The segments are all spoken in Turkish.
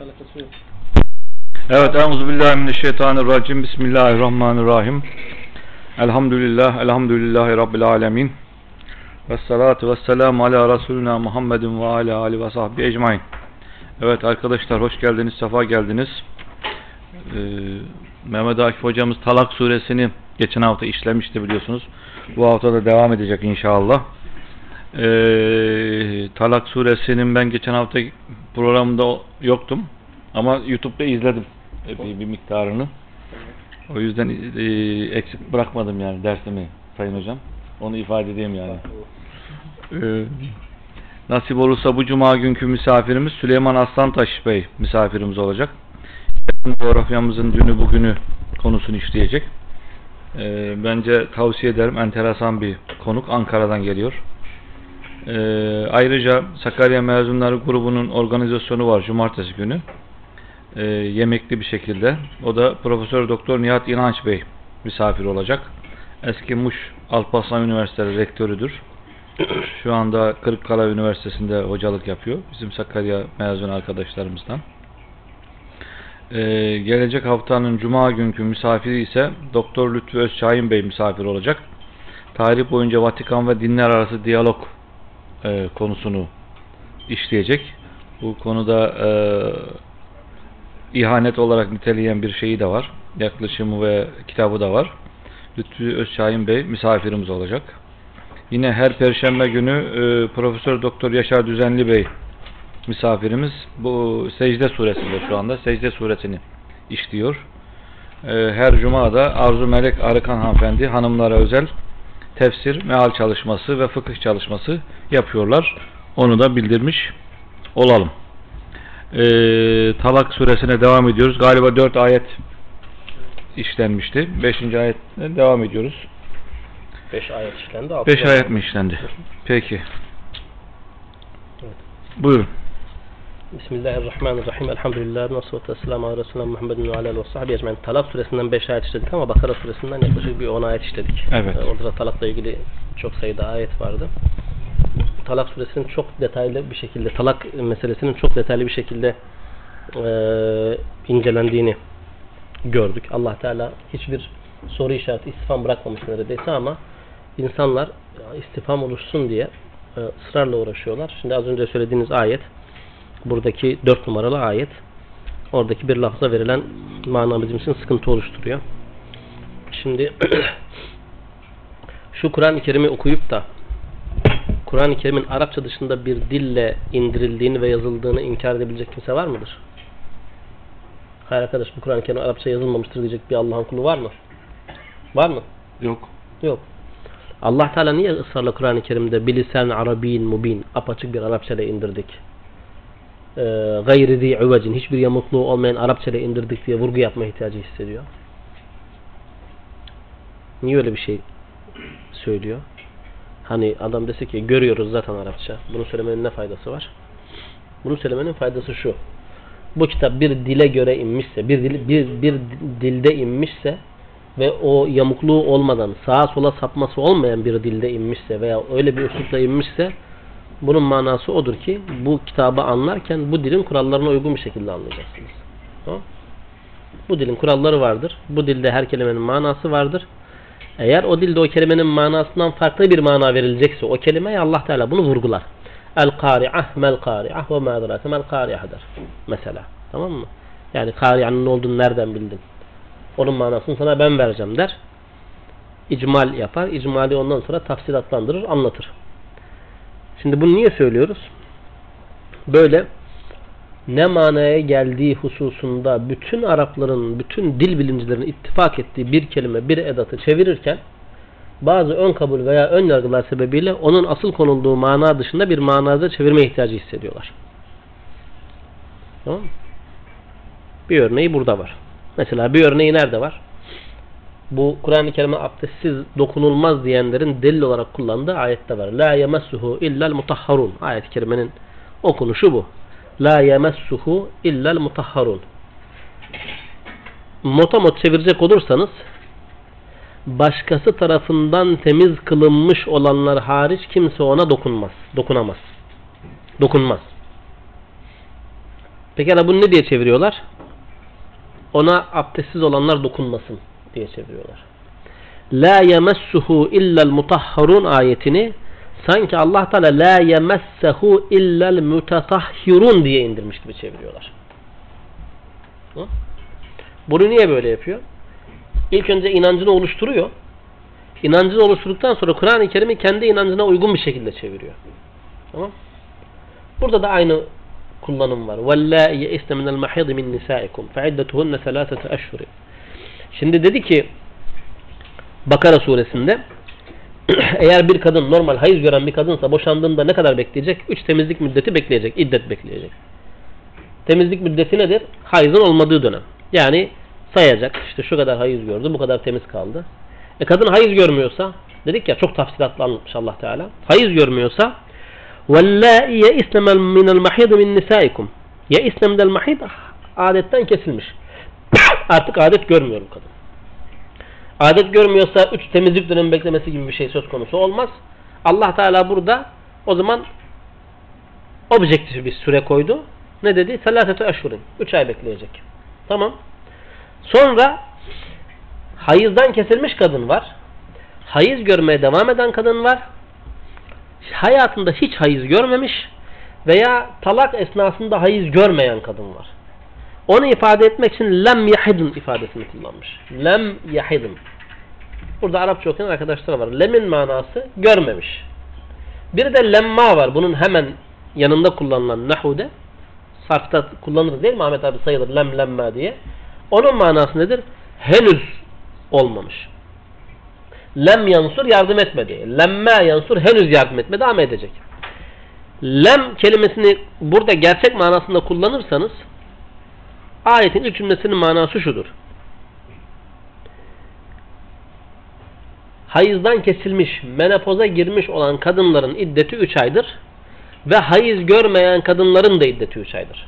Alakası yok. Evet, Euzubillahimineşşeytanirracim. Bismillahirrahmanirrahim. Elhamdülillah, elhamdülillahi Rabbil alemin. Ve salatu ve selamu ala Resulina Muhammedin ve ala Ali ve sahbihi ecmain. Evet arkadaşlar hoş geldiniz, sefa geldiniz. Ee, Mehmet Akif hocamız Talak suresini geçen hafta işlemişti biliyorsunuz. Bu hafta da devam edecek inşallah. Ee, Talak suresinin ben geçen hafta programında yoktum. Ama YouTube'da izledim bir, bir miktarını. O yüzden e, eksik bırakmadım yani dersimi Sayın Hocam. Onu ifade edeyim yani. Ee, nasip olursa bu cuma günkü misafirimiz Süleyman Aslantaş Bey misafirimiz olacak. Coğrafyamızın dünü bugünü konusunu işleyecek. Ee, bence tavsiye ederim. Enteresan bir konuk. Ankara'dan geliyor. Ee, ayrıca Sakarya Mezunları grubunun organizasyonu var Cumartesi günü. Ee, yemekli bir şekilde. O da Profesör Doktor Nihat İnanç Bey misafir olacak. Eski Muş Alparslan Üniversitesi rektörüdür. Şu anda Kırıkkale Üniversitesi'nde hocalık yapıyor. Bizim Sakarya mezun arkadaşlarımızdan. Ee, gelecek haftanın Cuma günkü misafiri ise Doktor Lütfü Özçahin Bey misafir olacak. Tarih boyunca Vatikan ve dinler arası diyalog e, konusunu işleyecek. Bu konuda e, ihanet olarak niteleyen bir şeyi de var. Yaklaşımı ve kitabı da var. Lütfü Özçahin Bey misafirimiz olacak. Yine her perşembe günü e, Profesör Doktor Yaşar Düzenli Bey misafirimiz. Bu Secde suresinde şu anda Secde suresini işliyor. E, her cuma da Arzu Melek Arıkan hanımefendi hanımlara özel tefsir, meal çalışması ve fıkıh çalışması yapıyorlar. Onu da bildirmiş olalım. E, Talak suresine devam ediyoruz. Galiba 4 ayet işlenmişti. 5. ayetle devam ediyoruz. 5 ayet işlendi. 5 ayet mi işlendi? Peki. Evet. Buyurun. Bismillahirrahmanirrahim. Elhamdülillah. Nasılatu vesselamu ala Resulullah Muhammedin ve aleyhi ve sahibi ecmaîn. Talak suresinden 5 ayet işledik ama Bakara suresinden yaklaşık bir 10 ayet işledik. Evet. Ee, Orada da talakla ilgili çok sayıda ayet vardı. Talak suresinin çok detaylı bir şekilde, talak meselesinin çok detaylı bir şekilde e, incelendiğini gördük. Allah Teala hiçbir soru işareti istifam bırakmamış neredeyse ama insanlar istifam oluşsun diye e, ısrarla uğraşıyorlar. Şimdi az önce söylediğiniz ayet buradaki dört numaralı ayet oradaki bir lafza verilen mana bizim için sıkıntı oluşturuyor. Şimdi şu Kur'an-ı Kerim'i okuyup da Kur'an-ı Kerim'in Arapça dışında bir dille indirildiğini ve yazıldığını inkar edebilecek kimse var mıdır? Hayır arkadaş bu Kur'an-ı Kerim Arapça yazılmamıştır diyecek bir Allah'ın kulu var mı? Var mı? Yok. Yok. Allah Teala niye ısrarla Kur'an-ı Kerim'de bilisen arabin mubin apaçık bir Arapça ile indirdik? Ee, gayri zi uvecin hiçbir yamukluğu olmayan Arapça ile indirdik diye vurgu yapma ihtiyacı hissediyor. Niye öyle bir şey söylüyor? Hani adam dese ki görüyoruz zaten Arapça. Bunu söylemenin ne faydası var? Bunu söylemenin faydası şu. Bu kitap bir dile göre inmişse, bir, dil, bir, bir dilde inmişse ve o yamukluğu olmadan sağa sola sapması olmayan bir dilde inmişse veya öyle bir üslupla inmişse bunun manası odur ki bu kitabı anlarken bu dilin kurallarına uygun bir şekilde anlayacaksınız. Bu dilin kuralları vardır. Bu dilde her kelimenin manası vardır. Eğer o dilde o kelimenin manasından farklı bir mana verilecekse o kelimeye Allah Teala bunu vurgular. El-kari'ah mel-kari'ah ve ma adrake mel-kari'ah der. Mesela. Tamam mı? Yani kari'anın ne olduğunu nereden bildin? Onun manasını sana ben vereceğim der. İcmal yapar. İcmali ondan sonra tafsilatlandırır, anlatır. Şimdi bunu niye söylüyoruz? Böyle ne manaya geldiği hususunda bütün Arapların, bütün dil bilimcilerin ittifak ettiği bir kelime, bir edatı çevirirken bazı ön kabul veya ön yargılar sebebiyle onun asıl konulduğu mana dışında bir manada çevirme ihtiyacı hissediyorlar. Tamam? Bir örneği burada var. Mesela bir örneği nerede var? Bu Kur'an-ı Kerim'e abdestsiz dokunulmaz diyenlerin delil olarak kullandığı ayette var. La yemessuhu illel mutahharun. Ayet-i kerimenin okunuşu bu. La yemessuhu illel mutahharun. Motamot çevirecek olursanız başkası tarafından temiz kılınmış olanlar hariç kimse ona dokunmaz. Dokunamaz. Dokunmaz. Pekala bunu ne diye çeviriyorlar? Ona abdestsiz olanlar dokunmasın diye çeviriyorlar. La yemessuhu illel mutahharun ayetini sanki Allah Teala la yemessehu illel mutatahhirun diye indirmiş gibi çeviriyorlar. Hı? Bunu niye böyle yapıyor? İlk önce inancını oluşturuyor. İnancını oluşturduktan sonra Kur'an-ı Kerim'i kendi inancına uygun bir şekilde çeviriyor. Tamam? Burada da aynı kullanım var. وَاللّٰئِ يَئِسْنَ مِنَ الْمَحِيضِ مِنْ نِسَائِكُمْ فَعِدَّتُهُنَّ ثَلَاثَةَ أَشْهُرٍ Şimdi dedi ki Bakara suresinde eğer bir kadın normal hayız gören bir kadınsa boşandığında ne kadar bekleyecek? Üç temizlik müddeti bekleyecek. iddet bekleyecek. Temizlik müddeti nedir? Hayızın olmadığı dönem. Yani sayacak. İşte şu kadar hayız gördü, bu kadar temiz kaldı. E kadın hayız görmüyorsa, dedik ya çok tafsilatlı anlatmış Allah Teala. Hayız görmüyorsa وَاللّٰئِ يَئِسْنَ مِنَ الْمَحِيدِ مِنْ نِسَائِكُمْ يَئِسْنَ مِنَ الْمَحِيدِ Adetten kesilmiş. Artık adet görmüyor bu kadın. Adet görmüyorsa üç temizlik dönemi beklemesi gibi bir şey söz konusu olmaz. Allah Teala burada o zaman objektif bir süre koydu. Ne dedi? Selasetü eşhurin. Üç ay bekleyecek. Tamam. Sonra hayızdan kesilmiş kadın var. Hayız görmeye devam eden kadın var. Hayatında hiç hayız görmemiş veya talak esnasında hayız görmeyen kadın var. Onu ifade etmek için lem yahidun ifadesini kullanmış. Lem yahidun. Burada Arapça okuyan arkadaşlar var. Lemin manası görmemiş. Bir de lemma var. Bunun hemen yanında kullanılan nahude. Sarfta kullanırız değil mi Ahmet abi sayılır lem lemma diye. Onun manası nedir? Henüz olmamış. Lem yansur yardım etmedi. Lemme yansur henüz yardım etmedi ama edecek. Lem kelimesini burada gerçek manasında kullanırsanız ayetin ilk cümlesinin manası şudur. Hayızdan kesilmiş, menopoza girmiş olan kadınların iddeti 3 aydır ve hayız görmeyen kadınların da iddeti 3 aydır.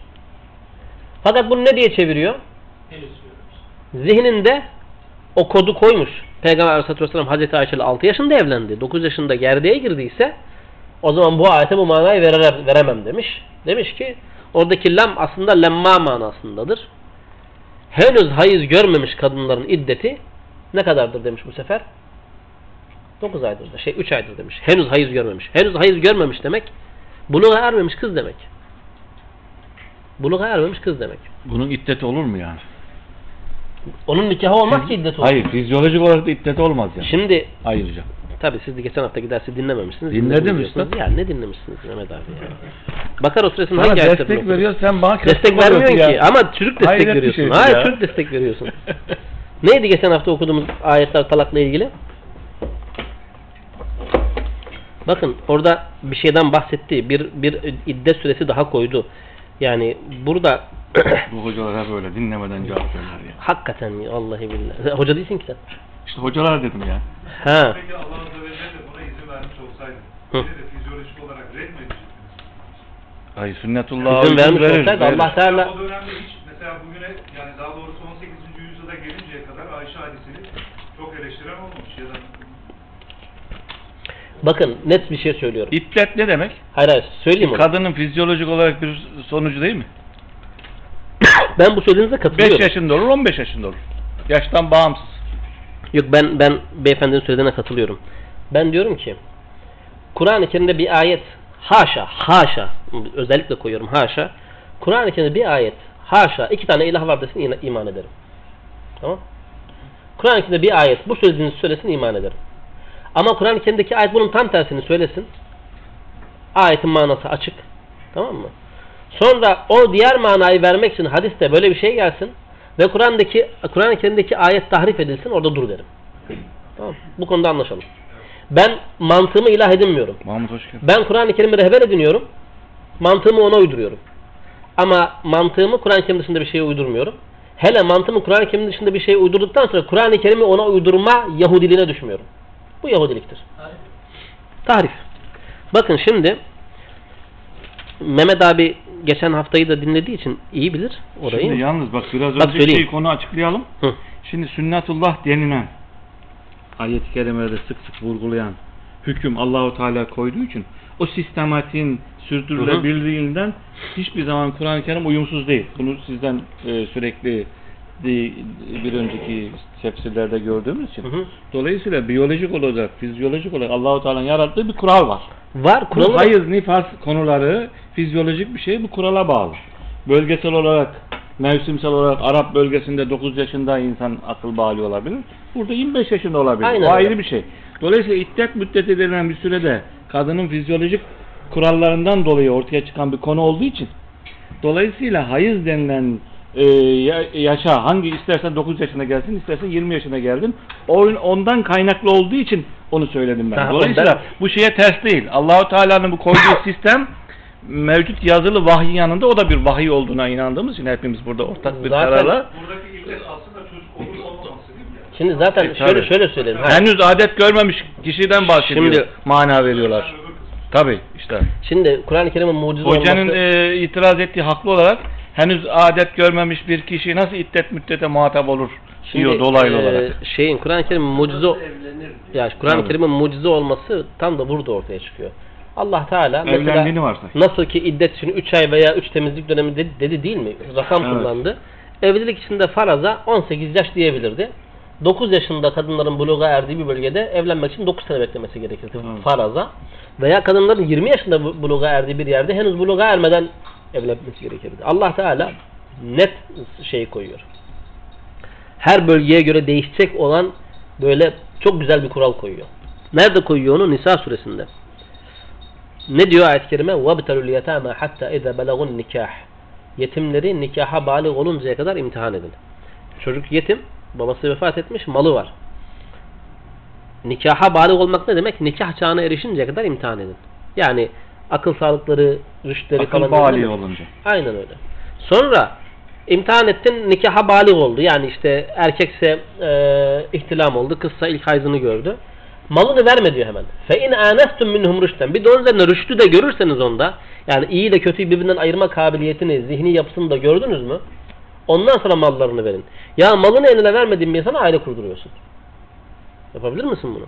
Fakat bunu ne diye çeviriyor? Zihninde o kodu koymuş. Peygamber Aleyhisselatü Vesselam Hazreti Ayşe ile 6 yaşında evlendi. 9 yaşında gerdeğe girdiyse o zaman bu ayete bu manayı veremem, veremem demiş. Demiş ki oradaki lem aslında lemma manasındadır. Henüz hayız görmemiş kadınların iddeti ne kadardır demiş bu sefer? 9 aydır da şey 3 aydır demiş. Henüz hayız görmemiş. Henüz hayız görmemiş demek buluğa ermemiş kız demek. Buluğa ermemiş kız demek. Bunun iddeti olur mu yani? Onun nikahı olmaz ki iddet olur. Hayır, fizyolojik olarak da iddeti olmaz yani. Şimdi Ayrıca. Tabi siz de geçen hafta giderse dinlememişsiniz. Dinledim usta. Ya ne dinlemişsiniz Mehmet abi ya. Bakara suresinin Bana hangi ayetlerini destek okudun? veriyor, sen bana Destek vermiyorsun ki ama çürük destek Hayret veriyorsun. şeydir Hayır ya. çürük destek veriyorsun. Neydi geçen hafta okuduğumuz ayetler talakla ilgili? Bakın orada bir şeyden bahsetti. Bir bir iddet süresi daha koydu. Yani burada Bu hocalar hep öyle dinlemeden cevap verirler ya. hakikaten vallahi billahi. Hoca değilsin ki sen. İşte hocalar dedim ya. Ha. Peki Allah Azze ve Celle buna izin vermiş olsaydı, Hı. yine de fizyolojik olarak red mi edecektiniz? Ay sünnetullah İzin vermiş verir, olsaydı verir. Allah Teala O dönemde hiç, mesela bugüne, yani daha doğrusu 18. yüzyıla gelinceye kadar Ayşe hadisini çok eleştiren olmamış ya da bakın net bir şey söylüyorum. İddet ne demek? Hayır hayır söyleyeyim onu. Kadının fizyolojik olarak bir sonucu değil mi? Ben bu söylediğinize 5 katılıyorum. yaşında olur, 15 yaşında olur. Yaştan bağımsız. Yok ben ben beyefendinin söylediğine katılıyorum. Ben diyorum ki Kur'an-ı Kerim'de bir ayet haşa haşa özellikle koyuyorum haşa Kur'an-ı Kerim'de bir ayet haşa iki tane ilah var desin iman ederim. Tamam? Kur'an-ı Kerim'de bir ayet bu söylediğinizi söylesin iman ederim. Ama Kur'an-ı Kerim'deki ayet bunun tam tersini söylesin. Ayetin manası açık. Tamam mı? Sonra o diğer manayı vermek için hadiste böyle bir şey gelsin ve Kur'an'daki Kur'an-ı Kerim'deki ayet tahrif edilsin orada dur derim. Tamam. Bu konuda anlaşalım. Ben mantığımı ilah edinmiyorum. Mahmut hoş geldin. Ben Kur'an-ı Kerim'i rehber ediniyorum. Mantığımı ona uyduruyorum. Ama mantığımı Kur'an-ı Kerim dışında bir şeye uydurmuyorum. Hele mantığımı Kur'an-ı Kerim dışında bir şeye uydurduktan sonra Kur'an-ı Kerim'i ona uydurma Yahudiliğine düşmüyorum. Bu Yahudiliktir. Tahrif. Bakın şimdi Mehmet abi geçen haftayı da dinlediği için iyi bilir orayı. Şimdi yalnız bak biraz Bak önceki söyleyeyim. konu açıklayalım. Hı. Şimdi sünnetullah denilen ayet-i kerimelerde sık sık vurgulayan hüküm Allahu Teala koyduğu için o sistematiğin sürdürülebilirliğinden hiçbir zaman Kur'an-ı Kerim uyumsuz değil. Bunu sizden e, sürekli bir önceki tefsirlerde gördüğümüz için. Hı hı. Dolayısıyla biyolojik olarak, fizyolojik olarak Allahu Teala'nın yarattığı bir kural var. Var Bu kuralı. hayız, nifas konuları fizyolojik bir şey bu kurala bağlı. Bölgesel olarak, mevsimsel olarak Arap bölgesinde 9 yaşında insan akıl bağlı olabilir. Burada 25 yaşında olabilir. Aynen o ayrı bir şey. Dolayısıyla iddet müddeti denilen bir sürede kadının fizyolojik kurallarından dolayı ortaya çıkan bir konu olduğu için dolayısıyla hayız denilen e, ya- yaşa hangi istersen 9 yaşına gelsin istersen 20 yaşına geldin o, ondan kaynaklı olduğu için onu söyledim ben. Tamam, Dolayısıyla ben- bu şeye ters değil. Allahu Teala'nın bu koyduğu sistem mevcut yazılı vahiy yanında o da bir vahiy olduğuna inandığımız için hepimiz burada ortak bir Zaten- kararla Buradaki illet aslında çocuk olur olmaması değil mi? yani? Şimdi zaten E, şöyle şöyle söyleyeyim. Henüz adet görmemiş kişiden bahsediyor. Şimdi- mana veriyorlar. Tabi işte. Şimdi Kur'an-ı Kerim'in mucize Hocanın olması e, itiraz ettiği haklı olarak henüz adet görmemiş bir kişi nasıl iddet müddete muhatap olur diyor dolaylı e, olarak. Şeyin Kur'an-ı Kerim'in mucize ya Kur'an-ı. Kerim'in mucize olması tam da burada ortaya çıkıyor. Allah Teala mesela varsay. nasıl ki iddet için 3 ay veya 3 temizlik dönemi dedi, dedi değil mi? Rakam Evet. kullandı. Evlilik içinde faraza 18 yaş diyebilirdi. 9 yaşında kadınların buluğa erdiği bir bölgede evlenmek için 9 sene beklemesi gerekirdi Evet. faraza. Veya kadınların 20 yaşında bu- buluğa erdiği bir yerde henüz buluğa ermeden evlenmesi gerekirdi. Allah Teala net şey koyuyor. Her bölgeye göre değişecek olan böyle çok güzel bir kural koyuyor. Nerede koyuyor onu? Nisa suresinde. Ne diyor ayet-i kerime? وَابْتَلُوا الْيَتَامَا حَتَّى اِذَا بَلَغُوا النِّكَاحِ Yetimleri nikaha bağlı oluncaya kadar imtihan edin. Çocuk yetim, babası vefat etmiş, malı var. Nikaha bağlı olmak ne demek? Nikah çağına erişinceye kadar imtihan edin. Yani akıl sağlıkları, rüştleri Akıl falan. olunca. Aynen öyle. Sonra imtihan ettin nikaha balik oldu. Yani işte erkekse e, ihtilam oldu. Kızsa ilk hayzını gördü. Malını verme diyor hemen. Fe in anestum minhum rüşten. Bir de onun üzerine rüştü de görürseniz onda yani iyi ile kötüyü birbirinden ayırma kabiliyetini, zihni yapısını da gördünüz mü? Ondan sonra mallarını verin. Ya malını eline vermediğin bir insana aile kurduruyorsun. Yapabilir misin bunu?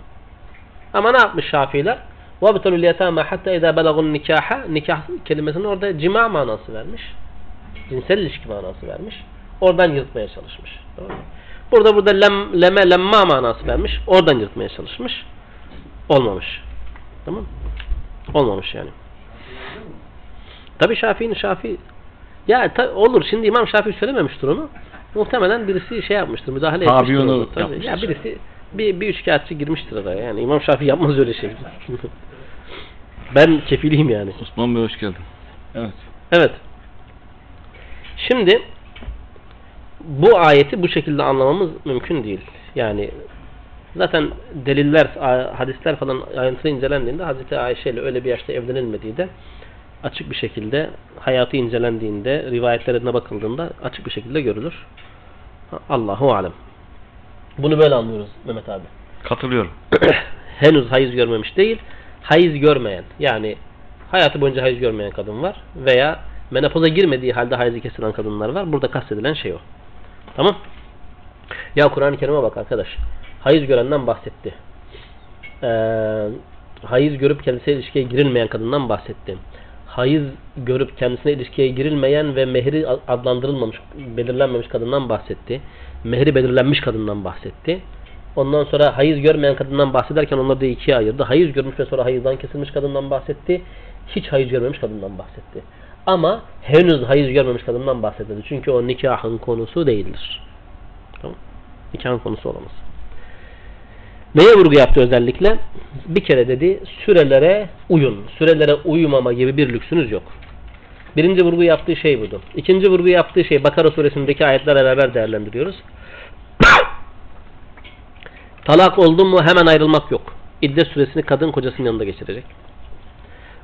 Ama ne yapmış Şafiiler? وَابْتَلُوا الْيَتَامَ حَتَّى اِذَا بَلَغُوا nikah Nikah kelimesinin orada cima manası vermiş. Cinsel ilişki manası vermiş. Oradan yırtmaya çalışmış. Doğru mu? Burada burada lem, leme lemma manası vermiş. Oradan yırtmaya çalışmış. Olmamış. Tamam mı? Olmamış yani. Tabi Şafii'nin Şafii ya ta- olur şimdi İmam Şafii söylememiştir onu. Muhtemelen birisi şey yapmıştır, müdahale Tabi etmiştir. onu orada. Tabii. yapmıştır. Ya birisi bir, bir üçkağıtçı girmiştir araya. Yani İmam Şafii yapmaz öyle şey. ben kefiliyim yani. Osman Bey hoş geldin. Evet. Evet. Şimdi bu ayeti bu şekilde anlamamız mümkün değil. Yani zaten deliller, a- hadisler falan ayrıntılı incelendiğinde Hazreti Ayşe ile öyle bir yaşta evlenilmediği de açık bir şekilde hayatı incelendiğinde, rivayetlerine bakıldığında açık bir şekilde görülür. Allahu alem. Bunu böyle anlıyoruz Mehmet abi. Katılıyorum. henüz hayız görmemiş değil, hayız görmeyen yani hayatı boyunca hayız görmeyen kadın var veya menopoza girmediği halde hayızı kesilen kadınlar var. Burada kastedilen şey o. Tamam? Ya Kur'an-ı Kerim'e bak arkadaş. Hayız görenden bahsetti. Ee, hayız görüp kendisiyle ilişkiye girilmeyen kadından bahsetti. Hayız görüp kendisine ilişkiye girilmeyen ve mehri adlandırılmamış, belirlenmemiş kadından bahsetti. Mehri belirlenmiş kadından bahsetti. Ondan sonra hayız görmeyen kadından bahsederken onları da ikiye ayırdı. Hayız görmüş ve sonra hayızdan kesilmiş kadından bahsetti. Hiç hayız görmemiş kadından bahsetti. Ama henüz hayız görmemiş kadından bahsetmedi. Çünkü o nikahın konusu değildir. Tamam. Nikahın konusu olamaz. Neye vurgu yaptı özellikle? Bir kere dedi sürelere uyun. Sürelere uymama gibi bir lüksünüz yok. Birinci vurgu yaptığı şey budur. İkinci vurgu yaptığı şey Bakara suresindeki ayetlerle beraber değerlendiriyoruz. Talak oldu mu hemen ayrılmak yok. İddet süresini kadın kocasının yanında geçirecek.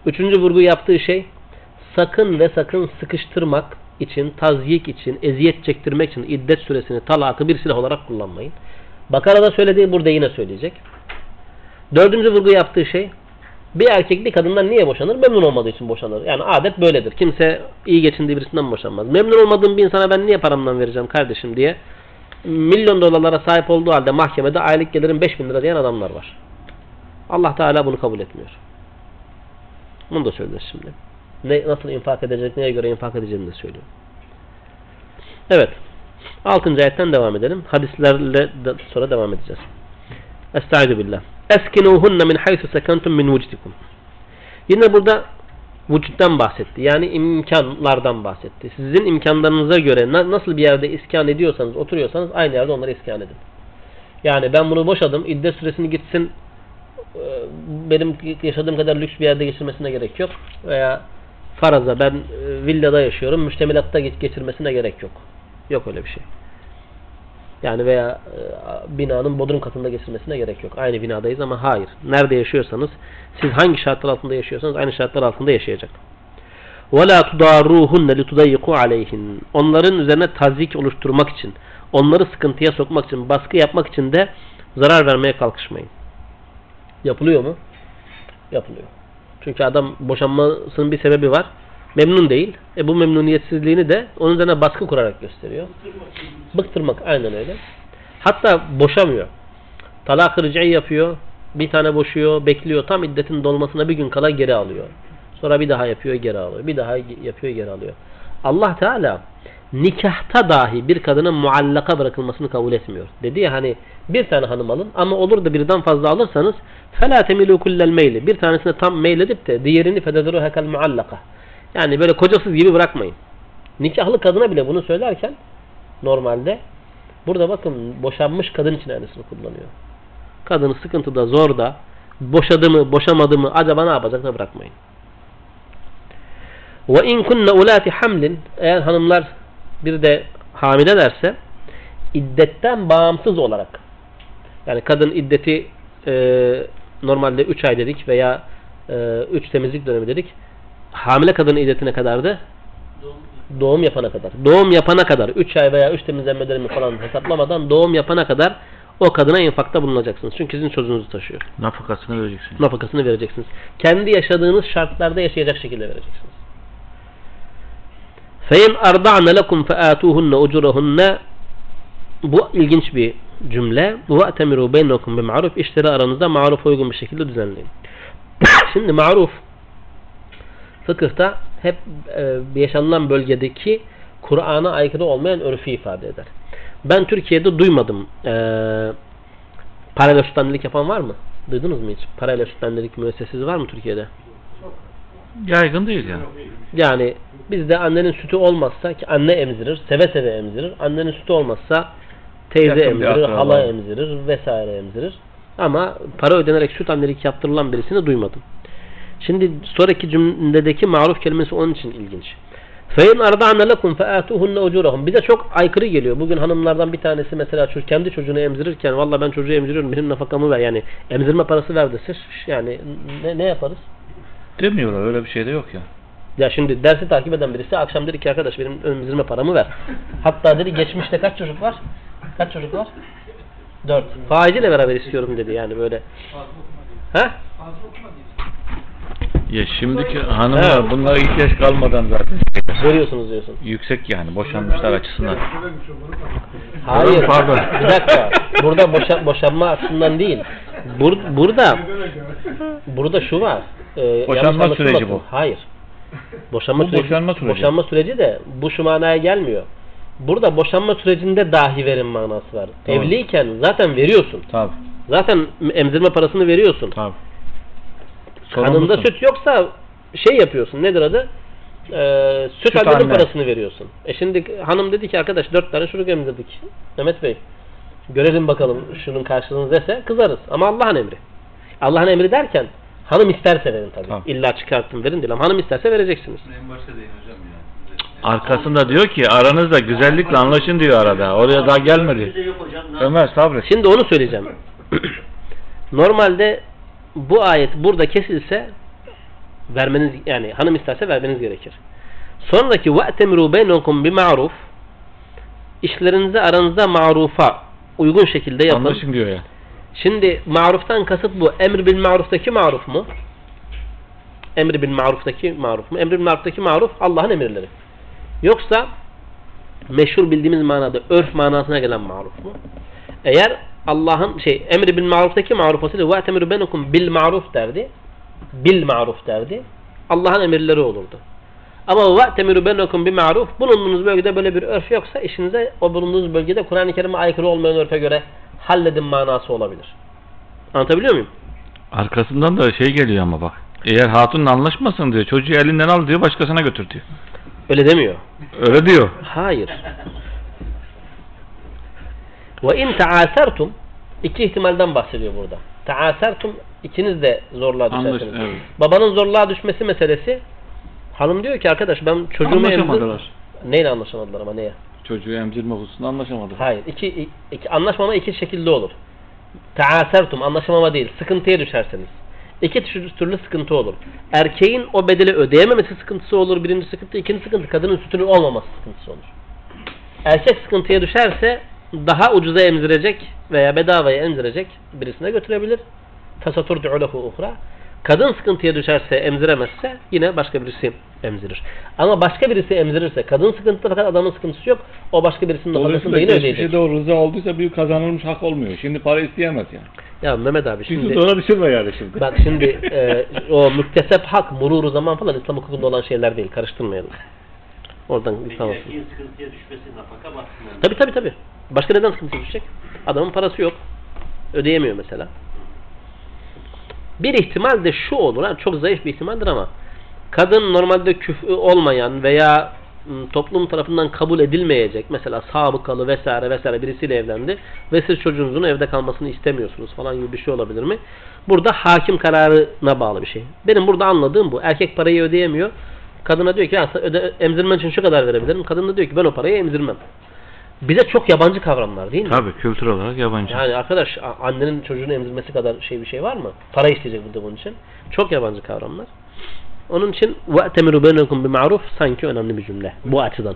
Üçüncü vurgu yaptığı şey sakın ve sakın sıkıştırmak için, tazyik için, eziyet çektirmek için iddet süresini, talakı bir silah olarak kullanmayın. Bakara'da söylediği burada yine söyleyecek. Dördüncü vurgu yaptığı şey bir erkek bir kadından niye boşanır? Memnun olmadığı için boşanır. Yani adet böyledir. Kimse iyi geçindiği birisinden boşanmaz. Memnun olmadığım bir insana ben niye paramdan vereceğim kardeşim diye milyon dolarlara sahip olduğu halde mahkemede aylık gelirim 5000 lira diyen adamlar var. Allah Teala bunu kabul etmiyor. Bunu da söylüyor şimdi. Ne, nasıl infak edecek, neye göre infak edeceğini de söylüyor. Evet. 6. ayetten devam edelim. Hadislerle de sonra devam edeceğiz. Estaizu billah. Eskinuhunne min haythu sekentum min vücdikum. Yine burada vücuttan bahsetti. Yani imkanlardan bahsetti. Sizin imkanlarınıza göre na- nasıl bir yerde iskan ediyorsanız, oturuyorsanız aynı yerde onları iskan edin. Yani ben bunu boşadım. İddet süresini gitsin e, benim yaşadığım kadar lüks bir yerde geçirmesine gerek yok. Veya faraza ben e, villada yaşıyorum. Müştemilatta geç- geçirmesine gerek yok. Yok öyle bir şey. Yani veya e, binanın bodrum katında geçirmesine gerek yok. Aynı binadayız ama hayır. Nerede yaşıyorsanız siz hangi şartlar altında yaşıyorsanız aynı şartlar altında yaşayacak. وَلَا تُضَارُوهُنَّ لِتُضَيِّقُوا عَلَيْهِنْ Onların üzerine tazik oluşturmak için, onları sıkıntıya sokmak için, baskı yapmak için de zarar vermeye kalkışmayın. Yapılıyor mu? Yapılıyor. Çünkü adam boşanmasının bir sebebi var. Memnun değil. E bu memnuniyetsizliğini de onun üzerine baskı kurarak gösteriyor. Bıktırmak aynen öyle. Hatta boşamıyor. Talak-ı ric'i yapıyor. Bir tane boşuyor, bekliyor. Tam iddetin dolmasına bir gün kala geri alıyor. Sonra bir daha yapıyor, geri alıyor. Bir daha yapıyor, geri alıyor. Allah Teala nikahta dahi bir kadının muallaka bırakılmasını kabul etmiyor. Dedi ya hani bir tane hanım alın ama olur da birden fazla alırsanız فَلَا تَمِلُوا كُلَّ الْمَيْلِ Bir tanesine tam meyledip de diğerini فَدَذَرُوا هَكَ muallaka. yani böyle kocasız gibi bırakmayın. Nikahlı kadına bile bunu söylerken normalde burada bakın boşanmış kadın için aynısını kullanıyor. Kadını sıkıntıda, zorda, boşadı mı, boşamadı mı acaba ne yapacak da bırakmayın. Ve in kunna ulati hamlin eğer hanımlar bir de hamilelerse iddetten bağımsız olarak yani kadın iddeti e, normalde 3 ay dedik veya 3 e, temizlik dönemi dedik Hamile kadının iddetine kadardı? Doğum yapana kadar. Doğum yapana kadar 3 ay veya 3 temizlenme dönemi falan hesaplamadan doğum yapana kadar o kadına infakta bulunacaksınız. Çünkü sizin çocuğunuzu taşıyor. Nafakasını vereceksin. Nafakasını vereceksiniz. Kendi yaşadığınız şartlarda yaşayacak şekilde vereceksiniz. فَاِنْ اَرْضَعْنَ لَكُمْ فَآتُوهُنَّ اُجُرَهُنَّ Bu ilginç bir cümle. وَاَتَمِرُوا بَيْنَكُمْ بِمَعْرُفْ İşleri aranızda maruf uygun bir şekilde düzenleyin. Şimdi maruf fıkıhta hep e, yaşanılan bölgedeki Kur'an'a aykırı olmayan örfü ifade eder. Ben Türkiye'de duymadım. E, paralel sütlendilik yapan var mı? Duydunuz mu hiç? Paralel sütlendilik müessesesi var mı Türkiye'de? Yaygın değil yani. Yani bizde annenin sütü olmazsa ki anne emzirir, seve seve emzirir. Annenin sütü olmazsa teyze Yakın emzirir, hala emzirir vesaire emzirir. Ama para ödenerek süt annelik yaptırılan birisini duymadım. Şimdi sonraki cümledeki maruf kelimesi onun için ilginç. فَاِنْ اَرْضَعْنَ لَكُمْ فَآتُوهُنَّ اُجُورَهُمْ Bize çok aykırı geliyor. Bugün hanımlardan bir tanesi mesela çocuk, kendi çocuğunu emzirirken valla ben çocuğu emziriyorum benim nafakamı ver. Yani emzirme parası ver desin. Yani ne, ne yaparız? Demiyorlar öyle bir şey de yok ya. Ya şimdi dersi takip eden birisi akşam dedi ki arkadaş benim emzirme paramı ver. Hatta dedi geçmişte kaç çocuk var? Kaç çocuk var? Dört. Faiziyle beraber istiyorum dedi yani böyle. Ha? ya şimdiki hanımlar Evet. bunlara ihtiyaç kalmadan zaten Görüyorsunuz diyorsun. yüksek yani boşanmışlar açısından. Hayır. Pardon. Bir dakika. Burada boşa, boşanma açısından değil. Bur, burada burada şu var. Ee, yanlış Boşanma anlaşılmasın. süreci bu. Hayır. Boşanma Bu süreci, boşanma süreci. boşanma süreci de bu şu manaya gelmiyor. Burada boşanma sürecinde dahi verim manası var. Tamam. Evliyken zaten veriyorsun. Tabi Zaten emzirme parasını veriyorsun. Tabi. Kanında süt yoksa şey yapıyorsun. Nedir adı? Ee, süt, Süt annenin anne. parasını veriyorsun. E şimdi hanım dedi ki arkadaş dört tane çocuk emzirdik. Mehmet Bey görelim bakalım şunun karşılığını dese kızarız. Ama Allah'ın emri. Allah'ın emri derken hanım isterse verin tabii. Tabii. İlla çıkarttım verin değil ama hanım isterse vereceksiniz. En başta deyin hocam ya. Arkasında diyor ki aranızda güzellikle anlaşın diyor arada. Oraya daha gelmedi. Ömer sabret. Şimdi onu söyleyeceğim. Normalde bu ayet burada kesilse vermeniz yani hanım isterse vermeniz gerekir. Sonraki ve'temiru beynukum bi ma'ruf işlerinizi aranızda marufa uygun şekilde yapın. Anlaşın diyor ya. Şimdi maruftan kasıt bu. Emr bil maruftaki maruf mu? Emr bil maruftaki maruf mu? Emr bil maruftaki maruf Allah'ın emirleri. Yoksa meşhur bildiğimiz manada örf manasına gelen maruf mu? Eğer Allah'ın şey emri bil maruf'taki marufasıyla ve etemiru benukum bil maruf derdi. Bil maruf derdi. Allah'ın emirleri olurdu. Ama ve etemiru benukum bil maruf bulunduğunuz bölgede böyle bir örf yoksa işinize o bulunduğunuz bölgede Kur'an-ı Kerim'e aykırı olmayan örfe göre halledin manası olabilir. Anlatabiliyor muyum? Arkasından da şey geliyor ama bak. Eğer hatunla anlaşmasın diyor. Çocuğu elinden al diyor başkasına götür diyor. Öyle demiyor. Öyle diyor. Hayır. Ve in taasertum iki ihtimalden bahsediyor burada. Taasertum ikiniz de zorluğa Anlaş- düşersiniz. evet. Babanın zorluğa düşmesi meselesi hanım diyor ki arkadaş ben çocuğumu emzir... Anlaşamadılar. Neyle anlaşamadılar ama neye? Çocuğu emzirme hususunda anlaşamadılar. Hayır. iki, iki, anlaşmama iki şekilde olur. Taasertum anlaşamama değil. Sıkıntıya düşerseniz. İki tür- türlü sıkıntı olur. Erkeğin o bedeli ödeyememesi sıkıntısı olur. Birinci sıkıntı. ikinci sıkıntı kadının sütünü olmaması sıkıntısı olur. Erkek sıkıntıya düşerse daha ucuza emzirecek veya bedavaya emzirecek birisine götürebilir. Tasaturdu'u lehu uhra. Kadın sıkıntıya düşerse emziremezse yine başka birisi emzirir. Ama başka birisi emzirirse kadın sıkıntıda fakat adamın sıkıntısı yok. O başka birisinin nafakasını da yine ödeyecek. geçmişe doğru rıza olduysa bir kazanılmış hak olmuyor. Şimdi para isteyemez yani. Ya Mehmet abi şimdi Şimdi ona düşünme yani şimdi. bak şimdi e, o müktesep hak, mururu zaman falan İslam hukukunda olan şeyler değil. Karıştırmayalım. Oradan tamam. erkeğin sıkıntıya düşmesi nafaka bakımından. Tabi tabi tabi. Başka neden sıkıntıya düşecek? Adamın parası yok. Ödeyemiyor mesela. Bir ihtimal de şu olur. Çok zayıf bir ihtimaldir ama kadın normalde küfü olmayan veya m, toplum tarafından kabul edilmeyecek mesela sabıkalı vesaire vesaire birisiyle evlendi ve siz çocuğunuzun evde kalmasını istemiyorsunuz falan gibi bir şey olabilir mi? Burada hakim kararına bağlı bir şey. Benim burada anladığım bu. Erkek parayı ödeyemiyor. Kadına diyor ki ya sen öde, emzirmen için şu kadar verebilirim. Kadın da diyor ki ben o parayı emzirmem. Bize çok yabancı kavramlar değil mi? Tabii kültür olarak yabancı. Yani arkadaş a- annenin çocuğunu emzirmesi kadar şey bir şey var mı? Para isteyecek burada bunun için. Çok yabancı kavramlar. Onun için وَاَتَمِرُ بَيْنَكُمْ بِمَعْرُوفِ sanki önemli bir cümle. Bu açıdan.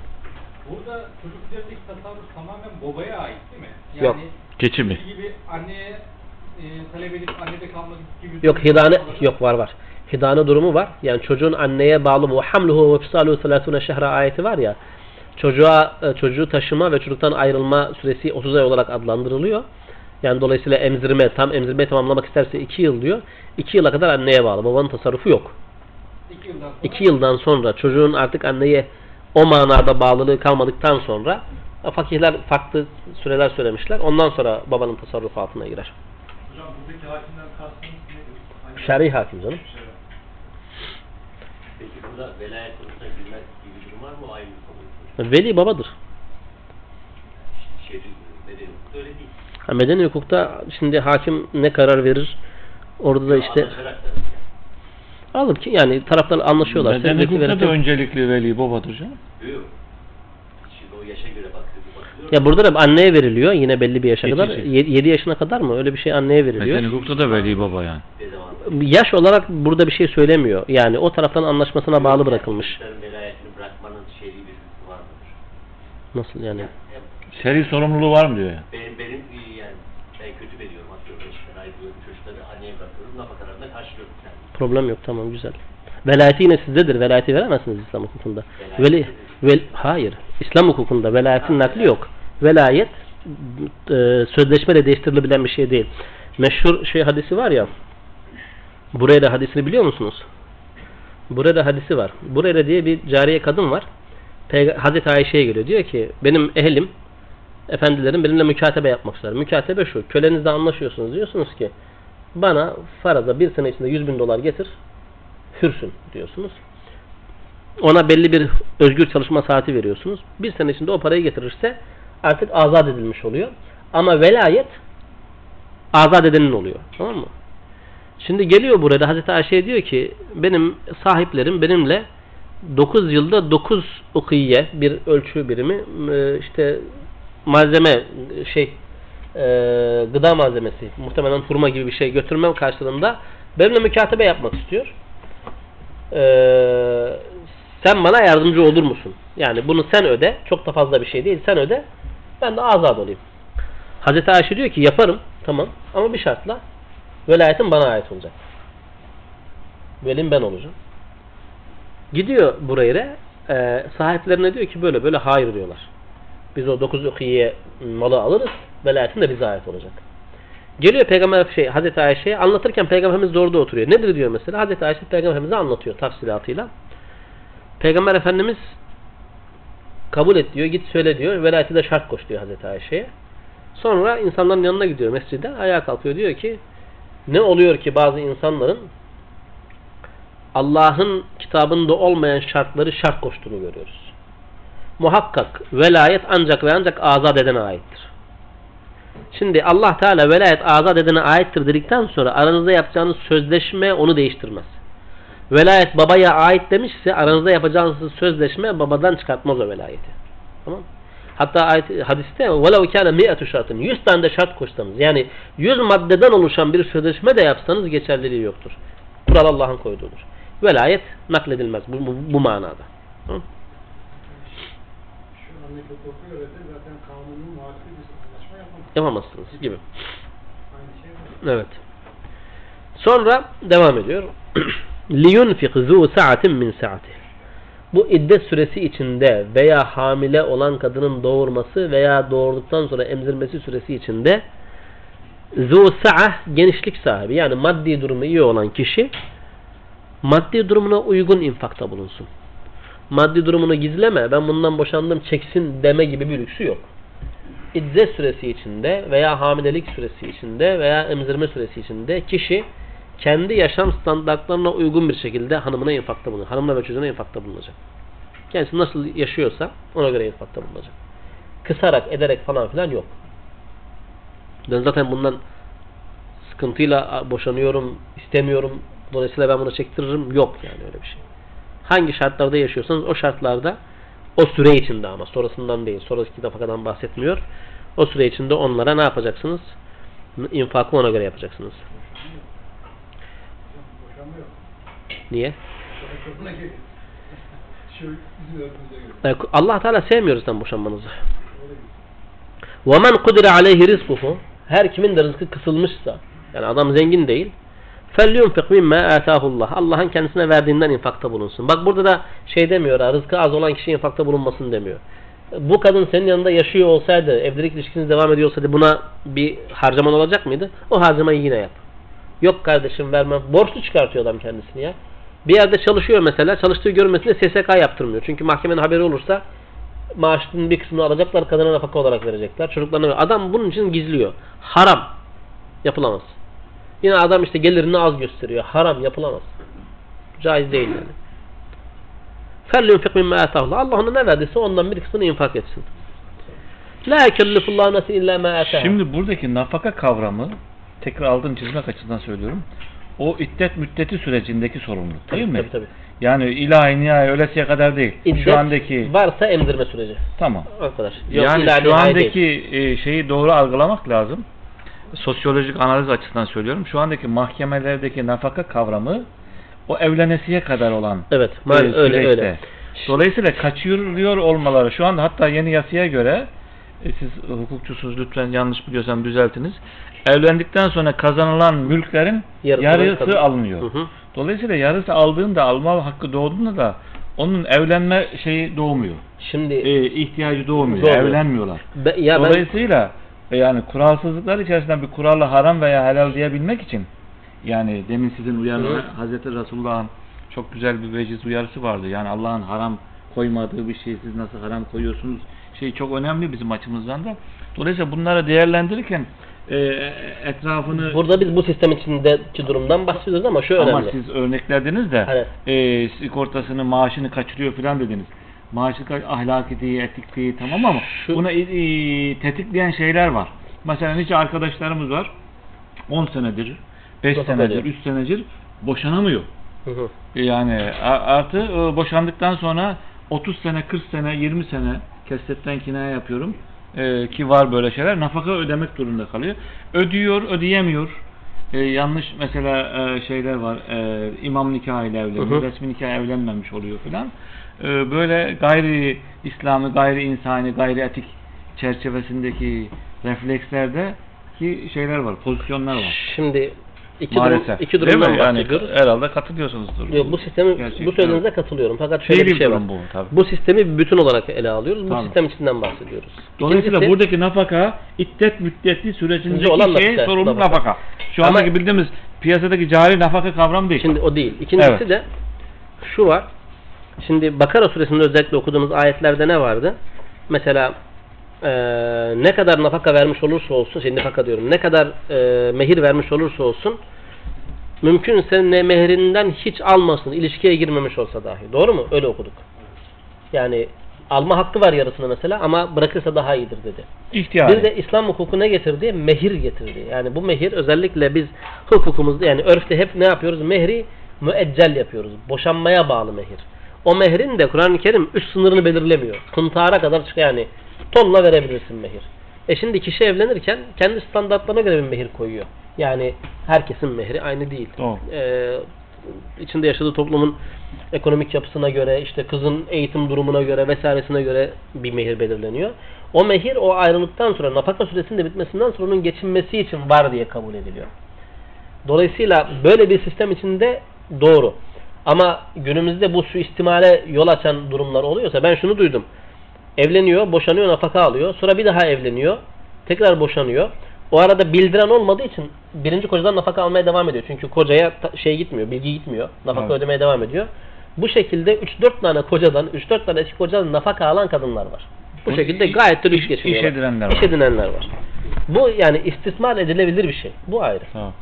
Burada çocuk üzerindeki tasarruf tamamen babaya ait değil mi? Yok. Geçi mi? bizim gibi anneye e, talep edip annede kalmak gibi. Yok hidane yok var var. Hidane durumu var. Yani çocuğun anneye bağlı bu hamluhu ve fisaluhu 30 şehre ayeti var ya. Çocuğa e, çocuğu taşıma ve çocuktan ayrılma süresi 30 ay olarak adlandırılıyor. Yani dolayısıyla emzirme, tam emzirmeyi tamamlamak isterse 2 yıl diyor. 2 yıla kadar anneye bağlı. Babanın tasarrufu yok. İki yıldan sonra. 2 yıldan sonra çocuğun artık anneye o manada bağlılığı kalmadıktan sonra fakihler farklı süreler söylemişler. Ondan sonra babanın tasarrufu altına girer. Hocam buradaki hakimden kastınız nedir? Şer'i hakim canım. Şer'i. Burada velayet konusuna girmek gibi bir durum var mı? Bir konu. Veli babadır. Şerif, medeni hukuk öyle değil. Ha, medeni hukukta şimdi hakim ne karar verir? Orada da işte da. alıp ki yani taraflar anlaşıyorlar. Medeni hukukta da verirken- öncelikli veli babadır canım. Yok. Şimdi o yaşa göre bakıyor. bakıyor. Ya burada da anneye veriliyor yine belli bir yaşa kadar. Geçici. 7 yaşına kadar mı? Öyle bir şey anneye veriliyor. Medeni hukukta da veli baba yani. Yaş olarak burada bir şey söylemiyor. Yani o taraftan anlaşmasına bağlı bırakılmış. Nasıl yani? Yani Seri sorumluluğu var mı diyor yani. benim, benim yani ben kötü veriyorum atıyorum işte ayrılıyorum çocukları anneye bırakıyorum nafakalarını karşılıyorum yani. Problem yok tamam güzel. Velayeti yine sizdedir. Velayeti veremezsiniz İslam hukukunda. Veli, vel, hayır. İslam hukukunda velayetin nakli yok. Velayet e, sözleşmeyle değiştirilebilen bir şey değil. Meşhur şey hadisi var ya. Burayla hadisini biliyor musunuz? Burada hadisi var. Burayla diye bir cariye kadın var. Peyg- Hazreti Ayşe'ye geliyor. Diyor ki benim ehlim efendilerim benimle mükatebe yapmak ister. Mükatebe şu. Kölenizle anlaşıyorsunuz. Diyorsunuz ki bana faraza bir sene içinde 100 bin dolar getir hürsün diyorsunuz. Ona belli bir özgür çalışma saati veriyorsunuz. Bir sene içinde o parayı getirirse artık azat edilmiş oluyor. Ama velayet azat edenin oluyor. Tamam mı? Şimdi geliyor burada Hazreti Ayşe diyor ki benim sahiplerim benimle 9 yılda 9 ukiye bir ölçü birimi e, işte malzeme şey e, gıda malzemesi muhtemelen hurma gibi bir şey götürmem karşılığında benimle mükatebe yapmak istiyor. Ee, sen bana yardımcı olur musun? Yani bunu sen öde. Çok da fazla bir şey değil. Sen öde. Ben de azat olayım. Hazreti Ayşe diyor ki yaparım. Tamam. Ama bir şartla velayetin bana ait olacak. Velim ben olacağım. Gidiyor buraya e, sahiplerine diyor ki böyle böyle hayır diyorlar. Biz o 9 ukiye malı alırız. Velayetin de bize ait olacak. Geliyor peygamber şey Hazreti Ayşe'ye anlatırken peygamberimiz de orada oturuyor. Nedir diyor mesela? Hazreti Ayşe peygamberimize anlatıyor tafsilatıyla. Peygamber Efendimiz kabul et diyor, git söyle diyor. Velayeti de şart koş diyor Hazreti Ayşe'ye. Sonra insanların yanına gidiyor mescide. Ayağa kalkıyor diyor ki ne oluyor ki bazı insanların Allah'ın kitabında olmayan şartları şart koştuğunu görüyoruz. Muhakkak velayet ancak ve ancak azat edene aittir. Şimdi Allah Teala velayet azat edene aittir dedikten sonra aranızda yapacağınız sözleşme onu değiştirmez. Velayet babaya ait demişse aranızda yapacağınız sözleşme babadan çıkartmaz o velayeti. Tamam Hatta ayet, hadiste وَلَوْ كَانَ مِئَةُ şartın 100 tane de şart koşsanız yani 100 maddeden oluşan bir sözleşme de yapsanız geçerliliği yoktur. Kural Allah'ın koyduğudur. Velayet nakledilmez bu, bu, bu manada. Tamam? Şu andaki hukuku göre de zaten kanunun muhalif bir anlaşma yapamaz. Yapamazsınız gibi. Aynı şey var. Evet. Sonra devam ediyor. لِيُنْفِقْ ذُو سَعَةٍ مِنْ سَعَتِهِ bu iddet süresi içinde veya hamile olan kadının doğurması veya doğurduktan sonra emzirmesi süresi içinde zu genişlik sahibi yani maddi durumu iyi olan kişi maddi durumuna uygun infakta bulunsun. Maddi durumunu gizleme ben bundan boşandım çeksin deme gibi bir lüksü yok. İddet süresi içinde veya hamilelik süresi içinde veya emzirme süresi içinde kişi kendi yaşam standartlarına uygun bir şekilde hanımına infakta bulunacak. Hanımına ve çocuğuna infakta bulunacak. Kendisi nasıl yaşıyorsa ona göre infakta bulunacak. Kısarak, ederek falan filan yok. Ben zaten bundan sıkıntıyla boşanıyorum, istemiyorum. Dolayısıyla ben bunu çektiririm. Yok yani öyle bir şey. Hangi şartlarda yaşıyorsanız o şartlarda o süre içinde ama sonrasından değil. Sonraki nafakadan bahsetmiyor. O süre içinde onlara ne yapacaksınız? İnfakı ona göre yapacaksınız. Boşanma yok. Niye? Sonra kapına geliyor. Şu bizim örgümüze göre. Allah Teala sevmiyor zaten boşanmanızı. Öyle bir. وَمَنْ قُدِرَ عَلَيْهِ رِزْقُهُ Her kimin de rızkı kısılmışsa, yani adam zengin değil, فَلْيُنْفِقْ مِمَّا آتَاهُ اللّٰهِ Allah'ın kendisine verdiğinden infakta bulunsun. Bak burada da şey demiyor, ha, rızkı az olan kişi infakta bulunmasın demiyor. Bu kadın senin yanında yaşıyor olsaydı, evlilik ilişkiniz devam ediyor olsaydı buna bir harcaman olacak mıydı? O harcamayı yine yap. Yok kardeşim vermem. Borçlu çıkartıyor adam kendisini ya. Bir yerde çalışıyor mesela, çalıştığı görmesine SSK yaptırmıyor. Çünkü mahkemenin haberi olursa maaşının bir kısmını alacaklar, kadına nafaka olarak verecekler. Çocuklarına Adam bunun için gizliyor. Haram. Yapılamaz. Yine adam işte gelirini az gösteriyor. Haram yapılamaz. Caiz değil yani. فَلْيُنْفِقْ مِمَّا اَتَاهُ Allah ona ne verdiyse ondan bir kısmını infak etsin. لَا يَكَلِّفُ اللّٰهُ نَسِ اِلَّا مَا اَتَاهُ Şimdi buradaki nafaka kavramı tekrar altını çizmek açısından söylüyorum. O iddet müddeti sürecindeki sorumluluk değil mi? Tabii tabii. Yani ilahi nihai ölesiye kadar değil. İddet şu andaki varsa emzirme süreci. tamam. O kadar. Yok, yani şu andaki değil. e, şeyi doğru algılamak lazım. Sosyolojik analiz açısından söylüyorum. Şu andaki mahkemelerdeki nafaka kavramı o evlenesiye kadar olan Evet. Mal, öyle öyle. Dolayısıyla kaçırılıyor olmaları şu anda hatta yeni yasaya göre e, siz hukukçusunuz lütfen yanlış biliyorsam düzeltiniz. Evlendikten sonra kazanılan mülklerin Yarısı yarısı, alınıyor. Hı hı. Dolayısıyla yarısı aldığında alma hakkı doğduğunda da onun evlenme şeyi doğmuyor. Şimdi E, ihtiyacı doğmuyor. Doğmuyor. Evlenmiyorlar. be- ya ben Dolayısıyla e, yani kuralsızlıklar içerisinde bir kuralla haram veya helal diyebilmek için yani demin sizin uyarınız. Hazreti Resulullah'ın çok güzel bir veciz uyarısı vardı. Yani Allah'ın haram koymadığı bir şeyi siz nasıl haram koyuyorsunuz şey çok önemli bizim açımızdan da. Dolayısıyla bunları değerlendirirken e, etrafını burada biz bu sistem içindeki durumdan bahsediyoruz ama şu ama önemli. siz örneklediniz de Evet. e, sigortasını maaşını kaçırıyor falan dediniz. Maaşı ahlaki değil, etik değil tamam ama Şu- buna e, e, tetikleyen şeyler var. Mesela nice arkadaşlarımız var. 10 senedir, 5 Nafaka senedir, ediyor. 3 senedir boşanamıyor. Hı hı. Yani artı e, boşandıktan sonra 30 sene, 40 sene, 20 sene kesretten kinaya yapıyorum. E, ki var böyle şeyler. Nafaka ödemek durumunda kalıyor. Ödüyor, ödeyemiyor. E, yanlış mesela e, şeyler var. E, imam nikahıyla evleniyor. Hı hı. Resmi nikah evlenmemiş oluyor filan. E, böyle gayri İslami, gayri insani, gayri etik çerçevesindeki reflekslerde ki şeyler var, pozisyonlar var. Şimdi İki durum- Maalesef. iki Değil mi? durumdan Yani bahsediyoruz. herhalde katılıyorsunuzdur. Yok, bu sistemi Gerçekten. bu söylediğinize katılıyorum. Fakat şöyle Fiili bir şey var. durum bu, tabii. Bu sistemi bir bütün olarak ele alıyoruz. Bu Tamam. sistem içinden bahsediyoruz. Dolayısıyla İkincisi- buradaki nafaka iddet müddetli sürecindeki olan şeye nafaka, sorumlu nafaka. nafaka. Şu Ama- andaki bildiğimiz piyasadaki cari nafaka kavram değil. Şimdi o değil. İkincisi Evet. de şu var. Şimdi Bakara suresinde özellikle okuduğumuz ayetlerde ne vardı? Mesela eee, ne kadar nafaka vermiş olursa olsun, şey nafaka diyorum, ne kadar eee, mehir vermiş olursa olsun mümkünse ne mehrinden hiç almasın, ilişkiye girmemiş olsa dahi. Doğru mu? Öyle okuduk. Yani alma hakkı var yarısını mesela ama bırakırsa daha iyidir dedi. İhtiyar. Bir de İslam hukuku ne getirdi? Mehir getirdi. Yani bu mehir özellikle biz hukukumuzda yani örfte hep ne yapıyoruz? Mehri müeccel yapıyoruz. Boşanmaya bağlı mehir. O mehrin de Kur'an-ı Kerim üst sınırını belirlemiyor. Kıntara kadar çıkıyor yani. Tonla verebilirsin mehir. E şimdi kişi evlenirken kendi standartlarına göre bir mehir koyuyor. Yani herkesin mehri aynı değil. Doğru. Ee, içinde yaşadığı toplumun ekonomik yapısına göre, işte kızın eğitim durumuna göre vesairesine göre bir mehir belirleniyor. O mehir o ayrılıktan sonra nafaka süresinin de bitmesinden sonra onun geçinmesi için var diye kabul ediliyor. Dolayısıyla böyle bir sistem içinde doğru. Ama günümüzde bu suistimale yol açan durumlar oluyorsa ben şunu duydum. Evleniyor, boşanıyor, nafaka alıyor. Sonra bir daha evleniyor. Tekrar boşanıyor. O arada bildiren olmadığı için birinci kocadan nafaka almaya devam ediyor. Çünkü kocaya şey gitmiyor, bilgi gitmiyor. Nafaka Evet. ödemeye devam ediyor. Bu şekilde 3-4 tane kocadan, 3-4 tane eski kocadan nafaka alan kadınlar var. Bu şekilde gayet de lüks geçiniyorlar. iş edinenler var. İş edinenler var. Bu yani istismar edilebilir bir şey. Bu ayrı. Tamam.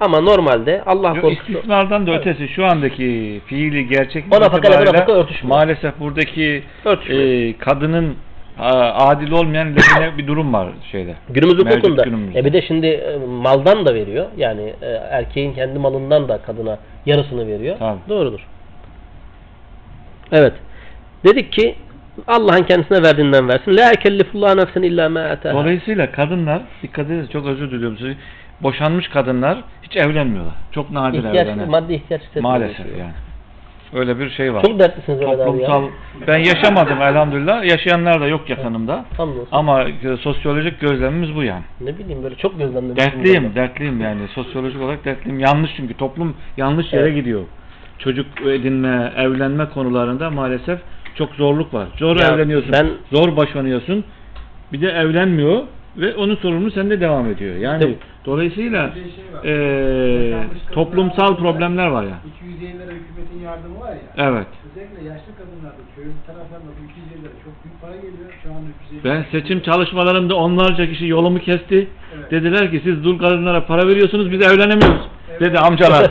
Ama normalde Allah Yok, korkusu... istismardan da Evet. ötesi şu andaki fiili gerçek O nafakayla bu nafaka örtüşmüyor. maalesef buradaki Örtüşmüyor. e, kadının adil olmayan lehine bir durum var şeyde. Günümüz hukukunda. günümüzde. E bir de şimdi e, maldan da veriyor. Yani e, erkeğin kendi malından da kadına yarısını veriyor. Tabii. Doğrudur. Evet. Dedik ki Allah'ın kendisine verdiğinden versin. La ekellifullah nefsen illa ma. Dolayısıyla kadınlar dikkat edin çok özür diliyorum size. Boşanmış kadınlar hiç evlenmiyorlar. Çok nadir İhtiyaç, evlenen. maddi ihtiyaç. Maalesef yani. Öyle bir şey var. Çok dertlisiniz abi ya. Toplumsal ben yaşamadım elhamdülillah. Yaşayanlar da yok yakınımda. Hamdolsun. Ama e, sosyolojik gözlemimiz bu yani. Ne bileyim böyle çok gözlemledim. Dertliyim, dertliyim yani. Sosyolojik olarak dertliyim. Yanlış çünkü toplum yanlış yere Evet. gidiyor. Çocuk edinme, evlenme konularında maalesef çok zorluk var. Zor Ya evleniyorsun, ben- zor boşanıyorsun. Bir de evlenmiyor ve onun sorumluluğu sende devam ediyor. Yani Tabii. dolayısıyla şey kadınlar toplumsal problemler var ya. 250 lira hükümetin yardımı var ya. Evet. Özellikle yaşlı kadınlarda köylü taraflarında bu 250 lira çok büyük para geliyor. Şu anda 350 Ben seçim çalışmalarımda onlarca kişi yolumu kesti. Evet. Dediler ki siz dul kadınlara para veriyorsunuz biz evlenemiyoruz. Dedi amcalar.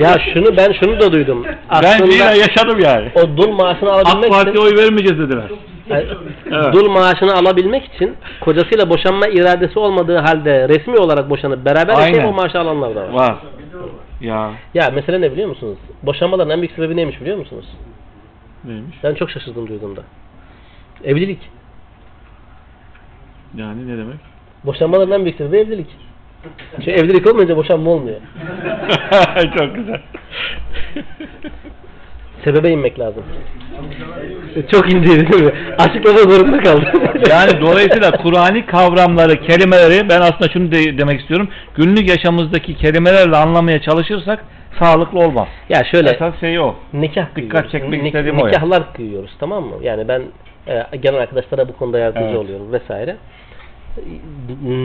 ya şunu ben şunu da duydum. ben Aslında fiilen yaşadım yani. o dul maaşını AK alabilmek Parti'ye için oy vermeyeceğiz dediler. Evet. dul maaşını alabilmek için kocasıyla boşanma iradesi olmadığı halde resmi olarak boşanıp beraber yaşayıp Aynen. o maaşı alanlar da var. Var. Ya Ya mesele ne biliyor musunuz? Boşanmaların en büyük sebebi neymiş biliyor musunuz? neymiş? Ben çok şaşırdım duyduğumda. Evlilik. Yani ne demek? Boşanmaların en büyük sebebi evlilik. Çünkü evlilik olmayınca boşanma olmuyor. Çok güzel. Sebebe inmek lazım. Çok indiydi değil mi? Açıklama zorunda kaldım. yani dolayısıyla Kur'an'i kavramları, kelimeleri ben aslında şunu de- demek istiyorum. Günlük yaşamımızdaki kelimelerle anlamaya çalışırsak sağlıklı olmaz. ya şöyle Esas şey o. nikah Dikkat kıyıyoruz. çekmek Nik- istediğim o ya. Nikahlar kıyıyoruz tamam mı? Yani ben e, gelen arkadaşlara bu konuda yardımcı Evet. oluyorum vesaire.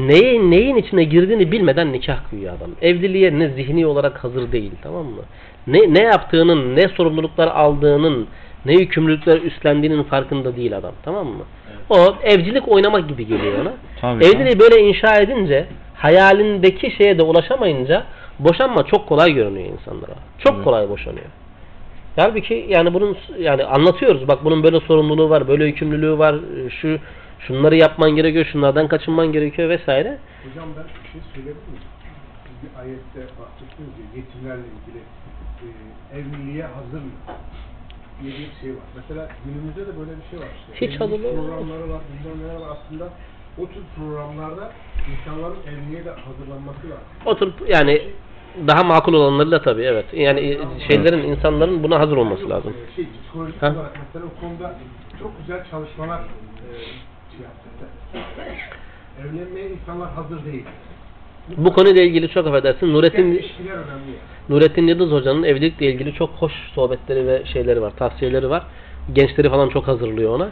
Neyin, neyin içine girdiğini bilmeden nikah kıyıyor adam. Evliliğe ne zihni olarak hazır değil tamam mı? Ne, ne yaptığının, ne sorumluluklar aldığının, ne yükümlülükler üstlendiğinin farkında değil adam tamam mı? O evcilik oynamak gibi geliyor ona. Tabii Evliliği böyle inşa edince hayalindeki şeye de ulaşamayınca boşanma çok kolay görünüyor insanlara. Çok Evet. kolay boşanıyor. Halbuki yani bunun yani anlatıyoruz. Bak bunun böyle sorumluluğu var, böyle yükümlülüğü var. Şu şunları yapman gerekiyor, şunlardan kaçınman gerekiyor vesaire. Hocam ben bir şey söyleyebilir miyim? Siz bir ayette bahsettiniz ya yetimlerle ilgili e, evliliğe hazır mı? diye bir şey var. Mesela günümüzde de böyle bir şey var işte. Hiç Evlilik hazırlığı programları var, bilmem neler var. Aslında o tür programlarda insanların evliliğe de hazırlanması lazım. Oturup yani daha makul olanlarıyla tabii evet. Yani şeylerin insanların buna hazır olması lazım. Ee, Şey, psikolojik Ha? olarak mesela o konuda çok güzel çalışmalar e, şey yaptı. Evlenmeye insanlar hazır değil. Bu konuyla ilgili çok affedersin Nurettin. Nurettin Yıldız Hoca'nın evlilikle ilgili çok hoş sohbetleri ve şeyleri var, tavsiyeleri var. Gençleri falan çok hazırlıyor ona.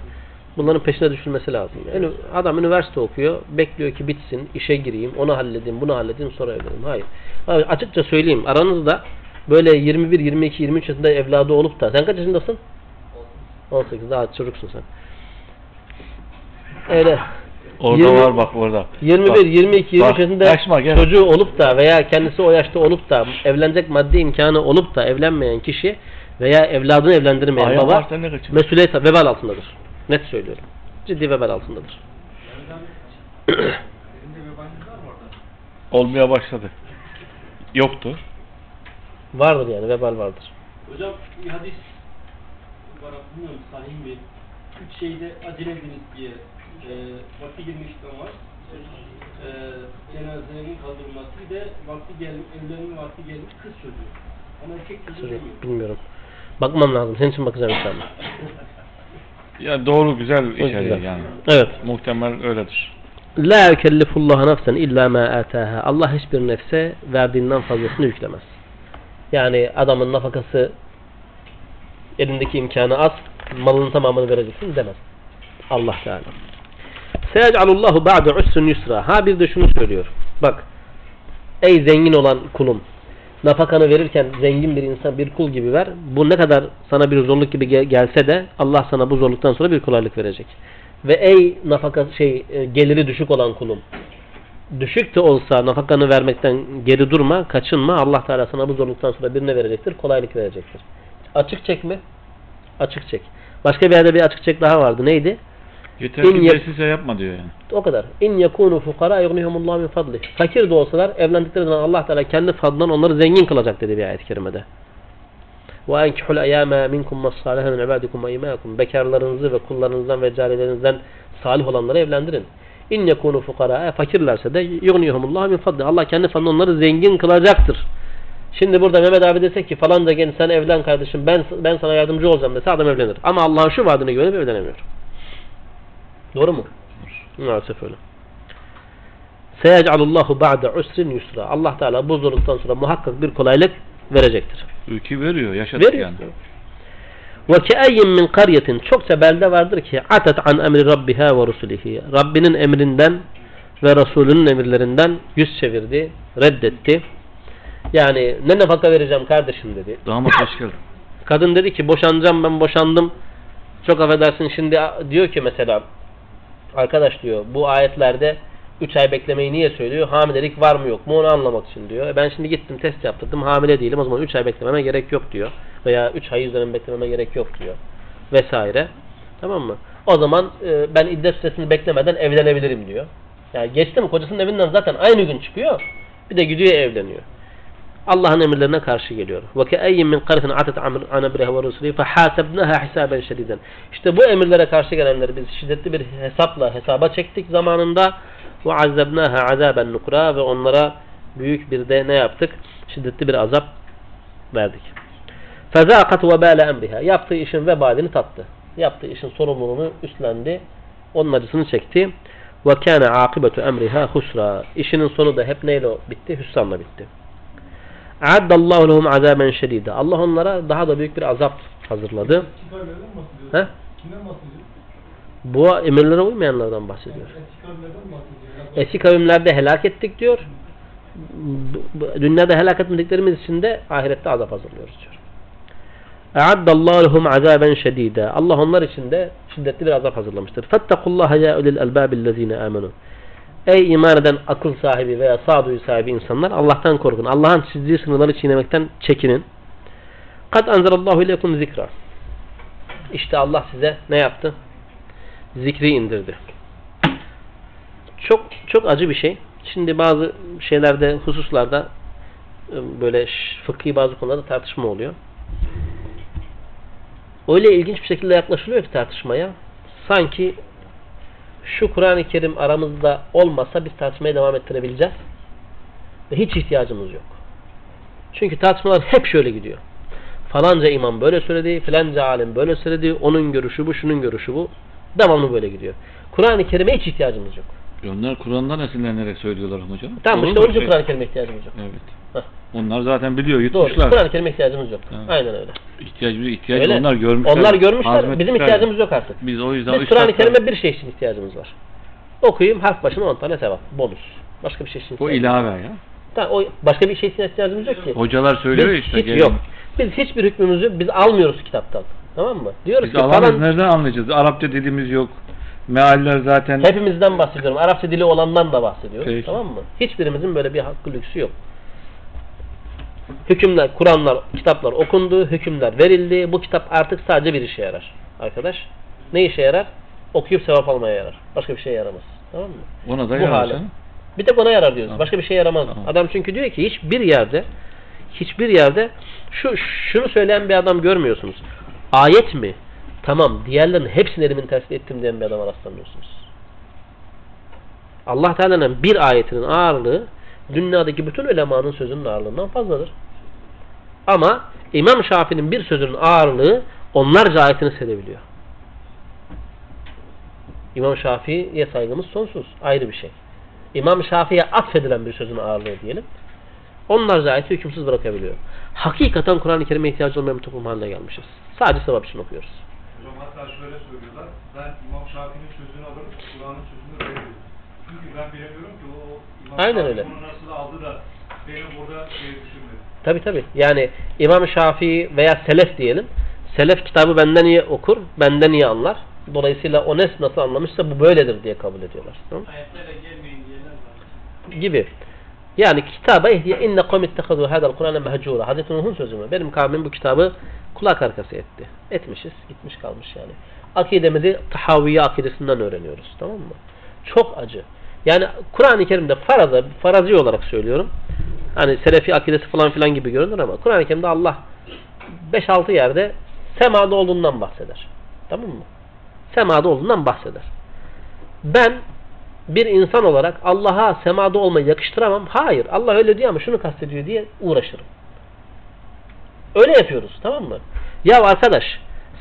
Bunların peşine düşülmesi lazım. Yani adam üniversite okuyor, bekliyor ki bitsin, işe gireyim, onu halledeyim, bunu halledeyim, sonra evleneyim. Hayır. Abi açıkça söyleyeyim, aranızda böyle 21, 22, 23 yaşında evladı olup da, sen kaç yaşındasın? 18, daha çocuksun sen. Öyle. Orada 20 var bak orada. 21, Bak, 22, 23 bak, yaşında kaçma, gel. çocuğu olup da veya kendisi o yaşta olup da evlenecek maddi imkanı olup da evlenmeyen kişi veya evladını evlendirmeyen Ayağı baba mesuliyet vebal altındadır. Net söylüyorum. Ciddi vebal altındadır. Olmaya başladı. Yoktu. Vardır yani vebal vardır. Hocam bir hadis var bilmiyorum sahih mi? Üç şeyde acele ediniz diye e, vakti girmişten var. E, cenazenin kaldırılması bir de vakti gelmiş, evlenme vakti gelmiş kız çocuğu. Ama erkek çocuğu Çocuk, demiyor. bilmiyorum. Bakmam lazım. Senin için bakacağım inşallah. Ya doğru güzel içeriği güzel. yani. Evet. Muhtemel öyledir. La yükellifullahu nefsen illa ma ataha. Allah hiçbir nefse verdiğinden fazlasını yüklemez. Yani adamın nafakası elindeki imkanı az, malının tamamını vereceksin demez. Allah Teala. Seyecalullahu ba'de usrun yusra. Ha bir de şunu söylüyor. Bak. Ey zengin olan kulum. Nafakanı verirken zengin bir insan bir kul gibi ver. Bu ne kadar sana bir zorluk gibi gel- gelse de Allah sana bu zorluktan sonra bir kolaylık verecek. Ve ey nafaka şey e, geliri düşük olan kulum. Düşük de olsa nafakanı vermekten geri durma, kaçınma. Allah Teala sana bu zorluktan sonra birine verecektir, kolaylık verecektir. Açık çek mi? Açık çek. Başka bir yerde bir açık çek daha vardı. Neydi? Yeter ki yap- vesile yapma diyor yani. O kadar. İn yakunu fukara yughnihumullahu min fadli. Fakir de olsalar evlendikleri zaman Allah Teala kendi fadlından onları zengin kılacak dedi bir ayet-i kerimede. Ve enkihul eyame minkum massalihin min ibadikum ve imakum. Bekarlarınızı ve kullarınızdan ve cariyelerinizden salih olanları evlendirin. İn yakunu fukara fakirlerse de yughnihumullahu min fadli. Allah kendi fadlından onları zengin kılacaktır. Şimdi burada Mehmet abi desek ki falanca genç sen evlen kardeşim ben ben sana yardımcı olacağım dese adam evlenir. Ama Allah'ın şu vaadine güvenip evlenemiyor. Doğru mu? Maalesef öyle. Seyecalullahu ba'de usrin yusra. Allah Teala bu zorluktan sonra muhakkak bir kolaylık verecektir. Ülkü veriyor. Yaşadık Veriyor. yani. Ve keayyin min karyetin çokça belde vardır ki atat an emri rabbiha ve rusulihi. Rabbinin emrinden ve Resulünün emirlerinden yüz çevirdi, reddetti. Yani ne nafaka vereceğim kardeşim dedi. Damat hoş geldin. Kadın dedi ki boşanacağım ben boşandım. Çok affedersin şimdi diyor ki mesela arkadaş diyor bu ayetlerde 3 ay beklemeyi niye söylüyor? Hamilelik var mı yok mu onu anlamak için diyor. E ben şimdi gittim test yaptırdım hamile değilim o zaman 3 ay beklememe gerek yok diyor. Veya 3 ay üzerine beklememe gerek yok diyor. Vesaire. Tamam mı? O zaman e, ben iddet süresini beklemeden evlenebilirim diyor. Yani geçti mi kocasının evinden zaten aynı gün çıkıyor. Bir de gidiyor evleniyor. Allah'ın emirlerine karşı geliyor. Ve ke'ayyin min qaritin atat an emriha ve rusulihi fehasebnaha hisaben şediden. İşte bu emirlere karşı gelenleri biz şiddetli bir hesapla hesaba çektik zamanında ve azabnaha azaben nukra ve onlara büyük bir de ne yaptık? Şiddetli bir azap verdik. Fezâkat ve bâle emriha. Yaptığı işin vebalini tattı. Yaptığı işin sorumluluğunu üstlendi. Onun acısını çekti. Ve kâne akibetu emriha husra. İşinin sonu da hep neyle bitti? Hüsranla bitti. Addallahu lehum azaben şedide. Allah onlara daha da büyük bir azap hazırladı. He? Bu emirlere uymayanlardan bahsediyor. Eski kavimlerde helak ettik diyor. Dünyada helak etmediklerimiz için de ahirette azap hazırlıyoruz diyor. E'addallahu lehum azaben şedide. Allah onlar için de şiddetli bir azap hazırlamıştır. Fettekullaha ya ulil elbabillezine amenu. Ey iman eden akıl sahibi veya sağduyu sahibi insanlar Allah'tan korkun. Allah'ın çizdiği sınırları çiğnemekten çekinin. Kad anzelallahu ileykum zikra. İşte Allah size ne yaptı? Zikri indirdi. Çok çok acı bir şey. Şimdi bazı şeylerde, hususlarda e, böyle fıkhi bazı konularda tartışma oluyor. Öyle ilginç bir şekilde yaklaşılıyor ki tartışmaya. Sanki şu Kur'an-ı Kerim aramızda olmasa biz tartışmaya devam ettirebileceğiz. Ve hiç ihtiyacımız yok. Çünkü tartışmalar hep şöyle gidiyor. Falanca imam böyle söyledi, filanca alim böyle söyledi, onun görüşü bu, şunun görüşü bu. Devamlı böyle gidiyor. Kur'an-ı Kerim'e hiç ihtiyacımız yok. Onlar Kur'an'dan esinlenerek söylüyorlar hocam. Tamam Olur işte onun için Kur'an-ı Kerim'e ihtiyacımız yok. Evet. Heh. Onlar zaten biliyor, Doğru. yutmuşlar. Kur'an-ı Kerim'e ihtiyacımız yok. Evet. Aynen öyle. İhtiyacı, ihtiyacı Öyle. onlar görmüşler. Onlar görmüşler. hazmetmişler. Bizim ihtiyacımız yok artık. Biz o yüzden Biz üç Kur'an-ı dakika- Kerim'e bir şey için ihtiyacımız var. Okuyayım harf başına 10 tane sevap. Bonus. Başka bir şey için ihtiyacımız ilave ya. Tamam, o başka bir şey için ihtiyacımız yok ki. Hocalar söylüyor Biz ya işte. hiç gelin. yok. Biz hiçbir hükmümüzü biz almıyoruz kitaptan. Tamam mı? Diyoruz Biz ki alamayız. falan Nereden anlayacağız? Arapça dilimiz yok. Mealler zaten hepimizden bahsediyorum. Arapça dili olandan da bahsediyorum. Peki. Tamam mı? Hiçbirimizin böyle bir hakkı lüksü yok. Hükümler, Kur'anlar, kitaplar okundu, hükümler verildi. Bu kitap artık sadece bir işe yarar. Arkadaş. Ne işe yarar? Okuyup sevap almaya yarar. Başka bir şeye yaramaz. Tamam mı? ona da Bu yarar canım. Bir tek ona yarar diyoruz. Tamam. Başka bir şeye yaramaz. Tamam. Adam çünkü diyor ki hiçbir yerde hiçbir yerde şu şunu söyleyen bir adam görmüyorsunuz. Ayet mi? Tamam. Diğerlerinin hepsini elimin tersi ettim diyen bir adama rastlamıyorsunuz. Allah Teala'nın bir ayetinin ağırlığı dünyadaki bütün ulemanın sözünün ağırlığından fazladır. Ama İmam Şafii'nin bir sözünün ağırlığı onlarca ayetini sevebiliyor. İmam Şafii'ye saygımız sonsuz. Ayrı bir şey. İmam Şafii'ye atfedilen bir sözün ağırlığı diyelim. Onlarca ayeti hükümsüz bırakabiliyor. Hakikaten Kur'an-ı Kerim'e ihtiyacı olmayan bir toplum haline gelmişiz. Sadece sevap için okuyoruz. Hocam hatta şöyle söylüyorlar. Ben İmam Şafii'nin sözünü alırım, Kur'an'ın sözünü. Çünkü ben bilemiyorum ki o İmam Aynen öyle. bunu nasıl aldı da benim burada şey düşünmedi. Tabi tabi. Yani İmam Şafii veya Selef diyelim. Selef kitabı benden iyi okur, benden iyi anlar. Dolayısıyla o nes nasıl anlamışsa bu böyledir diye kabul ediyorlar. Tamam? Ayetlere gelmeyin diyenler var. Gibi. Yani kitaba ihdiye inne kavmi ittehadu hadal Kur'an'e mehcura. Hazreti Nuh'un sözü mü? Benim kavmim bu kitabı kulak arkası etti. Etmişiz. Gitmiş kalmış yani. Akidemizi tahavviye akidesinden öğreniyoruz. Tamam mı? Çok acı. Yani Kur'an-ı Kerim'de faraza, farazi olarak söylüyorum. Hani Selefi akidesi falan filan gibi görünür ama Kur'an-ı Kerim'de Allah 5-6 yerde semada olduğundan bahseder. Tamam mı? Semada olduğundan bahseder. Ben bir insan olarak Allah'a semada olmayı yakıştıramam. Hayır. Allah öyle diyor ama şunu kastediyor diye uğraşırım. Öyle yapıyoruz. Tamam mı? Ya arkadaş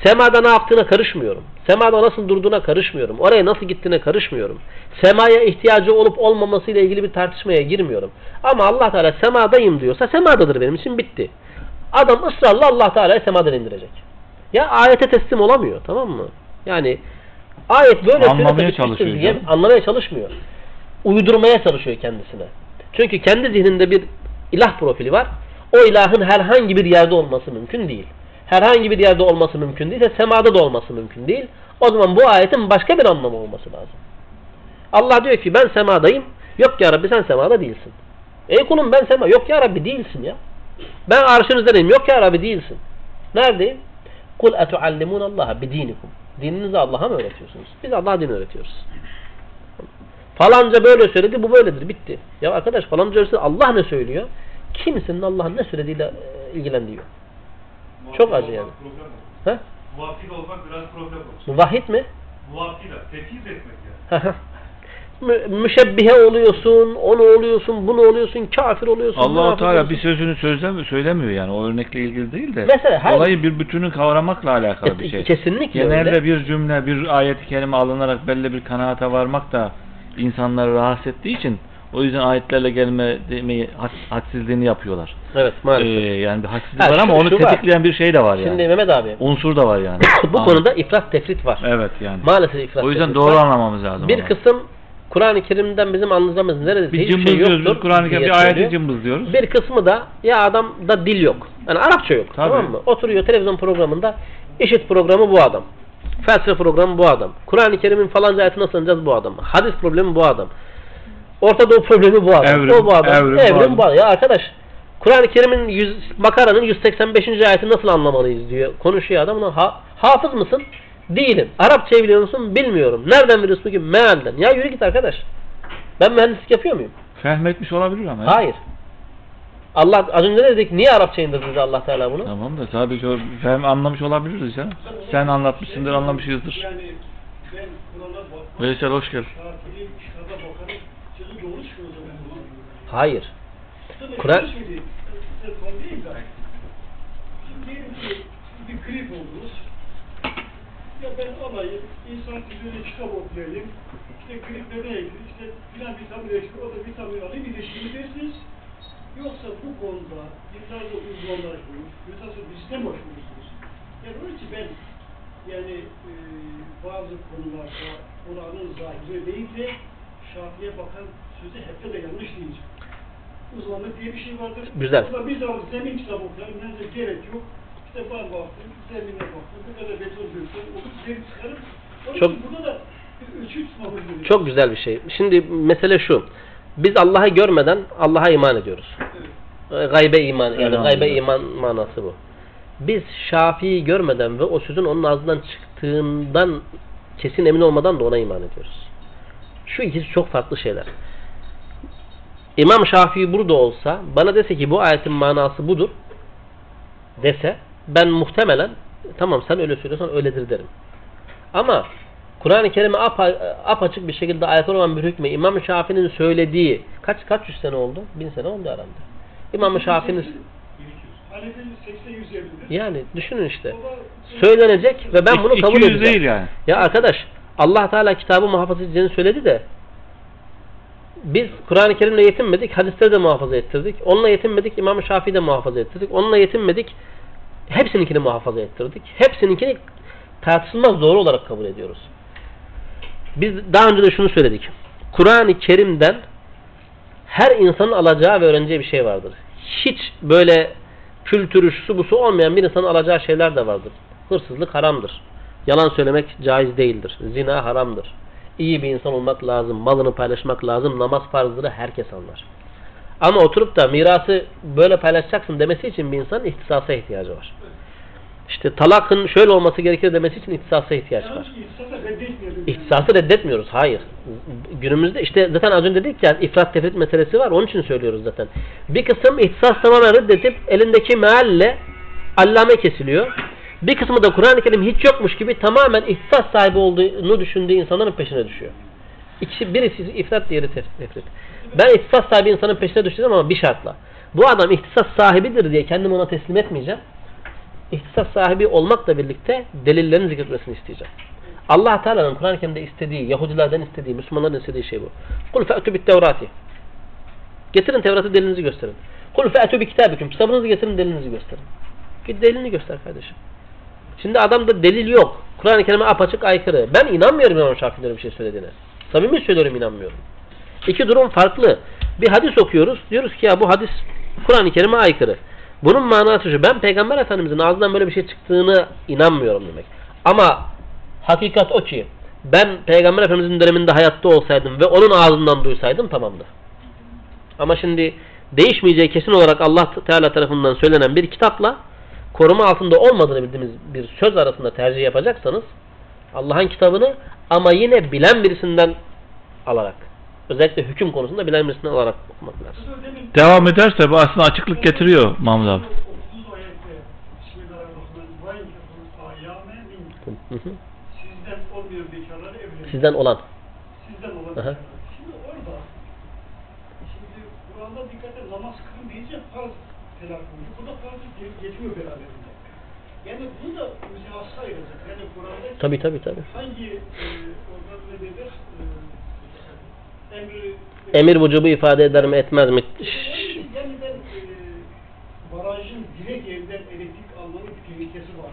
semada ne yaptığına karışmıyorum. Semada nasıl durduğuna karışmıyorum. Oraya nasıl gittiğine karışmıyorum. Semaya ihtiyacı olup olmamasıyla ilgili bir tartışmaya girmiyorum. Ama Allah Teala semadayım diyorsa semadadır benim için bitti. Adam ısrarla Allah Teala'yı semadan indirecek. Ya ayete teslim olamıyor. Tamam mı? Yani ayet böyle Anlamaya çalışıyor diye anlamaya çalışmıyor. Uydurmaya çalışıyor kendisine. Çünkü kendi zihninde bir ilah profili var. O ilahın herhangi bir yerde olması mümkün değil. Herhangi bir yerde olması mümkün değilse semada da olması mümkün değil. O zaman bu ayetin başka bir anlamı olması lazım. Allah diyor ki ben semadayım. Yok ya Rabbi sen semada değilsin. Ey kulum ben sema. Yok ya Rabbi değilsin ya. Ben arşın üzerindeyim. Yok ya Rabbi değilsin. Neredeyim? Kul etuallimun Allah'a bidinikum. Dininizi Allah'a mı öğretiyorsunuz? Biz Allah'a din öğretiyoruz. Falanca böyle söyledi, bu böyledir. Bitti. Ya arkadaş falanca öylese Allah ne söylüyor? Kimsenin Allah'ın ne söylediğiyle e, ilgilendiği yok. Çok acı yani. Ha? Muvaffik olmak biraz problem olur. Muvahhid mi? Muvaffila, tefiz etmek yani. Mü- müşebbihe oluyorsun, onu oluyorsun, bunu oluyorsun, kafir oluyorsun. Allah-u münafık Teala oluyorsun. bir sözünü sözlem söylemiyor yani. O örnekle ilgili değil de. Mesela her- olayı bir bütünü kavramakla alakalı bir şey. Kesinlikle Genelde öyle. bir cümle, bir ayet-i kerime alınarak belli bir kanaata varmak da insanları rahatsız ettiği için o yüzden ayetlerle gelme demeyi had, hadsizliğini yapıyorlar. Evet Ee, maalesef. yani bir hadsizlik Ha, var ama şu- onu şu var. tetikleyen bir şey de var yani. Şimdi Mehmet abi Unsur da var yani. bu Anladım. konuda ifrat tefrit var. Evet yani. Maalesef ifrat O yüzden tefrit doğru var. anlamamız lazım. Bir onu. kısım Kur'an-ı Kerim'den bizim anladığımız neredeyse bir hiçbir şey cımbızlıyoruz, yoktur. bir Kur'an-ı Kerim diye bir ayeti söylüyor. cımbızlıyoruz. Bir kısmı da ya adamda dil yok. Yani Arapça yok. Tabii. Tamam mı? Oturuyor televizyon programında işit programı bu adam. Felsefe programı bu adam. Kur'an-ı Kerim'in falanca ayeti nasıl anlayacağız bu adam. Hadis problemi bu adam. Orta Doğu problemi bu adam. Evrim, o bu adam. evrim Evrim, bu adam. Ya arkadaş Kur'an-ı Kerim'in 100, Makara'nın 185. ayeti nasıl anlamalıyız diyor. Konuşuyor adam. Ona, Ha, hafız mısın? Değilim. Arapçayı biliyor musun? Bilmiyorum. Nereden biliyorsun peki? Mealden. Ya yürü git arkadaş. Ben mühendislik yapıyor muyum? Fehmetmiş olabilir ama. Hayır. Allah az önce dedik? Niye Arapça indirdi Allah Teala bunu? Tamam da sadece o fehm anlamış olabiliriz ya. Sen anlatmışsındır, anlamışızdır. Yani ben. Veysel hoş geldin. Diyelim ki bir grip oldunuz. Ya ben alayım, insan üzerine kitap okuyayım, işte griplerine ilgili, işte filan vitamin eksik, o da vitamin alayım, ilişkimi dersiniz. Yoksa bu konuda yıllarca uzmanlaşmış, yıllarca bizden başvurursunuz. Yani onun için ben yani e, bazı konularda Kur'an'ın zahiri değil de Şafi'ye bakan sözü hep de yanlış diyeceğim. Uzmanlık diye bir şey vardır. Güzel. Da biz de zemin kitabı okuyalım, de gerek yok. İşte ben baktım, zemine baktım, bu kadar beton döktüm, onu zemin çıkarıp, onun Çok- için burada da bir ölçü tutmamız gerekiyor. Çok güzel bir şey. Şimdi mesele şu. Biz Allah'ı görmeden Allah'a iman ediyoruz. Evet. Gaybe iman yani Elhamdülillah. gaybe iman manası bu. Biz Şafii'yi görmeden ve o sözün onun ağzından çıktığından kesin emin olmadan da ona iman ediyoruz. Şu ikisi çok farklı şeyler. İmam Şafii burada olsa bana dese ki bu ayetin manası budur dese ben muhtemelen tamam sen öyle söylüyorsan öyledir derim. Ama Kur'an-ı Kerim'e apa, apaçık bir şekilde aykırı olan bir hükme İmam Şafii'nin söylediği kaç kaç yüz sene oldu? Bin sene oldu herhalde. İmam Şafii'nin Hanefi'nin 80 150'dir. yani düşünün işte söylenecek ve ben bunu kabul 200 edeceğim. değil yani. Ya arkadaş Allah Teala kitabı muhafaza edeceğini söyledi de biz Kur'an-ı Kerim'le yetinmedik, hadisleri de muhafaza ettirdik. Onunla yetinmedik, İmam-ı Şafii'yi de muhafaza ettirdik. Onunla yetinmedik, hepsininkini muhafaza ettirdik. Hepsininkini tartışılmaz doğru olarak kabul ediyoruz. Biz daha önce de şunu söyledik. Kur'an-ı Kerim'den her insanın alacağı ve öğreneceği bir şey vardır. Hiç böyle kültürü, şusu busu olmayan bir insanın alacağı şeyler de vardır. Hırsızlık haramdır. Yalan söylemek caiz değildir. Zina haramdır. İyi bir insan olmak lazım. Malını paylaşmak lazım. Namaz farzları herkes anlar. Ama oturup da mirası böyle paylaşacaksın demesi için bir insanın ihtisasa ihtiyacı var. İşte talakın şöyle olması gerekir demesi için ihtisasa ihtiyaç var. İhtisası reddetmiyoruz. Hayır. Günümüzde işte zaten az önce dedik ya ifrat tefrit meselesi var. Onun için söylüyoruz zaten. Bir kısım ihtisas tamamen reddedip elindeki mealle allame kesiliyor. Bir kısmı da Kur'an-ı Kerim hiç yokmuş gibi tamamen ihtisas sahibi olduğunu düşündüğü insanların peşine düşüyor. İkisi, birisi ifrat diğeri tef- tefrit. Ben ihtisas sahibi insanın peşine düşeceğim ama bir şartla. Bu adam ihtisas sahibidir diye kendimi ona teslim etmeyeceğim. İhtisas sahibi olmakla birlikte delillerin zikretmesini isteyeceğim. Allah Teala'nın Kur'an-ı Kerim'de istediği, Yahudilerden istediği, Müslümanların istediği şey bu. Kul fe'tu bit tevrati. Getirin Tevrat'ı delinizi gösterin. Kul fe'tu bi kitabikum. Kitabınızı getirin delinizi gösterin. Git delilini göster kardeşim. Şimdi adamda delil yok. Kur'an-ı Kerim'e apaçık aykırı. Ben inanmıyorum İmam Şafii'nin bir şey söylediğine. Samimi söylüyorum inanmıyorum. İki durum farklı. Bir hadis okuyoruz. Diyoruz ki ya bu hadis Kur'an-ı Kerim'e aykırı. Bunun manası şu. Ben Peygamber Efendimiz'in ağzından böyle bir şey çıktığını inanmıyorum demek. Ama hakikat o ki ben Peygamber Efendimiz'in döneminde hayatta olsaydım ve onun ağzından duysaydım tamamdı. Ama şimdi değişmeyeceği kesin olarak Allah Teala tarafından söylenen bir kitapla koruma altında olmadığını bildiğimiz bir söz arasında tercih yapacaksanız Allah'ın kitabını ama yine bilen birisinden alarak özellikle hüküm konusunda bilen birisinden alarak okumak lazım. Devam ederse bu aslında açıklık getiriyor Mahmut abi. 30 ayette Bismillahirrahmanirrahim. Ayame minkum. Hı hı. Sizden olmayan bekarları evlenin. Sizden olan. Sizden olan Aha. Şimdi orada şimdi Kur'an'da dikkate namaz kılın deyince farz telaffuzu. Burada farz getiriyor beraberinde. Yani bunu da müzehassa ayıracak. Yani Kur'an'da Tabi tabi tabi. hangi e, orada ne denir? E, emri Emir vücubu ifade eder mi etmez mi? Yani ben e, barajın direkt evden elektrik almanın bir tehlikesi var.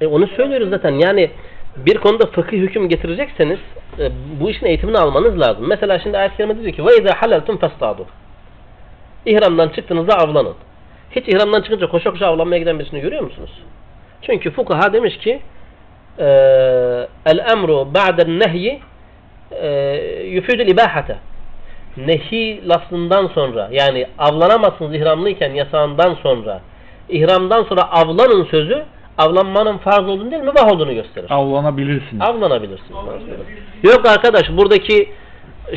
E onu söylüyoruz zaten. Yani bir konuda fıkıh hüküm getirecekseniz e, bu işin eğitimini almanız lazım. Mesela şimdi ayet-i kerime diyor ki وَاِذَا حَلَلْتُمْ فَاسْتَعْدُوا İhramdan çıktığınızda avlanın. Hiç ihramdan çıkınca koşa koşa avlanmaya giden birisini görüyor musunuz? Çünkü fukaha demiş ki e, el emru ba'den nehyi e, ibahate nehi lafzından sonra yani avlanamazsınız ihramlıyken yasağından sonra ihramdan sonra avlanın sözü avlanmanın farz olduğunu değil mübah olduğunu gösterir. Avlanabilirsin. Avlanabilirsin. Yok arkadaş buradaki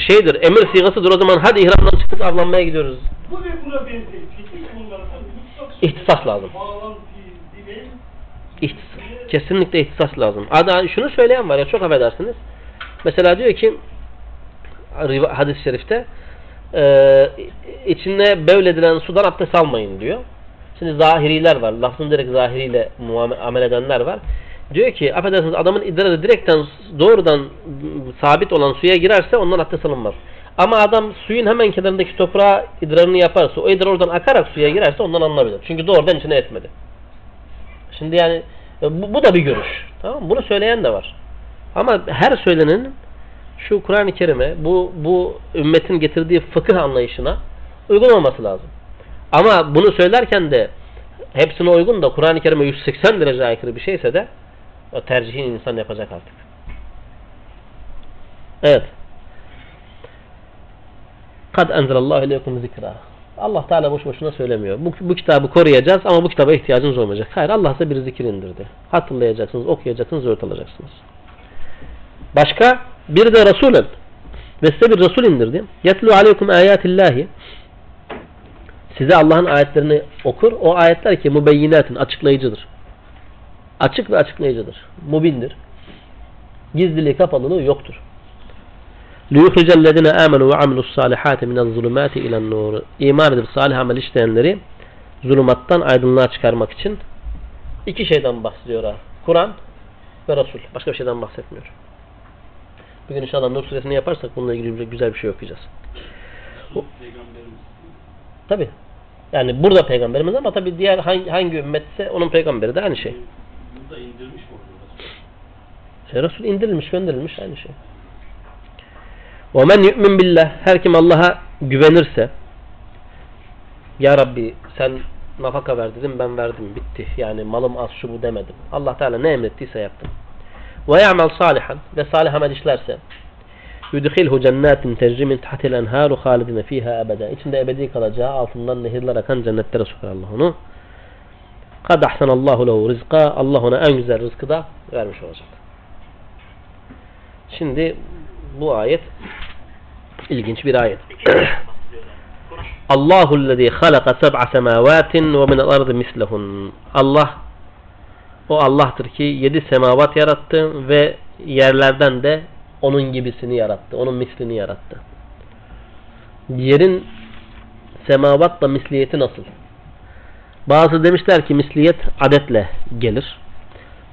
şeydir emir sigasıdır o zaman hadi ihramdan çıktık avlanmaya gidiyoruz. Bu ve buna benzer İhtisas lazım. Bağlantı, dilin, İhtis- kesinlikle ihtisas lazım. Ada şunu söyleyen var ya çok affedersiniz. Mesela diyor ki hadis-i şerifte e, içine bevledilen sudan abdest almayın diyor. Şimdi zahiriler var. Lafzın direkt zahiriyle muamele edenler var. Diyor ki affedersiniz adamın idrarı direkten doğrudan sabit olan suya girerse ondan abdest alınmaz. Ama adam suyun hemen kenarındaki toprağa idrarını yaparsa o idrar oradan akarak suya girerse ondan alınabilir. Çünkü doğrudan içine etmedi. Şimdi yani bu, bu da bir görüş. Tamam? Bunu söyleyen de var. Ama her söylenenin şu Kur'an-ı Kerim'e bu, bu ümmetin getirdiği fıkıh anlayışına uygun olması lazım. Ama bunu söylerken de hepsine uygun da Kur'an-ı Kerim'e 180 derece aykırı bir şeyse de o tercihin insan yapacak artık. Evet. Kad enzelallahu ileykum zikra. Allah Teala boş boşuna söylemiyor. Bu, bu kitabı koruyacağız ama bu kitaba ihtiyacınız olmayacak. Hayır Allah size bir zikir indirdi. Hatırlayacaksınız, okuyacaksınız, öğüt alacaksınız. Başka bir de Resulün ve size bir Resul indirdi. Yetlu aleykum ayatillahi size Allah'ın ayetlerini okur. O ayetler ki mübeyyinatin açıklayıcıdır. Açık ve açıklayıcıdır. Mubindir. Gizliliği kapalılığı yoktur. لِيُخْرِجَ الَّذِينَ آمَنُوا وَعَمِلُوا الصَّالِحَاتِ مِنَ الظُّلُمَاتِ اِلَى النُّورِ İman edip salih amel işleyenleri zulümattan aydınlığa çıkarmak için iki şeyden bahsediyor ha. Kur'an ve Resul. Başka bir şeyden bahsetmiyor. Bugün inşallah Nur suresini yaparsak bununla ilgili güzel bir şey okuyacağız. Peygamberimiz. Tabi. Yani burada peygamberimiz ama tabi diğer hangi, hangi ümmetse onun peygamberi de aynı şey. Burada indirmiş mi oluyor? Şey, Resul indirilmiş, gönderilmiş aynı şey. وَمَنْ يُؤْمِنْ billah Her kim Allah'a güvenirse Ya Rabbi sen nafaka ver dedim ben verdim bitti. Yani malım az şu bu demedim. Allah Teala ne emrettiyse yaptım. وَيَعْمَلْ صَالِحًا Ve salih amel işlerse يُدْخِلْهُ cennetin تَجْرِ مِنْ تَحْتِ الْاَنْهَارُ خَالِدِينَ ف۪يهَا أَبَدًا İçinde ebedi kalacağı altından nehirler akan cennetlere sokar Allah onu. قَدْ اَحْسَنَ اللّٰهُ لَهُ رِزْقًا Allah ona en güzel rızkı da vermiş olacak. Şimdi bu ayet ilginç bir ayet. Allahu lezî halaka seb'a semâvâtin ve minel ardı mislehun. Allah o Allah'tır ki yedi semavat yarattı ve yerlerden de onun gibisini yarattı. Onun mislini yarattı. Yerin semavatla misliyeti nasıl? Bazı demişler ki misliyet adetle gelir.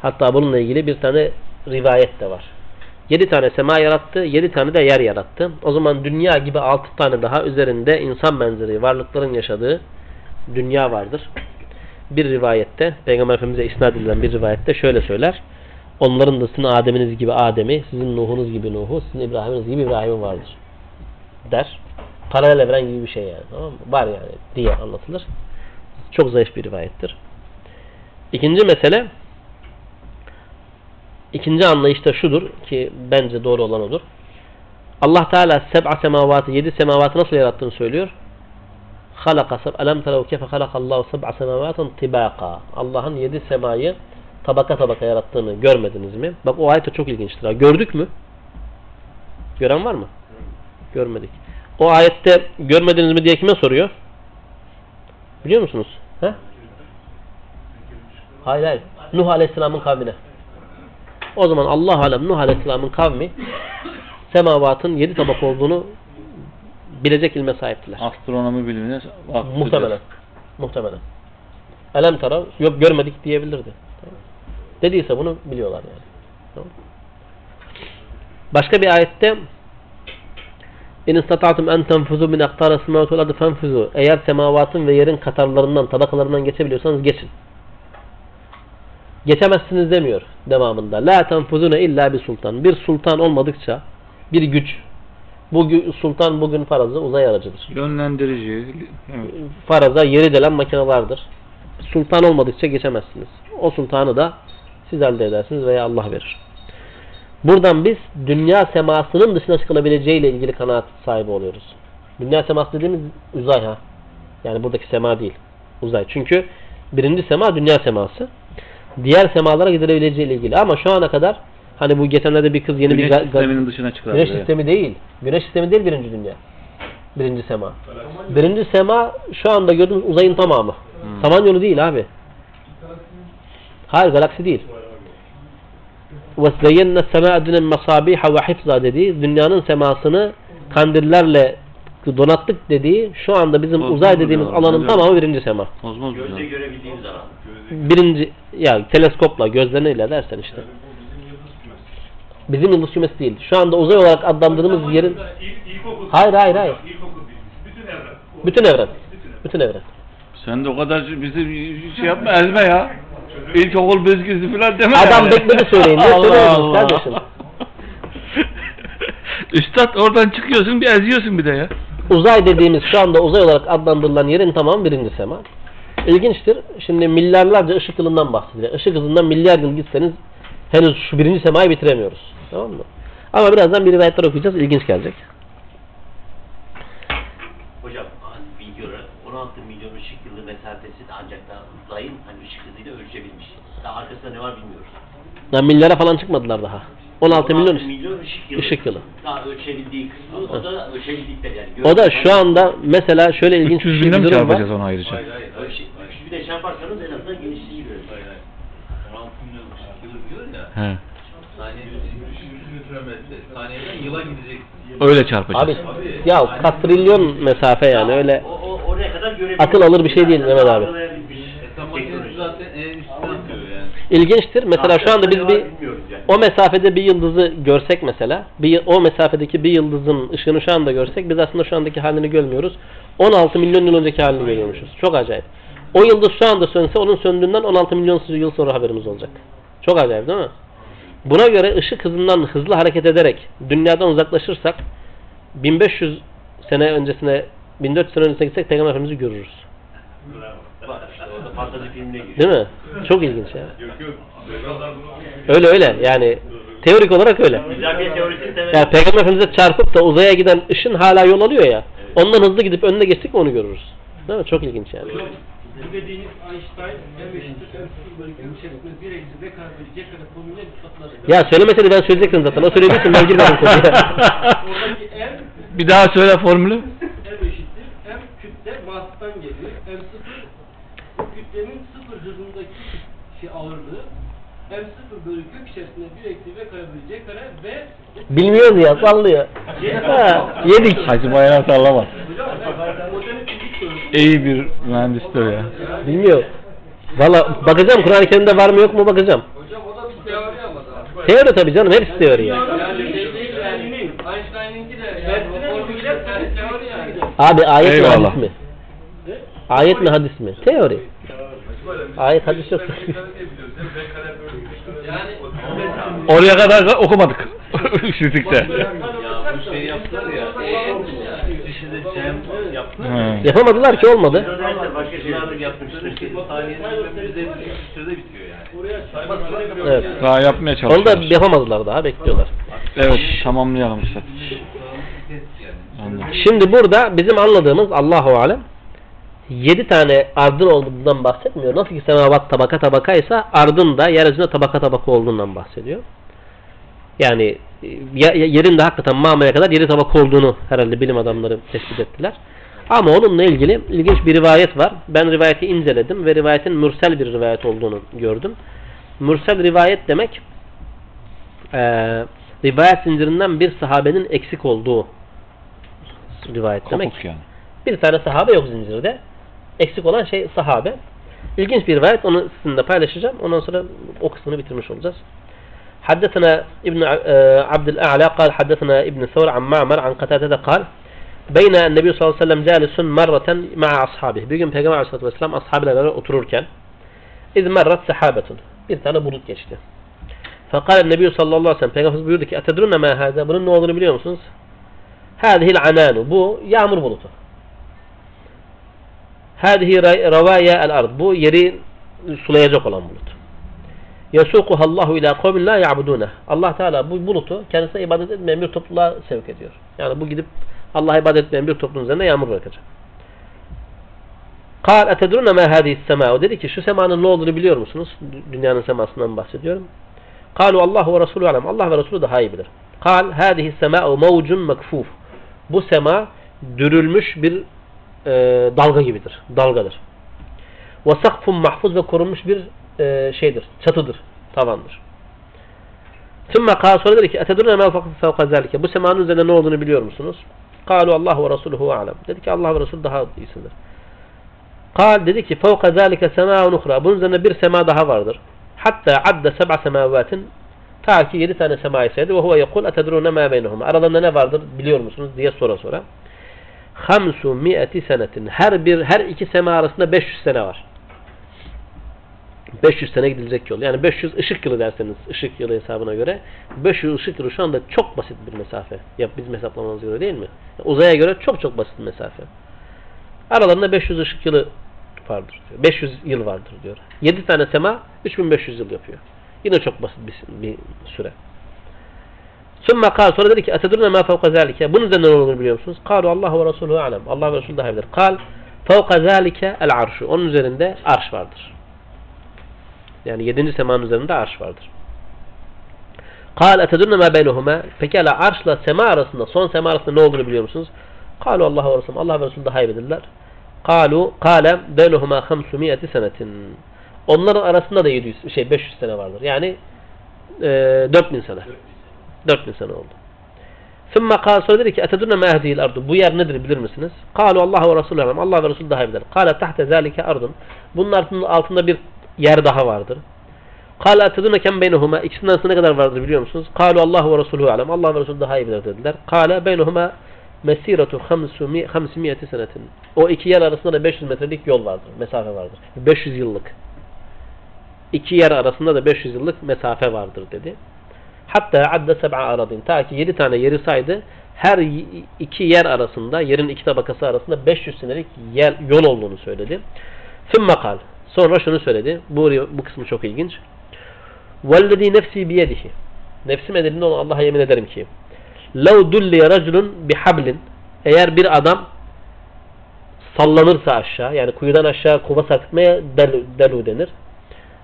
Hatta bununla ilgili bir tane rivayet de var. Yedi tane sema yarattı, yedi tane de yer yarattı. O zaman dünya gibi altı tane daha üzerinde insan benzeri varlıkların yaşadığı dünya vardır. Bir rivayette, Peygamber Efendimiz'e isnat edilen bir rivayette şöyle söyler. Onların da sizin Adem'iniz gibi Adem'i, sizin Nuh'unuz gibi Nuh'u, sizin İbrahim'iniz gibi İbrahim'i vardır. Der. Paralel evren gibi bir şey yani. Tamam mı? Var yani diye anlatılır. Çok zayıf bir rivayettir. İkinci mesele İkinci anlayış da şudur ki bence doğru olan odur. Allah Teala seb'a semavatı, yedi semavatı nasıl yarattığını söylüyor. Halaka seb elem terav kefe halakallahu seb'a semavatin tibaka. Allah'ın yedi semayı tabaka tabaka yarattığını görmediniz mi? Bak o ayet de çok ilginçtir. Gördük mü? Gören var mı? Görmedik. O ayette görmediniz mi diye kime soruyor? Biliyor musunuz? He? Hayır hayır. Nuh Aleyhisselam'ın kavmine. O zaman Allah alem Nuh Aleyhisselam'ın kavmi semavatın yedi tabak olduğunu bilecek ilme sahiptiler. Astronomi bilimine vakıf Muhtemelen. Muhtemelen. Elem tara yok görmedik diyebilirdi. Tamam. Dediyse bunu biliyorlar yani. Tamam. Başka bir ayette İn istata'tum en tenfuzu min aktara semavati vel fenfuzu. Eğer semavatın ve yerin katarlarından, tabakalarından geçebiliyorsanız geçin. Geçemezsiniz demiyor devamında. La tenfuzune illa bir sultan. Bir sultan olmadıkça bir güç. Bu sultan bugün farazı uzay aracıdır. Yönlendirici. Evet. Faraza yeri delen makinelerdir. Sultan olmadıkça geçemezsiniz. O sultanı da siz elde edersiniz veya Allah verir. Buradan biz dünya semasının dışına çıkılabileceği ile ilgili kanaat sahibi oluyoruz. Dünya seması dediğimiz uzay ha. Yani buradaki sema değil. Uzay. Çünkü birinci sema dünya seması Diğer semalara gidilebileceği ile ilgili. Ama şu ana kadar hani bu geçenlerde bir kız yeni Güneş bir ga- ga- sisteminin dışına çıkar. Güneş böyle. sistemi değil. Güneş sistemi değil birinci dünya. Birinci sema. Birinci sema şu anda gördüğünüz uzayın tamamı. Hmm. Samanyolu değil abi. Hayır galaksi değil. وَسْزَيَّنَّ السَّمَاءَ دُنَ مَصَابِيحَ وَحِفْزًا dedi. Dünyanın semasını kandillerle donattık dediği şu anda bizim Kozmos uzay dediğimiz diyorlar? alanın Ne tamamı birinci sema. Kozmos Gözle güzel. görebildiğimiz alan. Birinci ya teleskopla gözleriyle dersen işte. Bizim yıldız kümesi değil. Şu anda uzay olarak adlandırdığımız yerin İlk, ilkokul. Hayır, hayır, hayır. Bütün evren. bütün evren. Bütün evren. Sen de o kadar bizi şey yapma ezme ya. İlkokul bezgisi falan deme Adam yani. bekledi söyleyin diye söylüyorsunuz kardeşim. Üstad oradan çıkıyorsun bir eziyorsun bir de ya. Uzay dediğimiz şu anda uzay olarak adlandırılan yerin tamamı birinci sema. İlginçtir. Şimdi milyarlarca ışık yılından bahsediyor. Işık hızından milyar yıl gitseniz henüz şu birinci semayı bitiremiyoruz. Tamam mı? Ama birazdan bir rivayetler okuyacağız. İlginç gelecek. Hocam videoda 16 milyon ışık yılı mesafesi ancak da uzayın hani ışık hızıyla ölçebilmiş. Daha arkasında ne var bilmiyoruz. Yani milyara falan çıkmadılar daha. 16 milyon. milyon ışık yılı. ışık yılı. Daha ölçebildiği kısmı o da ölçebildikleri yani. O da şu anda mesela şöyle ilginç 300 bir binde mi durum var. çarpacağız onu ayrıca? Hayır hayır. Ölçü, bir de şey yaparsanız en azından genişliği görürsünüz. Hayır hayır. 16 milyon ışık yılı diyor ya. He. Saniyede 300 mikrometre. Saniyeden yıla gideceksin. Öyle çarpacağız. Abi ya katrilyon mesafe yani öyle O, o, oraya kadar. Akıl alır bir şey değil Mehmet abi. Makinesi zaten en. İlginçtir. Mesela şu anda biz bir o mesafede bir yıldızı görsek mesela, bir, o mesafedeki bir yıldızın ışığını şu anda görsek biz aslında şu andaki halini görmüyoruz. 16 milyon yıl önceki halini görüyormuşuz. Çok acayip. O yıldız şu anda sönse onun söndüğünden 16 milyon yıl sonra haberimiz olacak. Çok acayip değil mi? Buna göre ışık hızından hızlı hareket ederek dünyadan uzaklaşırsak 1500 sene öncesine 1400 sene öncesine gitsek Peygamber Efendimiz'i görürüz. Orada fantazi filmine giriyor. Değil mi? Çok ilginç ya. Yok yok. Öyle öyle yani teorik olarak öyle. İzafiyet teorisini temel. Yani Peygamber Efendimiz'e çarpıp da uzaya giden ışın hala yol alıyor ya. Ondan hızlı gidip önüne geçtik mi onu görürüz. Değil mi? Çok ilginç yani. Bu dediğiniz Einstein M eşittir M bölü kök içerisinde bir eksi v kare bölü c kare formülüyle ispatladı. Ya söylemeseydi ben söyleyecektim zaten. O söylediği için ben girmedim konuya. Oradaki M Bir daha söyle formülü. M eşittir. M kütle mastan geliyor. M sıfır kütlenin sıfır hızındaki şey ağırlığı. M sıfır bölü kök içerisinde bir eksi v kare bölü c kare ve Bilmiyoruz ya sallıyor. Ha, yedik. Hacı Bayram sallamaz. hocam ben modern fizik söylüyorum. İyi bir mühendistir ya. Bilmiyor. Valla bakacağım Kur'an-ı Kerim'de var mı yok mu bakacağım. Hocam o da bir teori ama da. Teori tabii canım hepsi teori ya. Yani şey değil yani. Einstein'inki de yani o formüller teori yani. Abi ayet mi Eyvallah. hadis mi? Ayet mi hadis mi? Teori. Ayet hadis yok. Yani Oraya kadar da okumadık. Fizikte. Ya bu şey yaptılar ya. E, dışında cem yaptılar. He. Yapamadılar ki olmadı. Neyse başka şeyler yapmışlar. Saniyeden yüzde sürede bitiyor yani. Evet. Daha yapmaya Onu da çalışıyoruz. yapamadılar daha bekliyorlar. Evet tamamlayalım işte. Anladım. Şimdi burada bizim anladığımız Allahu alem 7 tane ardın olduğundan bahsetmiyor. Nasıl ki semavat tabaka tabakaysa ardın da yeryüzünde tabaka tabaka olduğundan bahsediyor. Yani e, yerin de hakikaten mamaya kadar 7 tabaka olduğunu herhalde bilim adamları tespit ettiler. Ama onunla ilgili ilginç bir rivayet var. Ben rivayeti inceledim ve rivayetin mürsel bir rivayet olduğunu gördüm. Mürsel rivayet demek eee rivayet zincirinden bir sahabenin eksik olduğu rivayet demek. Kopuk yani. Bir tane sahabe yok zincirde. Eksik olan şey sahabe. İlginç bir rivayet. Onu sizinle paylaşacağım. Ondan sonra o kısmını bitirmiş olacağız. حدثنا ابن عبد الأعلى قال حدثنا ابن ثور عن معمر عن قتادة قال بين النبي صلى الله عليه وسلم جالس مرة مع أصحابه bir gün Peygamber Aleyhisselatü Vesselam ashabıyla beraber otururken إذ مرت سحابة bir tane bulut geçti. فقال النبي sallallahu aleyhi ve sellem Peygamberimiz buyurdu ki أتدرون ما هذا bunun ne olduğunu biliyor musunuz? هذه العنان bu yağmur bulutu. Hâdihi revâye el ard. Bu yeri sulayacak olan bulut. Yasukuhallahu ila kavmin la ya'buduneh. Allah Teala bu bulutu kendisine ibadet etmeyen bir topluluğa sevk ediyor. Yani bu gidip Allah'a ibadet etmeyen bir topluluğun üzerine yağmur bırakacak. Kal etedrune ma hâdihi semâ. O dedi ki şu semanın ne olduğunu biliyor musunuz? Dünyanın semasından bahsediyorum. Kalu Allahu ve Resulü alem. Allah ve Resulü daha iyi bilir. Kal hâdihi semâ'u mevcun mekfûf. Bu sema dürülmüş bir e, dalga gibidir. Dalgadır. Ve sakfun mahfuz ve korunmuş bir e, şeydir. Çatıdır. Tavandır. Tümme kâ sonra dedi ki etedurne mâ fevka zâlike. Bu semanın üzerinde ne olduğunu biliyor musunuz? Kalu Allah ve Resuluhu alem. Dedi ki Allah ve Resul daha iyisidir. Kal dedi ki fevka zalike sema'un uhra. Bunun üzerine bir sema daha vardır. Hatta adda seb'a semavatin ta ki yedi tane semayı saydı ve huve yekul etedrune ma beynehum. Aralarında ne vardır biliyor musunuz diye sonra sonra. Hamsu mi'eti senetin. Her bir her iki sema arasında 500 sene var. 500 sene gidilecek yol. Yani 500 ışık yılı derseniz ışık yılı hesabına göre 500 ışık yılı şu anda çok basit bir mesafe. Ya bizim hesaplamamıza göre değil mi? Uzaya göre çok çok basit bir mesafe. Aralarında 500 ışık yılı vardır diyor. 500 yıl vardır diyor. 7 tane sema 3500 yıl yapıyor. Yine çok basit bir, bir süre. Sümme kal sonra dedi ki etedurne ma fevka zalike. Bunun üzerinde ne olur biliyor musunuz? Kalu Allah ve Resulü alem. Allah ve Resulü daha bilir. Kal fevka zalike el arşu. Onun üzerinde arş vardır. Yani yedinci semanın üzerinde arş vardır. Kal etedurne ma beynehuma. Pekala arşla sema arasında, son sema arasında ne olduğunu biliyor musunuz? Kalu Allah ve Resulü. Allah ve Resulü daha iyi bilirler. Kalu kale beynehuma 500 senetin. Onların arasında da 700 şey 500 sene vardır. Yani e, 4000 sene. 4000 sene oldu. Sümme kal sonra dedi ki etedurne ma ehdihil ardu. Bu yer nedir bilir misiniz? Kalu Allah ve Resulü alem. Allah ve Resulü daha bilir. Kale tahte zalike ardun. Bunun altında, bir yer daha vardır. Kale etedurne kem beynehuma. İkisinden arasında ne kadar vardır biliyor musunuz? Kalu Allah ve Resulü alem. Allah ve Resulü daha iyi bilir dediler. Kale beynehuma mesiretu 500 senetin. O iki yer arasında da 500 metrelik yol vardır. Mesafe vardır. 500 yıllık. İki yer arasında da 500 yıllık mesafe vardır dedi. Hatta adde seb'a aradin. Ta ki 7 tane yeri saydı. Her iki yer arasında, yerin iki tabakası arasında 500 senelik yer, yol olduğunu söyledi. Sümme kal. Sonra şunu söyledi. Bu, bu kısmı çok ilginç. Vellezî nefsî biyedihi. Nefsim elinde olan Allah'a yemin ederim ki. Lev dulliye raculun bihablin. Eğer bir adam sallanırsa aşağı yani kuyudan aşağı kova sarkıtmaya delu, delu denir.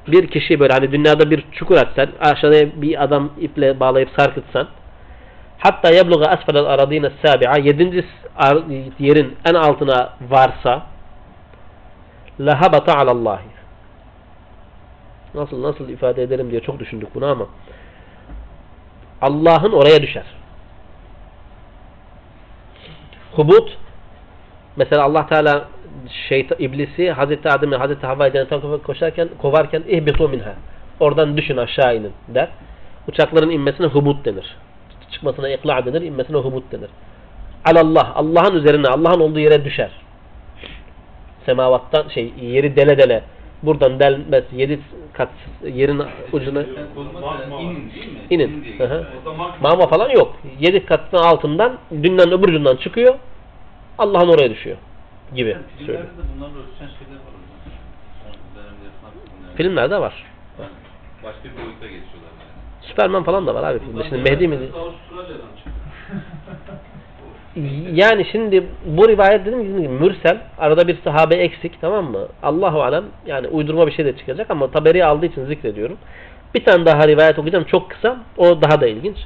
Bir kişi böyle hani dünyada bir çukur atsan, aşağıya bir adam iple bağlayıp sarkıtsan, hatta yebluğa asfelel aradine sabi'a, yedinci yerin en altına varsa, lehabata alallahi. Nasıl nasıl ifade edelim diye çok düşündük bunu ama Allah'ın oraya düşer. Hubut mesela Allah Teala şeytan, iblisi Hazreti Adem'e Hazreti Havva'yı cennetten koşarken kovarken ihbitu minha. Oradan düşün aşağı inin der. Uçakların inmesine hubut denir. Çıkmasına ikla denir, inmesine hubut denir. Alallah, Allah'ın üzerine, Allah'ın olduğu yere düşer. Semavattan şey yeri dele dele buradan delmez yedi kat yerin ucuna inin. Mağma falan yok. Yedi katın altından dünyanın öbür ucundan çıkıyor. Allah'ın oraya düşüyor. Gibi. Söylüyor. Filmlerde var. Başka bir boyuta geçiyorlar yani. Süperman falan da var abi filmde. Şimdi Mehdi mi? Yani şimdi bu rivayet dediğim gibi mürsel. Arada bir sahabe eksik tamam mı? Allahu alem yani uydurma bir şey de çıkacak ama taberi aldığı için zikrediyorum. Bir tane daha rivayet okuyacağım çok kısa. O daha da ilginç.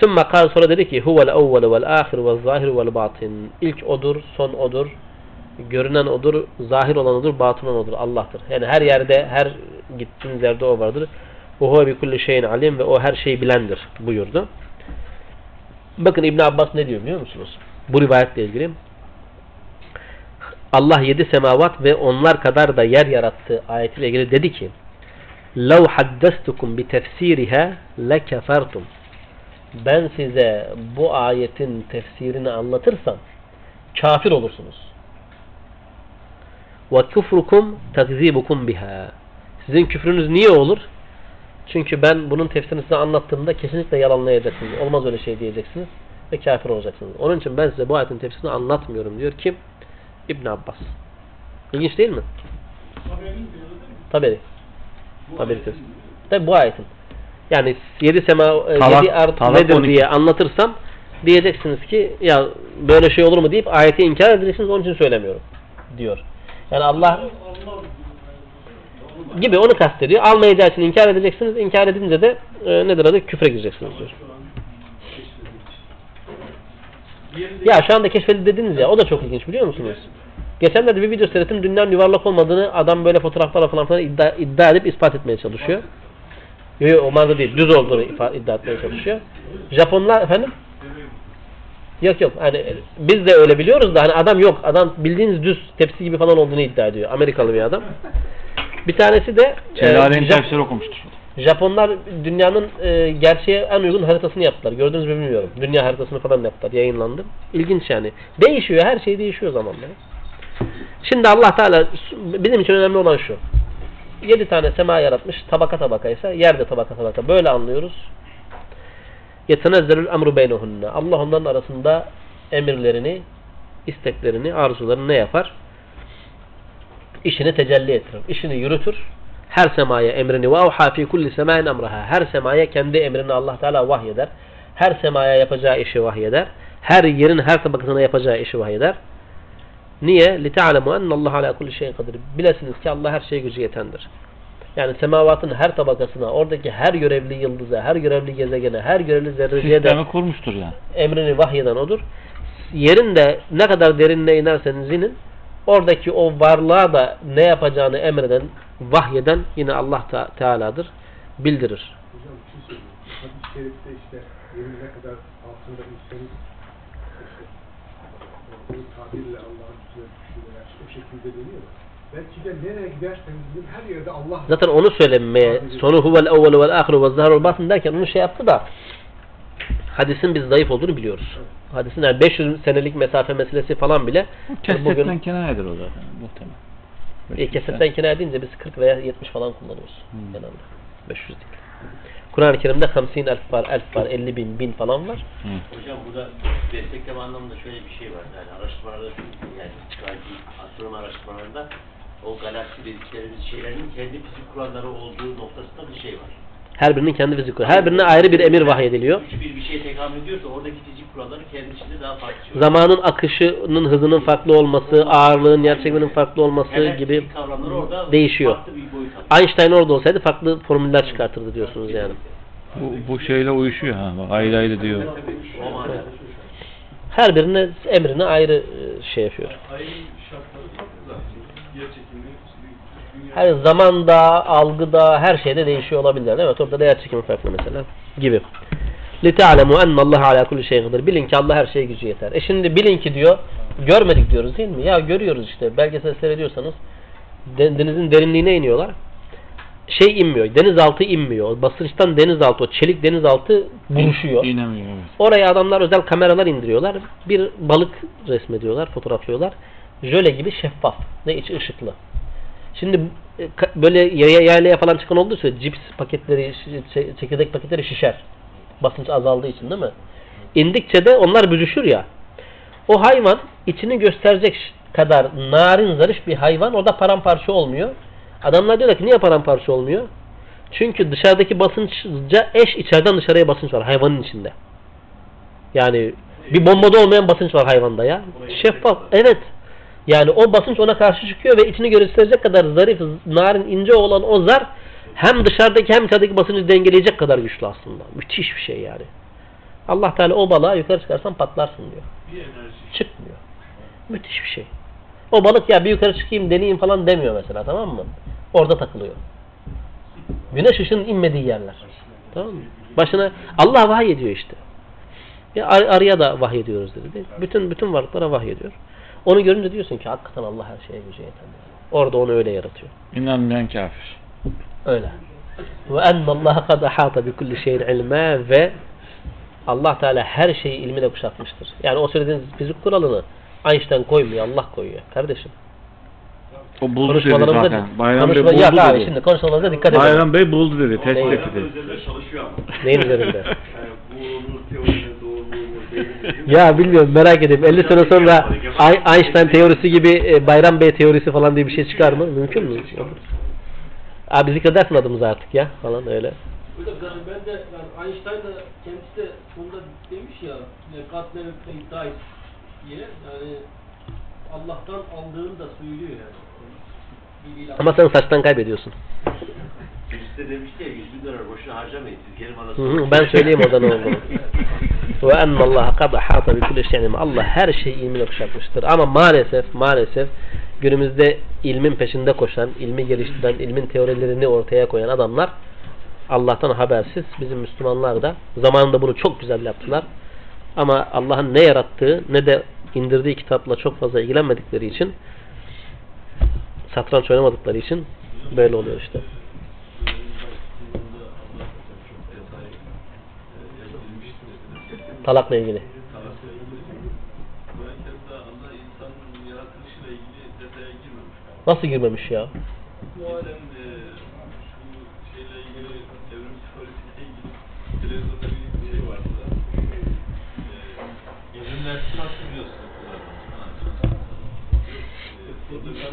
Sümme kal sonra dedi ki huvel evvelu vel ahir vel zahir vel batin. İlk odur, son odur, görünen odur, zahir olan odur, batın olan odur. Allah'tır. Yani her yerde, her gittiğiniz yerde o vardır. Ve huve bi kulli şeyin alim ve o her şeyi bilendir buyurdu. Bakın İbn Abbas ne diyor biliyor musunuz? Bu rivayetle ilgili. Allah yedi semavat ve onlar kadar da yer yarattı ayetiyle ilgili dedi ki لَوْ حَدَّسْتُكُمْ بِتَفْسِيرِهَا لَكَفَرْتُمْ ben size bu ayetin tefsirini anlatırsam kafir olursunuz. Ve küfrukum takzibukum biha. Sizin küfrünüz niye olur? Çünkü ben bunun tefsirini size anlattığımda kesinlikle yalanlayacaksınız. Olmaz öyle şey diyeceksiniz ve kafir olacaksınız. Onun için ben size bu ayetin tefsirini anlatmıyorum diyor kim? İbn Abbas. İlginç değil mi? Taberi. Taberi. Taberi. Tabi bu ayetin. Yani yedi sema, e, Talak- yedi Talak nedir 12. diye anlatırsam diyeceksiniz ki ya böyle şey olur mu deyip ayeti inkar edeceksiniz onun için söylemiyorum diyor. Yani Allah gibi onu kastediyor. Almayacağı için inkar edeceksiniz. İnkar edince de e, nedir adı? Küfre gireceksiniz diyor. Ya şu anda keşfedildi dediniz ya o da çok ilginç biliyor musunuz? Geçenlerde bir video seyrettim dünyanın yuvarlak olmadığını adam böyle fotoğraflarla falan falan iddia, iddia edip ispat etmeye çalışıyor. Yok o manada değil düz olduğunu iddia etmeye çalışıyor. Japonlar efendim? Yok yok hani biz de öyle biliyoruz da hani adam yok. Adam bildiğiniz düz tepsi gibi falan olduğunu iddia ediyor. Amerikalı bir adam. Bir tanesi de e, Jap- tefsiri okumuştur. Japonlar dünyanın e, gerçeğe en uygun haritasını yaptılar. Gördünüz mü bilmiyorum. Dünya haritasını falan yaptılar. Yayınlandı. İlginç yani. Değişiyor. Her şey değişiyor zamanla. Şimdi Allah Teala bizim için önemli olan şu. Yedi tane sema yaratmış. Tabaka tabaka ise yerde tabaka tabaka. Böyle anlıyoruz. Yetenezzelül emru beynehunne. Allah onların arasında emirlerini, isteklerini, arzularını ne yapar? İşini tecelli ettirir. İşini yürütür. Her semaya emrini ve avha fi kulli semain emraha. Her semaya kendi emrini Allah Teala vahyeder. Her semaya yapacağı işi vahyeder. Her yerin her tabakasına yapacağı işi vahyeder. Niye? لِتَعْلَمُوا اَنَّ اللّٰهَ عَلَى كُلِّ şeyin kadir. Bilesiniz ki Allah her şeye gücü yetendir. Yani semavatın her tabakasına, oradaki her görevli yıldıza, her görevli gezegene, her görevli zerreciye de Sistemi kurmuştur yani. emrini vahyeden odur. Yerin de ne kadar derinine inerseniz inin, oradaki o varlığa da ne yapacağını emreden, vahyeden yine Allah Te- Teala'dır. Bildirir. Hocam bir şey söyleyeyim. Hadis-i şerifte işte yerin ne kadar altında insanız işte, o tabirle Allah'ın üstüne düşüyorlar. O şekilde dönüyor. Belki de nereye giderseniz gidin her yerde Allah Zaten onu söylemeye, sonu huvel evvelu vel ahiru ve zaharul batın derken onu şey yaptı da hadisin biz zayıf olduğunu biliyoruz. Hadisin yani 500 senelik mesafe meselesi falan bile Kesetten bugün kenayedir o zaten muhtemelen. e, kesetten kenar deyince biz 40 veya 70 falan kullanıyoruz. Hmm. Genelde. 500 değil. Kur'an-ı Kerim'de 50 elf var, elf var, 50 bin, bin falan var. Hı. Hocam burada destekleme anlamında şöyle bir şey var. Yani araştırmalarda yani astronomi araştırmalarında o galaksi dediklerimiz şeylerin kendi fizik kuralları olduğu noktasında bir şey var. Her birinin kendi fizik kuralı. Her birine ayrı bir emir vahyediliyor. Güç bir bir şeye tekamül ediyorsa oradaki fizik kuralları kendi içinde daha farklı. şey. Zamanın akışının hızının farklı olması, ağırlığın, yer çekiminin farklı olması Hemen gibi fizik kavramları orada değişiyor. Einstein orada olsaydı farklı formüller çıkartırdı diyorsunuz yani. Bu, bu şeyle uyuşuyor ha. Bak, ayrı ayrı diyor. Her birine emrine ayrı e, şey yapıyor. Ayın şartları farklı zaten. Yer çekimi, dünya Her zamanda, algıda, her şeyde değişiyor olabilirler. Evet orada da yer çekimi farklı mesela gibi. لِتَعْلَمُوا اَنَّ اللّٰهَ عَلَى كُلِّ şeyin kadir. Bilin ki Allah her şeye gücü yeter. E şimdi bilin ki diyor, görmedik diyoruz değil mi? Ya görüyoruz işte. Belgesel seyrediyorsanız de- denizin derinliğine iniyorlar. Şey inmiyor, denizaltı inmiyor. O basınçtan denizaltı, o çelik denizaltı buruşuyor. İnemiyor evet. Oraya adamlar özel kameralar indiriyorlar. Bir balık resmediyorlar, fotoğraflıyorlar. Jöle gibi şeffaf ve içi ışıklı. Şimdi e, böyle yaylaya falan çıkan olduğu sürece cips paketleri, çekirdek paketleri şişer. Basınç azaldığı için değil mi? İndikçe de onlar büzüşür ya. O hayvan içini gösterecek kadar narin zarif bir hayvan orada paramparça olmuyor. Adamlar diyorlar ki niye paramparça olmuyor? Çünkü dışarıdaki basınçca eş içeriden dışarıya basınç var hayvanın içinde. Yani bir bombada olmayan basınç var hayvanda ya. Şeffaf. Evet. Yani o basınç ona karşı çıkıyor ve içini gösterecek kadar zarif, narin, ince olan o zar hem dışarıdaki hem içerideki basıncı dengeleyecek kadar güçlü aslında. Müthiş bir şey yani. Allah Teala o balığa yukarı çıkarsan patlarsın diyor. Çıkmıyor. Müthiş bir şey. O balık ya bir yukarı çıkayım deneyeyim falan demiyor mesela tamam mı? Orada takılıyor. Güneş ışığının inmediği yerler. Tamam mı? Başına Allah vahiy ediyor işte. Ya ar- arıya da vahiy ediyoruz dedi. değil? Bütün bütün varlıklara vahiy ediyor. Onu görünce diyorsun ki hakikaten Allah her şeye gücü yeter. Orada onu öyle yaratıyor. İnanmayan kafir. Öyle. Ve ennallaha kad ahata bi kulli şeyin ilma ve Allah Teala her şeyi ilmiyle kuşatmıştır. Yani o söylediğiniz fizik kuralını Einstein koymuyor, Allah koyuyor. Kardeşim. O buldu dedi zaten. Bayram Bey buldu abi dedi. şimdi konuşmalarımıza dikkat edin. Bayram Bey buldu dedi. Test etti dedi. Neyin üzerinde? Yani bu teorinin ya bilmiyorum merak edeyim. 50 sene sonra Einstein teorisi gibi e, Bayram Bey teorisi falan diye bir şey çıkar mı? Mümkün mü? Abi zikredersin adımızı artık ya falan öyle. Hocam yani ben de yani Einstein da kendisi de sonunda demiş ya God never diye yani Allah'tan aldığını da söylüyor yani. Ama sen saçtan kaybediyorsun. Birisi de demişti ya 100 bin dolar boşuna harcamayın. Siz gelin bana Hı ben söyleyeyim orada ne olduğunu. Ve ennallaha kad ahata bi kulli şeyin Allah her şeyi ilmiyle kuşatmıştır. Ama maalesef maalesef günümüzde ilmin peşinde koşan, ilmi geliştiren, ilmin teorilerini ortaya koyan adamlar Allah'tan habersiz. Bizim Müslümanlar da zamanında bunu çok güzel yaptılar. Ama Allah'ın ne yarattığı ne de indirdiği kitapla çok fazla ilgilenmedikleri için satranç oynamadıkları için böyle oluyor işte. Talakla ilgili. Allah insanın yaratılışıyla ilgili detaya girmemiş. Nasıl girmemiş ya? Geçen e, şu şeyle ilgili evrim psikolojisiyle ilgili televizyonda bir şey vardı da. E, evrimler nasıl biliyorsun Orada bir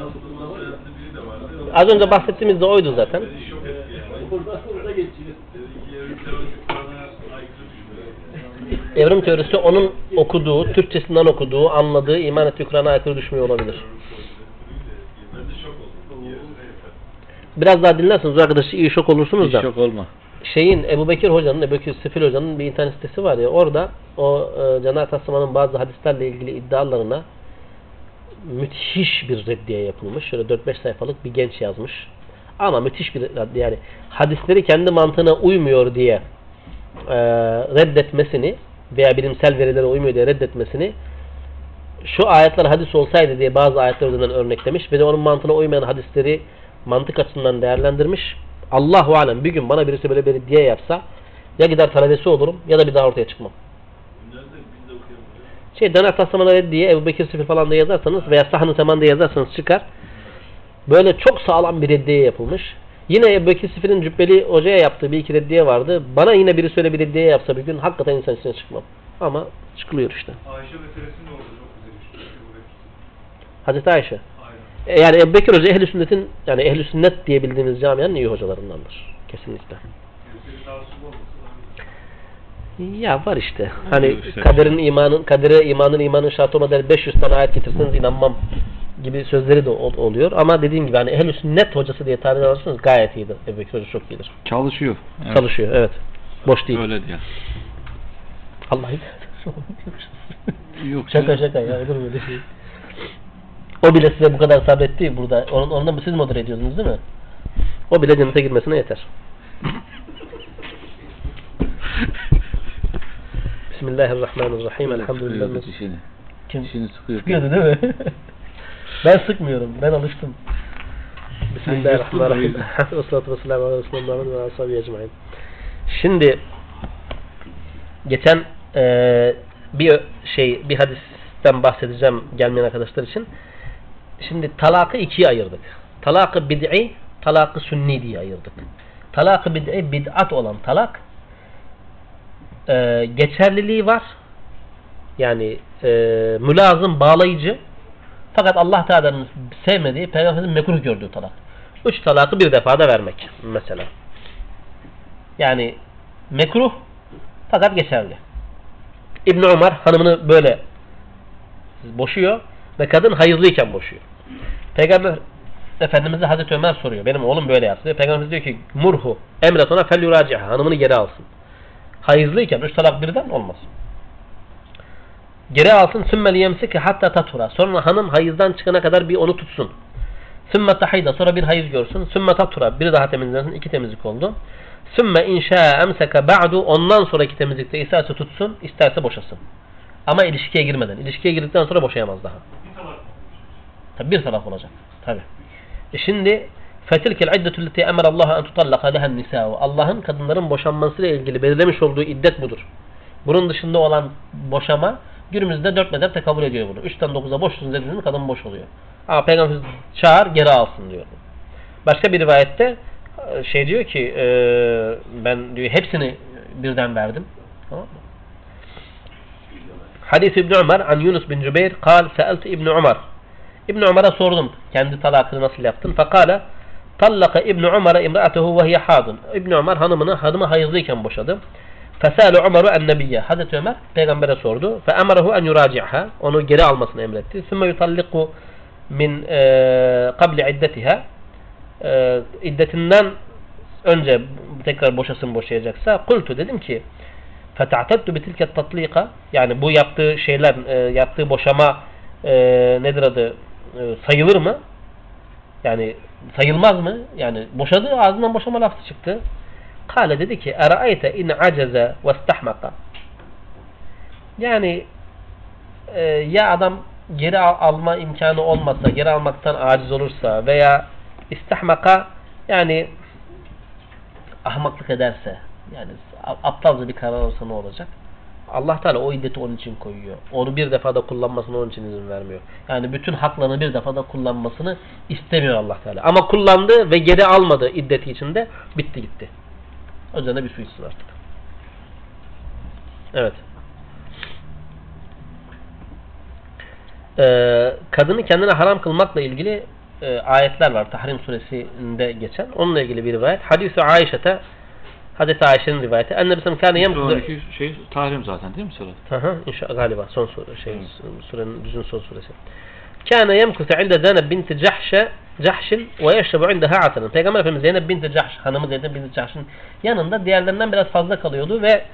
anasının soyadlı biri de vardı. Az önce bahsettiğimiz de oydu zaten. Beni şok etti yani. Orada, orada geçiyor. Dedi ki evrim teorisi Kur'an'a aykırı düşmüyor. Evrim teorisi onun okuduğu, Türkçesinden okuduğu, anladığı, iman ettiği Kur'an'a aykırı düşmüyor olabilir. Biraz daha dinlerseniz o arkadaşı iyi şok olursunuz da. Şok olma. Şeyin Ebu Bekir Hoca'nın, Ebu Bekir Sefil Hoca'nın bir internet sitesi var ya orada o e, Cenab-ı bazı hadislerle ilgili iddialarına müthiş bir reddiye yapılmış. Şöyle 4-5 sayfalık bir genç yazmış. Ama müthiş bir reddiye yani hadisleri kendi mantığına uymuyor diye e, reddetmesini veya bilimsel verilere uymuyor diye reddetmesini şu ayetler hadis olsaydı diye bazı ayetler üzerinden örneklemiş ve de onun mantığına uymayan hadisleri mantık açısından değerlendirmiş. Allahu alem bir gün bana birisi böyle bir diye yapsa ya gider talebesi olurum ya da bir daha ortaya çıkmam. Şey Döner Taslaman'a diye Ebu Bekir Sifir falan da yazarsanız veya Sahn-ı Seman'da yazarsanız çıkar. Böyle çok sağlam bir reddiye yapılmış. Yine Ebu Bekir Sifir'in Cübbeli Hoca'ya yaptığı bir iki reddiye vardı. Bana yine biri söyle bir reddiye yapsa bir gün hakikaten insan içine çıkmam. Ama çıkılıyor işte. Ayşe meselesi ne oldu? Çok güzel işte. Bu hep- Hazreti Ayşe. Aynen. E, Yani Ebu Bekir Hoca ehl sünnetin yani ehl sünnet diye bildiğimiz camianın iyi hocalarındandır. Kesinlikle. Birisi. Ya var işte. Hani işte. kaderin imanın, kadere imanın imanın şartı olmadan 500 tane ayet getirseniz inanmam gibi sözleri de ol- oluyor. Ama dediğim gibi hani ehl sünnet hocası diye tarih alırsanız gayet iyidir. Ebu Bekir Hoca çok iyidir. Çalışıyor. Evet. Çalışıyor evet. Boş değil. Öyle diyor. Allah Yok. Şaka şaka ya. Olur mu öyle şey? O bile size bu kadar sabretti burada. Onun, ondan siz modere ediyordunuz değil mi? O bile cennete girmesine yeter. Bismillahirrahmanirrahim. Elhamdülillah. Dişini. Kim? Dişini sıkıyor. Sıkıyordu değil mi? ben sıkmıyorum. Ben alıştım. Bismillahirrahmanirrahim. Ve salatu ve selamu ala Resulullah ve ashabi ecmaîn. Şimdi geçen eee, bir şey bir hadisten bahsedeceğim gelmeyen arkadaşlar için. Şimdi talakı ikiye ayırdık. Talakı bid'i, talakı sünni diye ayırdık. Talakı bid'i bid'at olan talak eee, geçerliliği var. Yani eee mülazım, bağlayıcı. Fakat Allah Teala'nın sevmediği, Peygamberimizin mekruh gördüğü talak. Üç talakı bir defada vermek mesela. Yani mekruh fakat geçerli. İbn Ömer hanımını böyle boşuyor ve kadın hayızlıyken boşuyor. Peygamber Efendimiz'e Hazreti Ömer soruyor. Benim oğlum böyle yaptı. Peygamberimiz diyor ki murhu emret ona fel yuraciha hanımını geri alsın. Hayızlıyken üç talak birden olmaz. Geri alsın sümmel yemsiki hatta tatura. Sonra hanım hayızdan çıkana kadar bir onu tutsun. Sümme tahida sonra bir hayız görsün. Sümme tatura bir daha temizlensin. iki temizlik oldu. Sümme inşa emseke ba'du ondan sonraki temizlikte isterse tutsun isterse boşasın. Ama ilişkiye girmeden. İlişkiye girdikten sonra boşayamaz daha. Tabi bir talak olacak. Tabi. E şimdi fetilkel iddetu leti emerallaha en tutallaka lehen nisa'u. Allah'ın kadınların boşanmasıyla ilgili belirlemiş olduğu iddet budur. Bunun dışında olan boşama günümüzde dört mezhep kabul ediyor bunu. Üçten dokuza boşsun dediğinde kadın boş oluyor. Ama Peygamber çağır geri alsın diyor. Başka bir rivayette e, şey diyor ki e, ben diyor hepsini birden verdim. Tamam mı? Hadis İbn Ömer an Yunus bin Cübeyr kal seelt İbn Ömer İbn Ömer'e sordum kendi talakını nasıl yaptın? Fakale tallaka İbn Ömer'e imra'atuhu ve hiye hadun. İbn Ömer hanımını hanımı hayızlıyken boşadı. Fesâle Ömer'u en-nebiyye. Hazreti Ömer peygambere sordu. Fe emrehu en yuraci'ha. Onu geri almasını emretti. Sümme yutalliku min e, kabli iddetiha. E, iddetinden önce tekrar boşasın boşayacaksa kultu dedim ki feta'teddu bitilke tatlika yani bu yaptığı şeyler e, yaptığı boşama e, nedir adı e, sayılır mı? Yani sayılmaz mı? Yani boşadı ağzından boşama lafı çıktı. Kale dedi ki eraayte in aceze ve istahmaka Yani e, ya adam geri al- alma imkanı olmasa, geri almaktan aciz olursa veya istihmaka yani ahmaklık ederse yani aptalca bir karar alırsa ne olacak? Allah Teala o iddeti onun için koyuyor. Onu bir defada kullanmasını onun için izin vermiyor. Yani bütün haklarını bir defada kullanmasını istemiyor Allah Teala. Ama kullandı ve geri almadı iddeti içinde bitti gitti. De bir su içsin artık. Evet. Ee, kadını kendine haram kılmakla ilgili e, ayetler var. Tahrim suresinde geçen. Onunla ilgili bir rivayet. Hadis-i Ayşe'te Hazreti Ayşe'nin rivayeti. Ve sellem kâne Sonraki şey tahrim zaten değil mi Sırat? Aha, inşallah galiba son sure şey surenin düzün son suresi. Kana yemkusu inde Zeynep binti Cahşe Cahşin ve yeşrebu indeha asalan. Peygamber Efendimiz Zeynep binti Cahş hanımı Zeynep binti Cahş'ın yanında diğerlerinden biraz fazla kalıyordu ve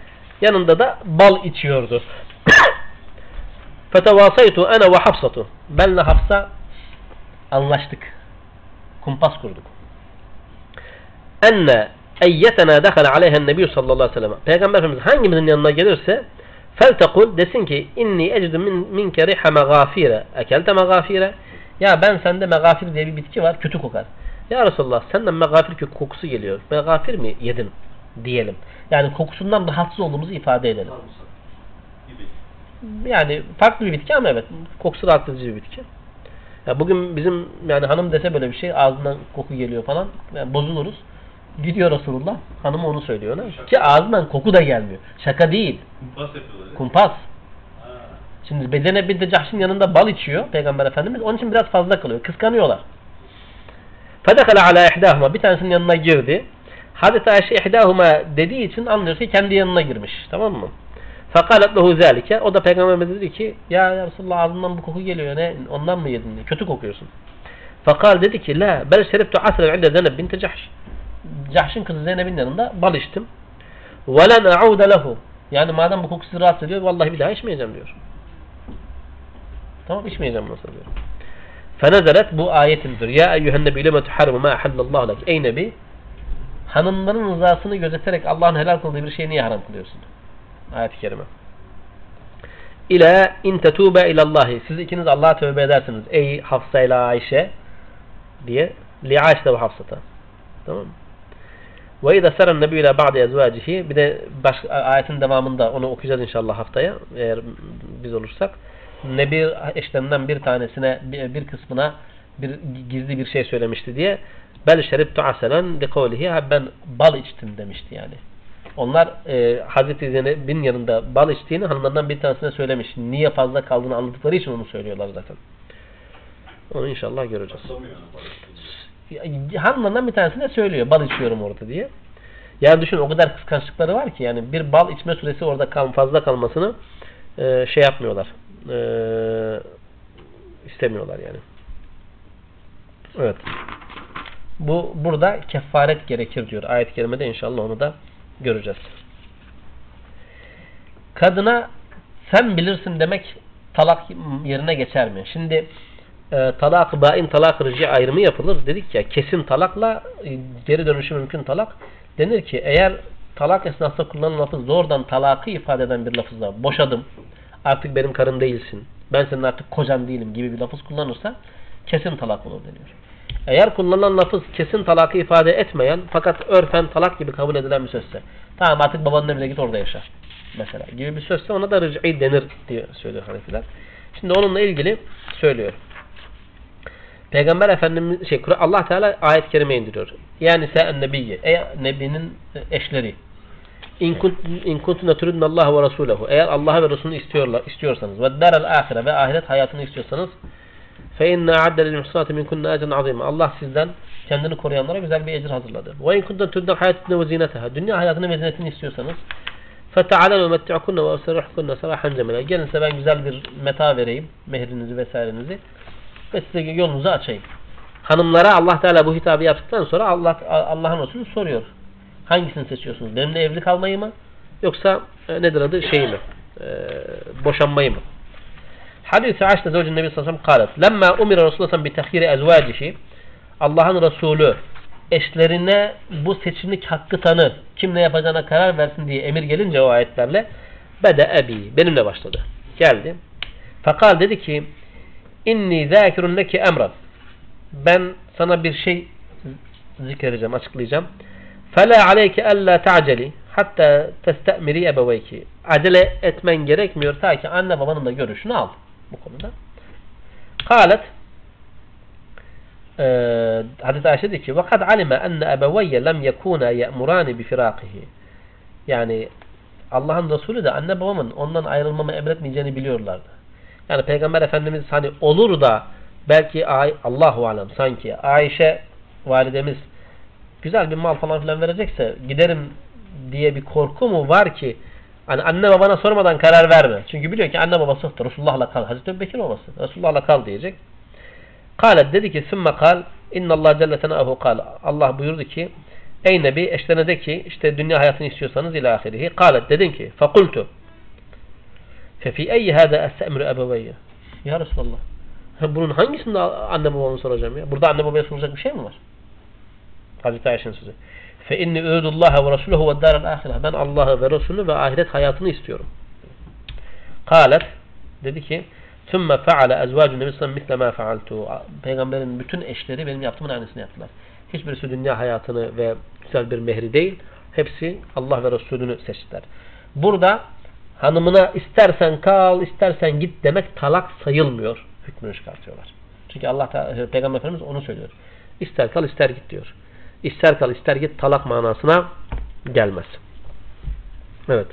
yanında da bal içiyordu. Fetevasaytu ana ve Hafsatu. Benle Hafsa anlaştık. Kumpas kurduk. Enne eyyetena dekhala aleyhen nebiyyü sallallahu aleyhi ve sellem. Peygamber Efendimiz hangimizin yanına gelirse feltekul desin ki inni ecidu min, minke riha megafire. Ekelte megafire. Ya ben sende megafir diye bir bitki var kötü kokar. Ya Resulallah senden megafir kokusu geliyor. Megafir mi yedin diyelim. Yani kokusundan rahatsız olduğumuzu ifade edelim. Yani farklı bir bitki ama evet kokusu rahatsız edici bir bitki. Ya bugün bizim yani hanım dese böyle bir şey ağzından koku geliyor falan yani bozuluruz. Gidiyor Resulullah hanım onu söylüyor. Ne? Ki ağzından koku da gelmiyor. Şaka değil. Kumpas yapıyorlar. Kumpas. Ha. Şimdi Bedene binti Cahş'ın yanında bal içiyor Peygamber Efendimiz. Onun için biraz fazla kalıyor. Kıskanıyorlar. Fedekale ala ihdahuma. Bir tanesinin yanına girdi. Hazreti Ayşe ihdahuma dediği için anlıyoruz ki kendi yanına girmiş. Tamam mı? Fakalet lehu zâlike. O da Peygamberimiz dedi ki ya, Resulallah ağzından bu koku geliyor. ne Ondan mı yedin? Kötü kokuyorsun. Fakal dedi ki la bel şeribtu asren inde Zeynep binti Cahş. Cahş'ın kızı Zeynep'in yanında bal içtim. Len a'ude lehu. Yani madem bu kokusu rahatsız ediyor vallahi bir daha içmeyeceğim diyor. Tamam içmeyeceğim nasıl diyor. Fenezelet bu ayet indir. Ya eyyühen nebi leme tuharrimu ma ahallallahu lek. Ey nebi hanımların rızasını gözeterek Allah'ın helal kıldığı bir şeyi niye haram kılıyorsun? Ayet-i kerime. İle in tetube ilallahi. Siz ikiniz Allah'a tövbe edersiniz. Ey Hafsa ile Ayşe diye. Li Ayşe ve Hafsa'ta. Tamam mı? Ve izâ seren nebi ile ba'de ezvâcihi bir de baş, ayetin devamında onu okuyacağız inşallah haftaya eğer biz olursak. Nebi eşlerinden bir tanesine bir, kısmına bir gizli bir şey söylemişti diye bel şeribtu aselen li kavlihi ben bal içtim demişti yani. Onlar e, Hazreti Zeynep'in yanında bal içtiğini hanımlarından bir tanesine söylemiş. Niye fazla kaldığını anladıkları için onu söylüyorlar zaten. Onu inşallah göreceğiz. Hanımlarından bir tanesine söylüyor. Bal içiyorum orada diye. Yani düşün o kadar kıskançlıkları var ki yani bir bal içme süresi orada kal, fazla kalmasını e, şey yapmıyorlar. E, istemiyorlar yani. Evet. Bu burada kefaret gerekir diyor. Ayet-i kerimede inşallah onu da göreceğiz. Kadına sen bilirsin demek talak yerine geçer mi? Şimdi e, talak bain talak rıcı ayrımı yapılır. Dedik ya kesin talakla e, geri dönüşü mümkün talak. Denir ki eğer talak esnasında kullanılan lafız doğrudan talakı ifade eden bir lafızla boşadım artık benim karım değilsin ben senin artık kocan değilim gibi bir lafız kullanırsa kesin talak olur deniyor. Eğer kullanılan lafız kesin talakı ifade etmeyen fakat örfen talak gibi kabul edilen bir sözse tamam artık babanın evine git orada yaşa mesela gibi bir sözse ona da rıc'i denir diye söylüyor Hanefiler. Şimdi onunla ilgili söylüyor. Peygamber Efendimiz şey Allah Teala ayet-i kerime indiriyor. Yani sen nebiyye. Ey nebinin eşleri. İn kuntunne turidne Allah ve Resulehu. Eğer Allah ve Resulünü istiyorlar, istiyorsanız ve daral ahire ve ahiret hayatını istiyorsanız fe inne a'adde lil muhsanati minkunne ecren azime. Allah sizden kendini koruyanlara güzel bir ecir hazırladı. Ve in kuntunne turidne hayatine ve zineteha. Dünya hayatını ve zinetini istiyorsanız فَتَعَلَنُ وَمَتِّعْكُنَّ وَاَسَرَحْكُنَّ سَرَحًا جَمِلًا Gelin size ben güzel bir meta vereyim. Mehrinizi vesairenizi. Ve size yolunuzu açayım. Hanımlara Allah Teala bu hitabı yaptıktan sonra Allah Allah'ın Resulü soruyor. Hangisini seçiyorsunuz? Benimle evli kalmayı mı? Yoksa e, nedir adı? Şeyi mi? E, boşanmayı mı? Hadis-i Aş'ta zevcin Nebi sallallahu aleyhi ve sellem lemma umira Resulullah sellem bi ezvacihi Allah'ın Resulü eşlerine bu seçimlik hakkı tanı kim ne yapacağına karar versin diye emir gelince o ayetlerle Bede ebi. Benimle başladı. Geldi. Fakal dedi ki inni zâkirun leki emran. Ben sana bir şey zikredeceğim, açıklayacağım. Fela aleyke alla ta'celi hatta testemiri ebeveyki. Acele etmen gerekmiyor ta ki anne babanın da görüşünü al bu konuda. Kalet ee, Hazreti Ayşe dedi ki وَقَدْ عَلِمَ أَنَّ أَبَوَيَّ لَمْ يَكُونَ يَأْمُرَانِ بِفِرَاقِهِ Yani Allah'ın Resulü de anne babamın ondan ayrılmamı emretmeyeceğini biliyorlardı. Yani Peygamber Efendimiz hani olur da belki Ay Allahu alem sanki Ayşe validemiz güzel bir mal falan filan verecekse giderim diye bir korku mu var ki hani anne babana sormadan karar verme. Çünkü biliyor ki anne babası Resulullah'la kal. Hazreti Ebubekir olması. Resulullah'la kal diyecek. Kalet dedi ki sümme kal innallah celle senahu kal. Allah buyurdu ki ey nebi eşlerine de ki işte dünya hayatını istiyorsanız ila ahirihi. Kalet dedin ki fakultu fefi eyyi hâde estemru ebeveyye. Ya Resulallah. Bunun hangisinde anne babamı soracağım ya? Burada anne babaya soracak bir şey mi var? Hazreti Ayşe'nin sözü. Fe inni ürdullaha ve rasuluhu ve daral ahire. Ben Allah'ı ve Resulü ve ahiret hayatını istiyorum. Kalet dedi ki Sümme feale ezvacun nebi sallam misle ma fealtu. Peygamberin bütün eşleri benim yaptığımın aynısını yaptılar. Hiçbirisi dünya hayatını ve güzel bir mehri değil. Hepsi Allah ve Resulünü seçtiler. Burada hanımına istersen kal, istersen git demek talak sayılmıyor. Hükmünü çıkartıyorlar. Çünkü Allah Peygamber Efendimiz onu söylüyor. İster kal, ister git diyor. İster kal, ister git talak manasına gelmez. Evet.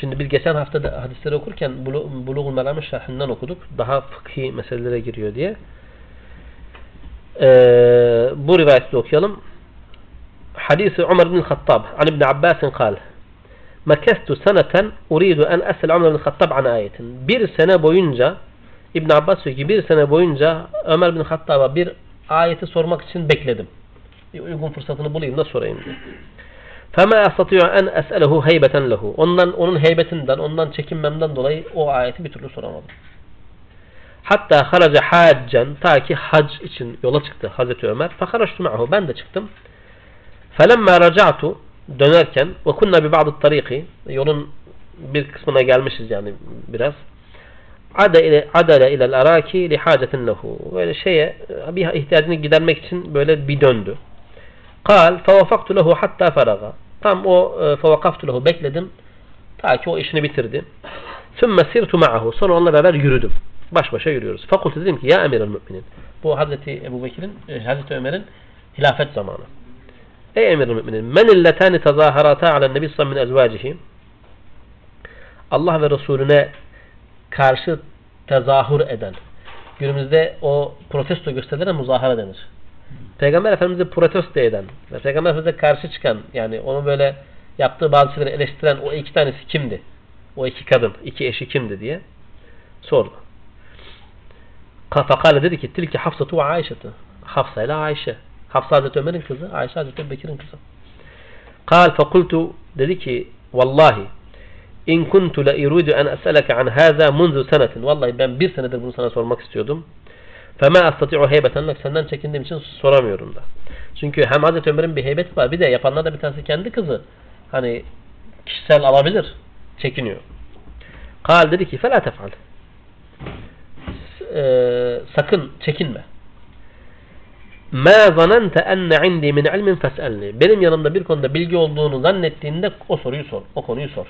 Şimdi biz geçen hafta da hadisleri okurken Buluğul Meram'ın şerhinden okuduk. Daha fıkhi meselelere giriyor diye. Ee, bu rivayeti okuyalım. Hadisi Ömer bin Hattab an İbn Abbas'ın kal. Mekestu seneten uridu en esel Ömer bin Hattab an ayetin. Bir sene boyunca İbn Abbas diyor ki bir sene boyunca Ömer bin Hattab'a bir ayeti sormak için bekledim. Bir uygun fırsatını bulayım da sorayım diye. فَمَا أَسْتَطِيعُ أَنْ أَسْأَلَهُ هَيْبَةً لَهُ Ondan, onun heybetinden, ondan çekinmemden dolayı o ayeti bir türlü soramadım. Hatta haraca haccen ta ki hac için yola çıktı Hazreti Ömer. فَخَرَجْتُ مَعَهُ Ben de çıktım. فَلَمَّا رَجَعْتُ Dönerken وَكُنَّا بِبَعْضِ الطَّرِيقِ Yolun bir kısmına gelmişiz yani biraz. Adale ilel araki li hacetin lehu. Böyle şeye bir ihtiyacını gidermek için böyle bir döndü. Kal fevafaktu lehu hatta faraga. Tam o e, fevakaftu lehu bekledim. Ta ki o işini bitirdi. Sümme sirtu ma'ahu. Sonra onunla beraber yürüdüm. Baş başa yürüyoruz. Fakultu dedim ki ya emirel müminin. Bu Hazreti Ebu Bekir'in, e, Hazreti Ömer'in hilafet zamanı. Ey emirel müminin. Men illetani tezaharata ala nebi sallallahu min ezvacihi. Allah ve Resulüne karşı tezahür eden. Günümüzde o protesto gösterilere muzahara denir. Peygamber Efendimiz'i protesto eden ve Peygamber Efendimiz'e karşı çıkan yani onu böyle yaptığı bazı şeyleri eleştiren o iki tanesi kimdi? O iki kadın, iki eşi kimdi diye sordu. Fakale dedi ki tilki Hafsatu ve Ayşe'ti. Hafsa ile Ayşe. Hafsa Hazreti Ömer'in kızı, Ayşe Hazreti Bekir'in kızı. Kal fekultu dedi ki vallahi in kuntu la iridu en es'eleke an haza munzu senetin. Vallahi ben bir senedir bunu sana sormak istiyordum. Fema astati'u heybeten senden çekindiğim için soramıyorum da. Çünkü hem Hazreti Ömer'in bir heybeti var bir de yapanlar da bir tanesi kendi kızı. Hani kişisel alabilir. Çekiniyor. Kal dedi ki fela tefal. Ee, sakın çekinme. Ma zanente enne indi min ilmin fes'elni. Benim yanımda bir konuda bilgi olduğunu zannettiğinde o soruyu sor. O konuyu sor.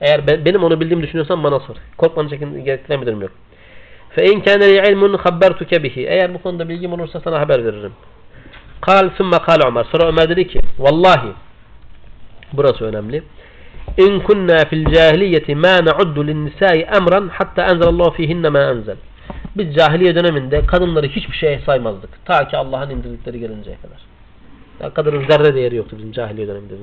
Eğer ben, benim onu bildiğimi düşünüyorsan bana sor. Korkmanın çekin gerektiren bir durum yok. فَاِنْ كَانَ لِي عِلْمٌ خَبَّرْتُكَ بِهِ Eğer bu konuda bilgim olursa sana haber veririm. قال ثُمَّ قال Ömer. Sonra Ömer dedi ki Vallahi burası önemli. İn kunna fil cahiliyeti ma na'uddu lin nisa'i emran hatta enzelallahu fihinne ma enzel. biz cahiliye döneminde kadınları hiçbir şeye saymazdık. Ta ki Allah'ın indirdikleri gelinceye kadar. Ya kadının zerre değeri yoktu bizim cahiliye döneminde.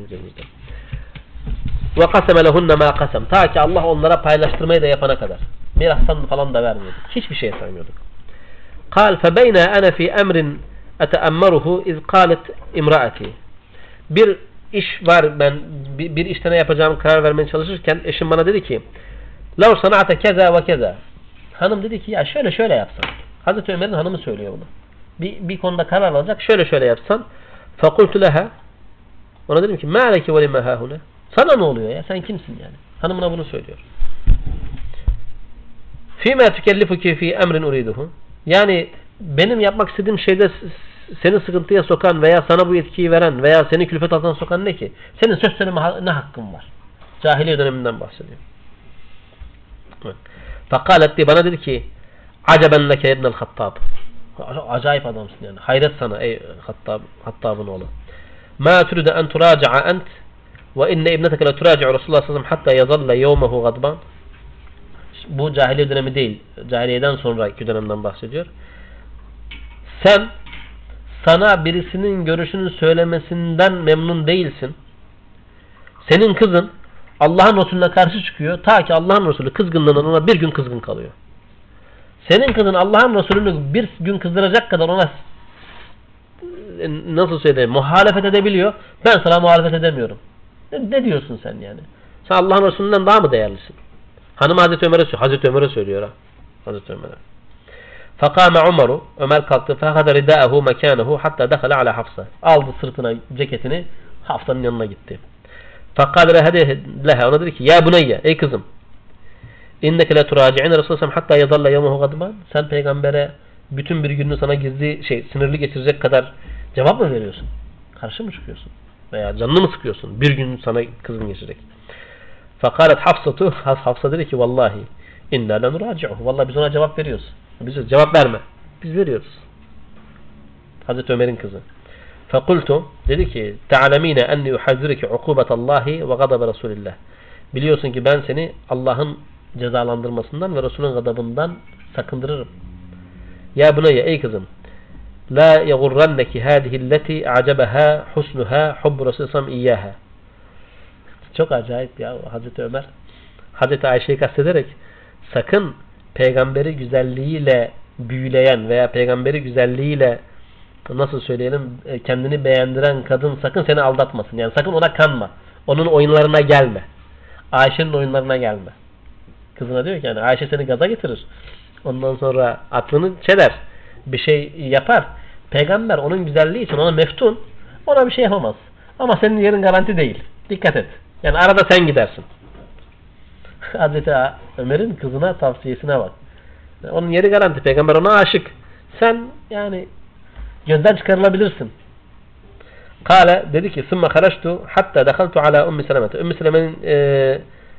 Ve kaseme lehunne ma kasem. Ta ki Allah onlara paylaştırmayı da yapana kadar. Mirastan falan da vermiyorduk. Hiçbir şey saymıyorduk. Kal febeyne ene fi emrin eteemmeruhu iz kalet imraati. Bir iş var ben bir, bir işte ne yapacağımı karar vermeye çalışırken eşim bana dedi ki lav sanate keza ve keza. Hanım dedi ki ya şöyle şöyle yapsan. Hazreti Ömer'in hanımı söylüyor bunu. Bir, bir konuda karar alacak şöyle şöyle yapsan. Fakultu leha Ona dedim ki me'aleki ve lime hahune. Sana ne oluyor ya? Sen kimsin yani? Hanımına bunu söylüyor. Fîmâ tükellifuki fî emrin uriduhu. Yani benim yapmak istediğim şeyde seni sıkıntıya sokan veya sana bu yetkiyi veren veya seni külfet altına sokan ne ki? Senin söz söyleme ne hakkın var? Cahiliye döneminden bahsediyor. Evet. Fakalet diye bana dedi ki Aceben leke ibnel Hattab. Acayip adamsın yani. Hayret sana ey Hattab, Hattab'ın oğlu. Ma türüde en turaca'a ent ve inne ibneteke le turaci'u Resulullah sallallahu hatta yazalle yevmehu gadban. Bu cahiliye dönemi değil. Cahiliyeden sonraki dönemden bahsediyor. Sen sana birisinin görüşünü söylemesinden memnun değilsin. Senin kızın Allah'ın Resulüne karşı çıkıyor. Ta ki Allah'ın Resulü kızgınlığından ona bir gün kızgın kalıyor. Senin kızın Allah'ın Resulü'nü bir gün kızdıracak kadar ona e, nasıl söyleyeyim muhalefet edebiliyor. Ben sana muhalefet edemiyorum. Ne, ne diyorsun sen yani? Sen Allah'ın Resulü'nden daha mı değerlisin? Hanım Hazreti Ömer'e söylüyor. Hazreti Ömer'e söylüyor ha. Hazreti Ömer'e. Fakame Umaru. Ömer kalktı. Fehada ridâehu mekânehu hatta dekhala ala Hafsa. Aldı sırtına ceketini Hafsa'nın yanına gitti. Fakale hadi leha. Ona dedi ki ya bunayya ey kızım. İnneke le turaci'ine Resulullah hatta yazalla yemuhu gadban. Sen peygambere bütün bir gününü sana gizli şey sinirli geçirecek kadar cevap mı veriyorsun? Karşı mı çıkıyorsun? Veya canını mı sıkıyorsun? Bir gün sana kızgın geçirecek. Fakalet Hafsatu Hafsa dedi ki vallahi inna le nuraci'uhu. Vallahi biz ona cevap veriyoruz. Biz cevap verme. Biz veriyoruz. Hazreti Ömer'in kızı. Fakultu dedi ki ta'lemine enni yuhazziruki ukubetallahi ve gadab Resulillah. Biliyorsun ki ben seni Allah'ın cezalandırmasından ve Resul'ün gadabından sakındırırım. Ya bunayya ey kızım la yagurranneki hadihi allati a'cebeha husnuha hubbu Resulullah iyyaha. Çok acayip ya Hazreti Ömer. Hazreti Ayşe'yi kastederek sakın peygamberi güzelliğiyle büyüleyen veya peygamberi güzelliğiyle nasıl söyleyelim e, kendini beğendiren kadın sakın seni aldatmasın. Yani sakın ona kanma. Onun oyunlarına gelme. Ayşe'nin oyunlarına gelme. Kızına diyor ki yani Ayşe seni gaza getirir. Ondan sonra aklını çeler. Bir şey yapar. Peygamber onun güzelliği için ona meftun. Ona bir şey yapamaz. Ama senin yerin garanti değil. Dikkat et. Yani arada sen gidersin. Hazreti Ömer'in kızına tavsiyesine bak. Onun yeri garanti. Peygamber ona aşık. Sen yani gözden çıkarılabilirsin. Kale dedi ki sümme haraçtu hatta dehaltu ala Ümmü Seleme'te. Ümmü Seleme'nin e,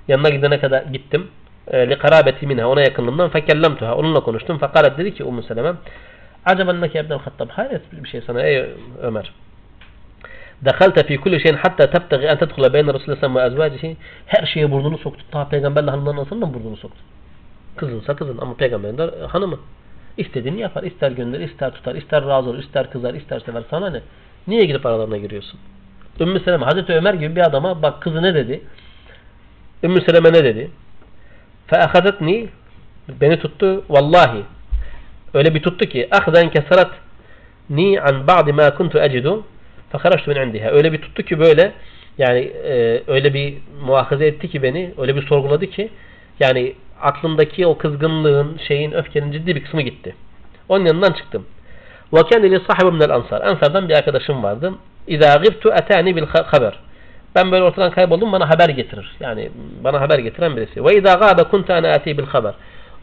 yanına gidene kadar gittim. E, li karabeti minha ona yakınlığından fekellemtuha. Onunla konuştum. Fekalet dedi ki Ümmü Seleme Acaba neke ebnel hattab. Hayret bir şey sana ey Ömer. Dehalte fi kulli şeyin hatta tebtegi en tedhula beyne Resulullah sallallahu aleyhi ve azvacihi. Her şeye burnunu soktu. Ta peygamberle hanımların arasında mı burnunu soktu? Kızınsa kızın ama peygamberin de hanımı. İstediğini yapar. İster gönderir, ister tutar, ister razı olur, ister kızar, ister sever. Sana ne? Niye gidip aralarına giriyorsun? Ümmü Seleme, Hazreti Ömer gibi bir adama bak kızı ne dedi? Ümmü Seleme ne dedi? فَاَخَذَتْنِي Beni tuttu. Vallahi. Öyle bir tuttu ki اَخْذَنْ كَسَرَتْ ni an ba'di ma kuntu ecidu feharajtu min indiha. Öyle bir tuttu ki böyle yani e, öyle bir muhafaza etti ki beni, öyle bir sorguladı ki yani aklımdaki o kızgınlığın, şeyin, öfkenin ciddi bir kısmı gitti. Onun yanından çıktım. Ve kendili sahibi minel ansar. Ansardan bir arkadaşım vardı. İzâ gibtu etâni bil haber. Ben böyle ortadan kayboldum bana haber getirir. Yani bana haber getiren birisi. Ve izâ gâbe kuntu ana ati bil haber.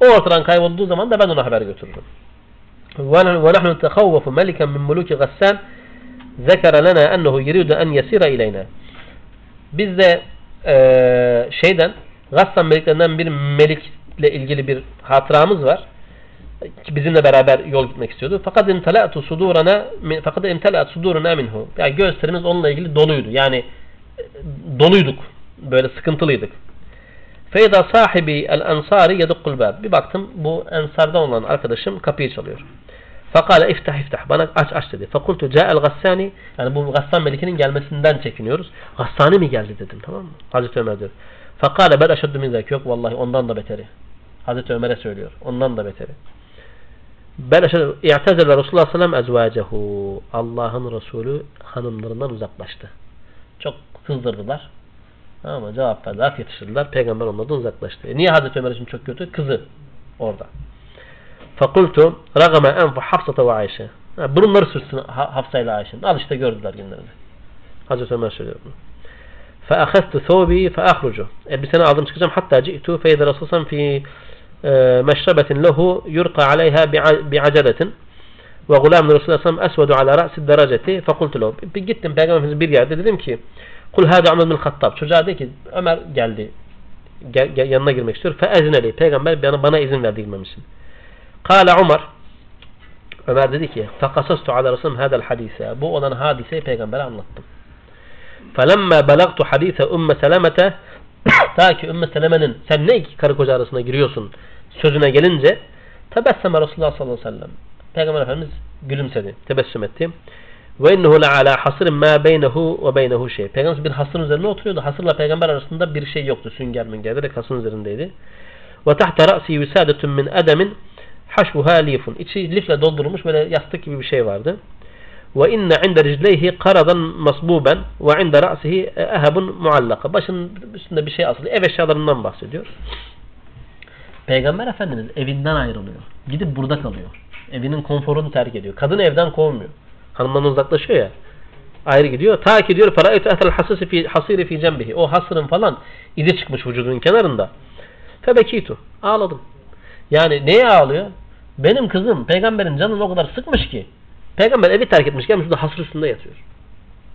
O ortadan kaybolduğu zaman da ben ona haber götürürüm. ونحن نتخوف ملكا من ملوك غسان ذكر لنا أنه يريد أن يسير إلينا biz de e, şeyden Gassan meliklerinden bir melikle ilgili bir hatıramız var. Bizimle beraber yol gitmek istiyordu. Fakat imtela'tu sudurana fakat imtela'at suduruna minhu. Yani göğüslerimiz onunla ilgili doluydu. Yani e, doluyduk. Böyle sıkıntılıydık. Feyda sahibi el ensari yedukkul bab. Bir baktım bu ensarda olan arkadaşım kapıyı çalıyor. Fakale iftah iftah. Bana aç aç dedi. Fakultu ca'el gassani. Yani bu Gassan Melik'inin gelmesinden çekiniyoruz. Gassani mi geldi dedim tamam mı? Hazreti Ömer dedi. Fakale ben eşeddu min zek. Yok vallahi ondan da beteri. Hazreti Ömer'e söylüyor. Ondan da beteri. Ben eşeddu. İ'tezele Resulullah sallam ezvacehu. Allah'ın Resulü hanımlarından uzaklaştı. Çok kızdırdılar. Ama cevap verdi. Af yetiştirdiler. Peygamber onlardan uzaklaştı. E niye Hazreti Ömer için çok kötü? Kızı orada. Fakultu ragama enfu Hafsata ve Ayşe. Burunları sürsün Hafsa ile Ayşe'nin. Al işte gördüler günlerini. Hazreti Ömer söylüyor bunu. فَأَخَذْتُ ثَوْبِي فَأَخْرُجُ Elbiseni aldım çıkacağım. Hatta ci'tu فَيْذَ رَسُولًا فِي مَشْرَبَةٍ لَهُ يُرْقَى عَلَيْهَا بِعَجَلَةٍ ve gulam Resulullah sallallahu esvedu ala ra'si dereceti fekultu lehu. Bir gittim Peygamberimiz bir yerde dedim ki kul hâdâ Ömer bin Hattab. Çocuğa dedi ki Ömer geldi. Gel, gel- yanına girmek istiyor. Fe ezineli. Peygamber bana, bana izin verdi girmem için. Kâle Ömer Ömer dedi ki fekasastu ala Resulüm hâdel hadise. Bu olan hadiseyi Peygamber'e anlattım. Felemma belagtu hadise Ümme Seleme'te ta ki Ümme Seleme'nin sen ne iki karı koca arasına giriyorsun sözüne gelince tebesseme Resulullah sallallahu aleyhi ve sellem. Peygamber Efendimiz gülümsedi, tebessüm etti. Ve innehu la ala hasrin ma beynehu ve beynehu şey. Peygamber bir hasırın üzerine oturuyordu. Hasırla peygamber arasında bir şey yoktu. Sünger münger direkt hasırın üzerindeydi. Ve tahta ra'si visadetun min edemin haşbuha lifun. İçi lifle doldurulmuş böyle yastık gibi bir şey vardı. Ve inne inde ricleyhi karadan masbuben ve inde ra'sihi ehabun muallaka. Başının üstünde bir şey asılı. Ev eşyalarından bahsediyor. Peygamber Efendimiz evinden ayrılıyor. Gidip burada kalıyor. Evinin konforunu terk ediyor. Kadın evden kovmuyor. Hanımdan uzaklaşıyor ya. Ayrı gidiyor. Ta ki diyor feraetu ehtel hasiri fi, hasiri fi cembihi. O hasırın falan izi çıkmış vücudunun kenarında. Febekitu. Ağladım. Yani neye ağlıyor? Benim kızım peygamberin canını o kadar sıkmış ki Peygamber evi terk etmiş gelmiş burada hasır üstünde yatıyor.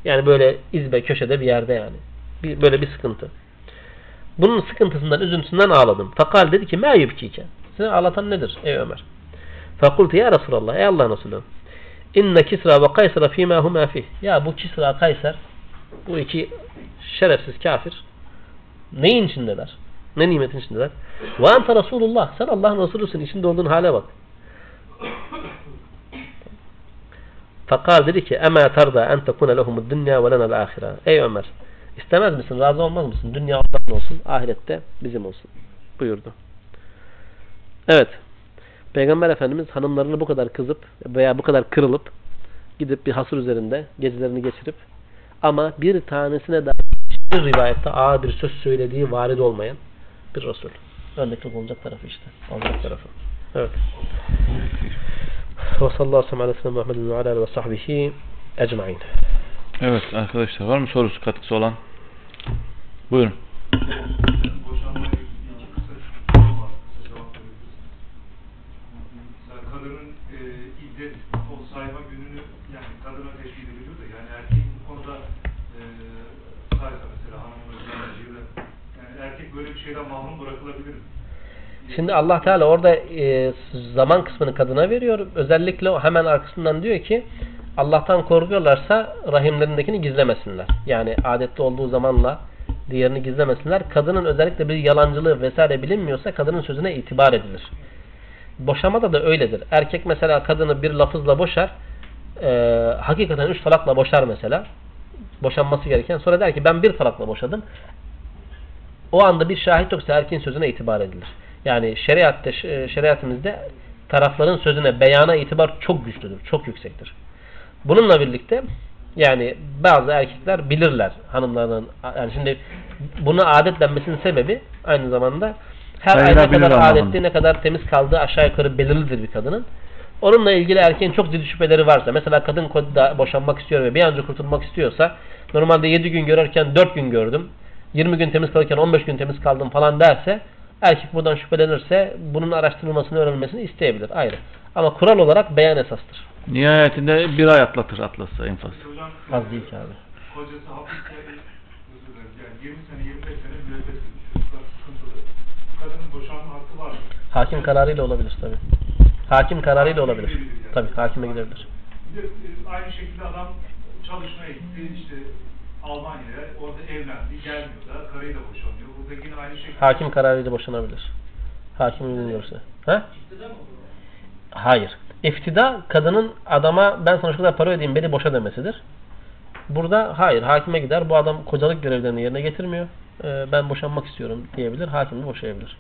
Yani böyle izbe köşede bir yerde yani. Bir, böyle bir sıkıntı. Bunun sıkıntısından, üzüntüsünden ağladım. Fakal dedi ki, me yubkike. Seni ağlatan nedir ey Ömer? Fakultu ya Resulallah, ey Allah'ın Resulü. İnne Kisra ve Kaysera fîmâ humâ fih. Ya bu Kisra, Kayser, bu iki şerefsiz kafir neyin içindeler? Ne nimetin içindeler? Ve ente Resulullah. Sen Allah'ın Resulüsün. İçinde olduğun hale bak. Fakal dedi ki Ema tarda en tekune lehumud dünya ve lenel ahire. Ey Ömer istemez misin? Razı olmaz mısın? Dünya onların olsun. Ahirette bizim olsun. Buyurdu. Evet. Peygamber Efendimiz hanımlarını bu kadar kızıp veya bu kadar kırılıp gidip bir hasır üzerinde gecelerini geçirip ama bir tanesine de bir rivayette ağır bir söz söylediği varid olmayan bir Resul. Örneklik olacak tarafı işte. Olacak tarafı. Evet. Ve sallallahu aleyhi ve sellem Muhammedin ve ala ve sahbihi ecmain. Evet arkadaşlar var mı sorusu katkısı olan? Buyurun. Kadının e, iddet o sayma gününü yani kadına teşkil ediliyor da yani erkek bu konuda e, saysa mesela hanımın yani erkek böyle bir şeyden mahrum bırakılabilir mi? Şimdi Allah Teala orada e, zaman kısmını kadına veriyor. Özellikle hemen arkasından diyor ki Allah'tan korkuyorlarsa rahimlerindekini gizlemesinler. Yani adette olduğu zamanla diğerini gizlemesinler. Kadının özellikle bir yalancılığı vesaire bilinmiyorsa kadının sözüne itibar edilir. Boşamada da öyledir. Erkek mesela kadını bir lafızla boşar. E, hakikaten üç talakla boşar mesela. Boşanması gereken. Sonra der ki ben bir talakla boşadım. O anda bir şahit yoksa erkeğin sözüne itibar edilir. Yani şeriatte, şeriatımızda tarafların sözüne, beyana itibar çok güçlüdür, çok yüksektir. Bununla birlikte yani bazı erkekler bilirler hanımlarının yani şimdi buna adet denmesinin sebebi aynı zamanda her ay ne kadar adetli ne kadar temiz kaldığı aşağı yukarı belirlidir bir kadının. Onunla ilgili erkeğin çok ciddi şüpheleri varsa mesela kadın koca boşanmak istiyor ve bir an önce kurtulmak istiyorsa normalde 7 gün görürken 4 gün gördüm 20 gün temiz kalırken 15 gün temiz kaldım falan derse erkek buradan şüphelenirse bunun araştırılmasını öğrenilmesini isteyebilir ayrı. Ama kural olarak beyan esastır. Nihayetinde bir ay atlatır atlasa. Hocam Az değil ki abi. kocası hapiste özür dilerim yani 20 sene 25 sene müebbet çocuklar sıkıntılı. Kadının boşanma hakkı var mı? Hakim kararıyla olabilir tabi. Hakim kararıyla olabilir. Tabi hakime gidebilir. Bir de e, aynı şekilde adam çalışmaya gitti işte Almanya'ya orada evlendi gelmiyor da karıyı da boşanıyor. Burada yine aynı şekilde Hakim kararıyla boşanabilir. Hakim uygun görürse. Ha? Hayır. İftida kadının adama ben sana şu kadar para ödeyeyim beni boşa demesidir. Burada hayır hakime gider bu adam kocalık görevlerini yerine getirmiyor. Ee, ben boşanmak istiyorum diyebilir. Hakim de boşayabilir.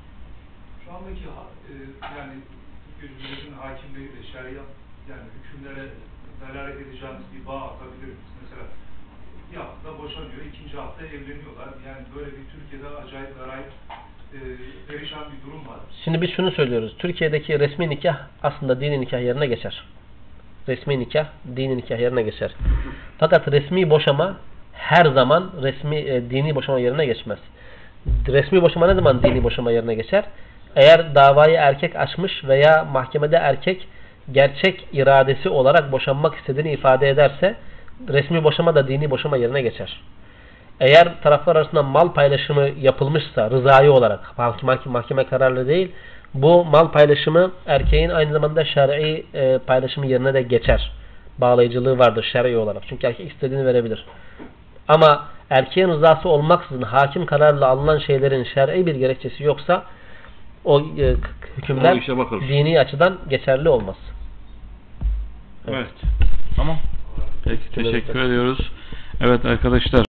şu andaki e, yani Cumhuriyet'in hakimliği de şeriat yani hükümlere delalet edeceğimiz bir bağ atabilir miyiz? Mesela bir hafta boşanıyor, ikinci hafta evleniyorlar. Yani böyle bir Türkiye'de acayip garayip e, perişan bir durum var. Şimdi biz şunu söylüyoruz. Türkiye'deki resmi nikah aslında dini nikah yerine geçer. Resmi nikah dini nikah yerine geçer. Fakat resmi boşama her zaman resmi e, dini boşama yerine geçmez. Resmi boşama ne zaman dini boşama yerine geçer? Eğer davayı erkek açmış veya mahkemede erkek gerçek iradesi olarak boşanmak istediğini ifade ederse resmi boşama da dini boşama yerine geçer. Eğer taraflar arasında mal paylaşımı yapılmışsa rızayı olarak mahkeme, mahkeme kararlı değil bu mal paylaşımı erkeğin aynı zamanda şer'i e, paylaşımı yerine de geçer. Bağlayıcılığı vardır şer'i olarak. Çünkü erkek istediğini verebilir. Ama erkeğin rızası olmaksızın hakim kararla alınan şeylerin şer'i bir gerekçesi yoksa o e, hükümler dini açıdan geçerli olmaz. Evet. Tamam. Peki teşekkür ediyoruz. Evet arkadaşlar